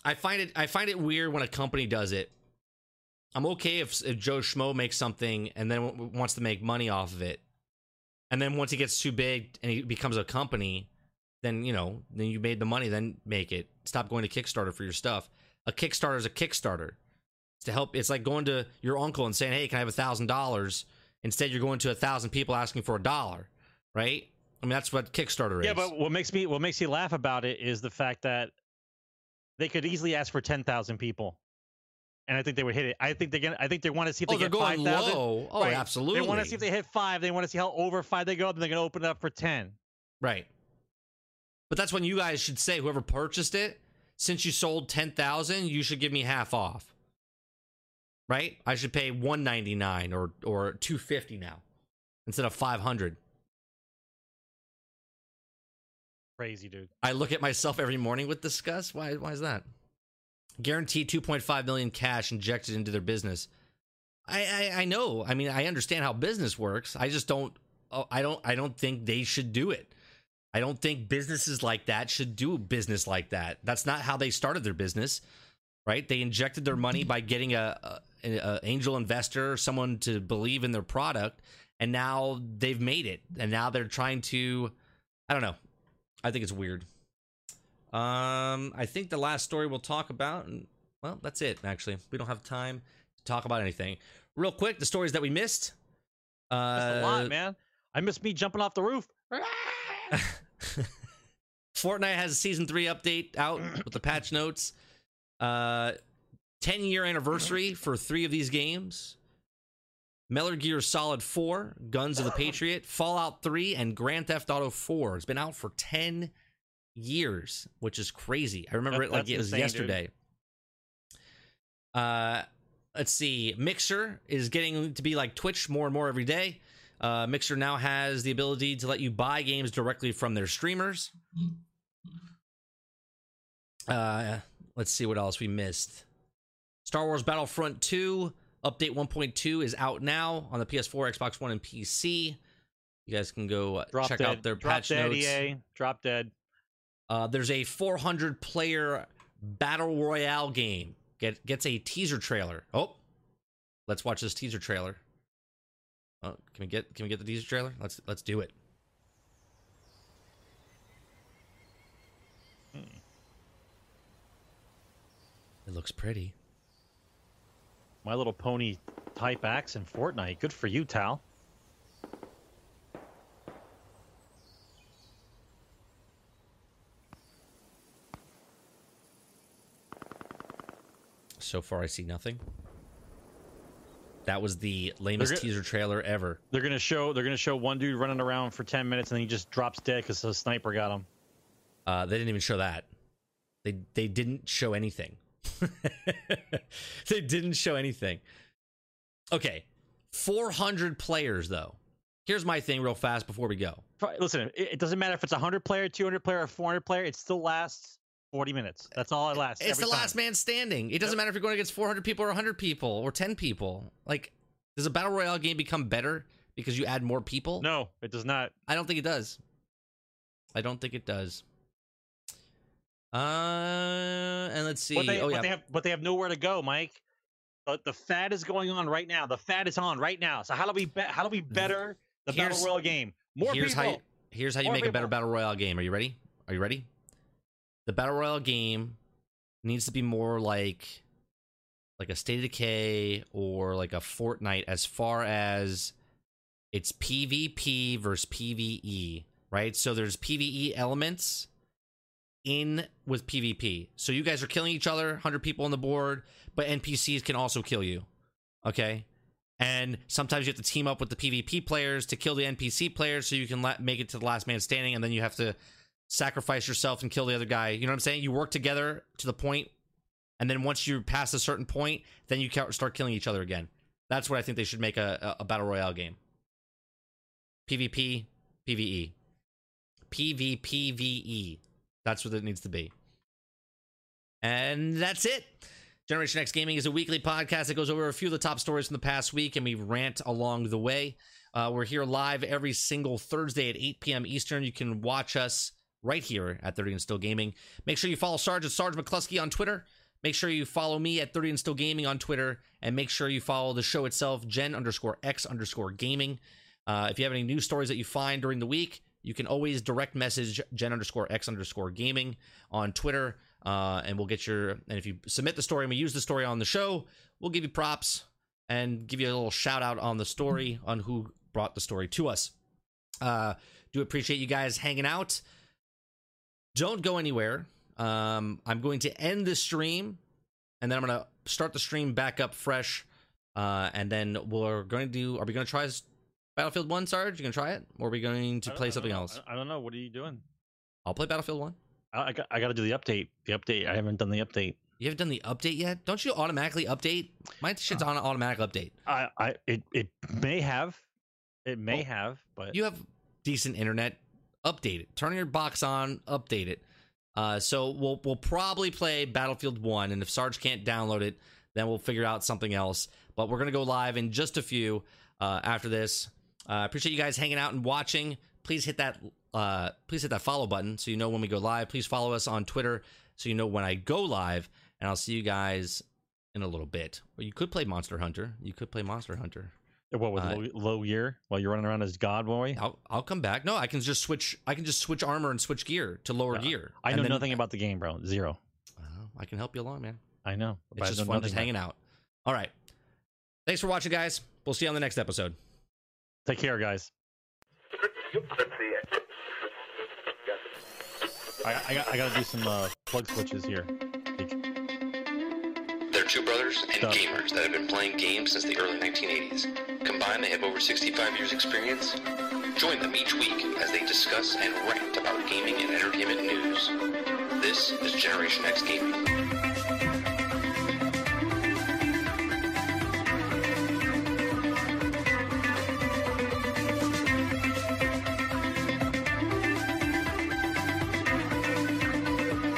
I find it I find it weird when a company does it. I'm okay if, if Joe Schmo makes something and then w- wants to make money off of it, and then once he gets too big and he becomes a company, then you know, then you made the money, then make it. Stop going to Kickstarter for your stuff. A Kickstarter is a Kickstarter. It's to help. It's like going to your uncle and saying, "Hey, can I have a thousand dollars?" Instead, you're going to a thousand people asking for a dollar, right? I mean, that's what Kickstarter is. Yeah, but what makes me what makes you laugh about it is the fact that they could easily ask for ten thousand people, and I think they would hit it. I think they're gonna. I think they want to see if oh, they get five thousand. Oh, absolutely. They want to see if they hit five. They want to see how over five they go. Then they're gonna open it up for ten. Right. But that's when you guys should say, whoever purchased it, since you sold ten thousand, you should give me half off. Right? I should pay one ninety nine or or two fifty now instead of five hundred. Crazy dude. I look at myself every morning with disgust. Why? Why is that? Guaranteed two point five million cash injected into their business. I, I I know. I mean, I understand how business works. I just don't. oh, I don't. I don't think they should do it. I don't think businesses like that should do business like that. That's not how they started their business, right? They injected their money by getting a, a, a angel investor, or someone to believe in their product, and now they've made it. And now they're trying to. I don't know. I think it's weird. Um, I think the last story we'll talk about, and well, that's it. Actually, we don't have time to talk about anything. Real quick, the stories that we missed. Uh, That's a lot, man. I miss me jumping off the roof. <laughs> Fortnite has a season three update out <clears throat> with the patch notes. Uh, 10 year anniversary for three of these games. Metal Gear Solid 4, Guns of the <laughs> Patriot, Fallout 3, and Grand Theft Auto 4. It's been out for 10 years, which is crazy. I remember That- it like it was insane, dude. yesterday. Uh, let's see. Mixer is getting to be like Twitch more and more every day. Uh, Mixer now has the ability to let you buy games directly from their streamers. Uh, let's see what else we missed. Star Wars Battlefront 2 update 1.2 is out now on the PS4, Xbox One, and PC. You guys can go uh, Drop check dead. out their Drop patch dead, notes. EA. Drop dead. Uh, there's a 400 player battle royale game. Get gets a teaser trailer. Oh, let's watch this teaser trailer. Oh, can we get can we get the teaser trailer? Let's let's do it. It looks pretty. My Little Pony type axe in Fortnite. Good for you, Tal. So far, I see nothing. That was the lamest They're go- teaser trailer ever. They're gonna show. They're gonna show one dude running around for ten minutes, and then he just drops dead because the sniper got him. Uh, they didn't even show that. They they didn't show anything. <laughs> they didn't show anything. Okay, four hundred players though. Here's my thing, real fast before we go. Listen, it, doesn't matter if it's hundred player, two hundred player, or four hundred player. It still lasts forty minutes. That's all it lasts. It's the time. last man standing. It doesn't matter if you're going against 400 people or 100 people or 10 people. Like, does a battle royale game become better because you add more people? No, it does not. I don't think it does. I don't think it does. Uh, and let's see. But they, oh but yeah, they have, but they have nowhere to go, Mike. But the fad is going on right now. The fad is on right now. So how do we be, how do we better the Here's- battle royale game? More here's people. how you, here's how you make a better battle royale game. Are you ready? Are you ready? The battle royale game needs to be more like like a State of Decay or like a Fortnite as far as it's PvP versus PvE, right? So there's PvE elements in with PvP. So you guys are killing each other, 100 people on the board, but NPCs can also kill you. Okay? And sometimes you have to team up with the PvP players to kill the NPC players so you can la- make it to the last man standing and then you have to sacrifice yourself and kill the other guy. You know what I'm saying? You work together to the point and then once you pass a certain point, then you start killing each other again. That's what I think they should make a, a, a battle royale game. PvP, PvE. PvPvE. That's what it needs to be. And that's it. Generation X Gaming is a weekly podcast that goes over a few of the top stories from the past week and we rant along the way. Uh, we're here live every single Thursday at 8 p.m. Eastern. You can watch us right here at 30 and Still Gaming. Make sure you follow Sarge at Sarge McCluskey on Twitter. Make sure you follow me at 30 and Still Gaming on Twitter. And make sure you follow the show itself, Gen underscore X underscore gaming. Uh, if you have any news stories that you find during the week, you can always direct message Gen underscore X underscore gaming on Twitter. Uh, and we'll get your, and if you submit the story and we use the story on the show, we'll give you props and give you a little shout out on the story on who brought the story to us. Uh, do appreciate you guys hanging out. Don't go anywhere. Um, I'm going to end the stream and then I'm going to start the stream back up fresh. Uh, and then we're going to do, are we going to try Battlefield 1, Sarge? You going to try it? Or are we going to play something else? I don't know. What are you doing? I'll play Battlefield 1. I, I got, I got to do the update. The update. I haven't done the update. You haven't done the update yet? Don't you automatically update? My shit's on automatic update. I, I, it, it may have, it may have, but You have decent internet. Update it. Turn your box on. Update it. Uh, so we'll we'll probably play Battlefield One, and if Sarge can't download it, then we'll figure out something else. But we're gonna go live in just a few uh, after this. I uh, appreciate you guys hanging out and watching. Please hit that uh, please hit that follow button so you know when we go live. Please follow us on Twitter so you know when I go live. And I'll see you guys in a little bit. Or you could play Monster Hunter. You could play Monster Hunter. what with uh, low, low year while you're running around as God boy. I'll I'll come back. No, I can just switch. I can just switch armor and switch gear to lower Uh, gear. I know then- nothing about the game, bro. Zero. I can help you along, man. I know. I It's know just fun, just hanging out. All right. Thanks for watching, guys. We'll see you on the next episode. Take care, guys. I, I, I got to do some uh, plug switches here. They're two brothers and gamers that have been playing games since the early 1980s. Combined, they have over 65 years' experience. Join them each week as they discuss and rant about gaming and entertainment news. This is Generation X Gaming.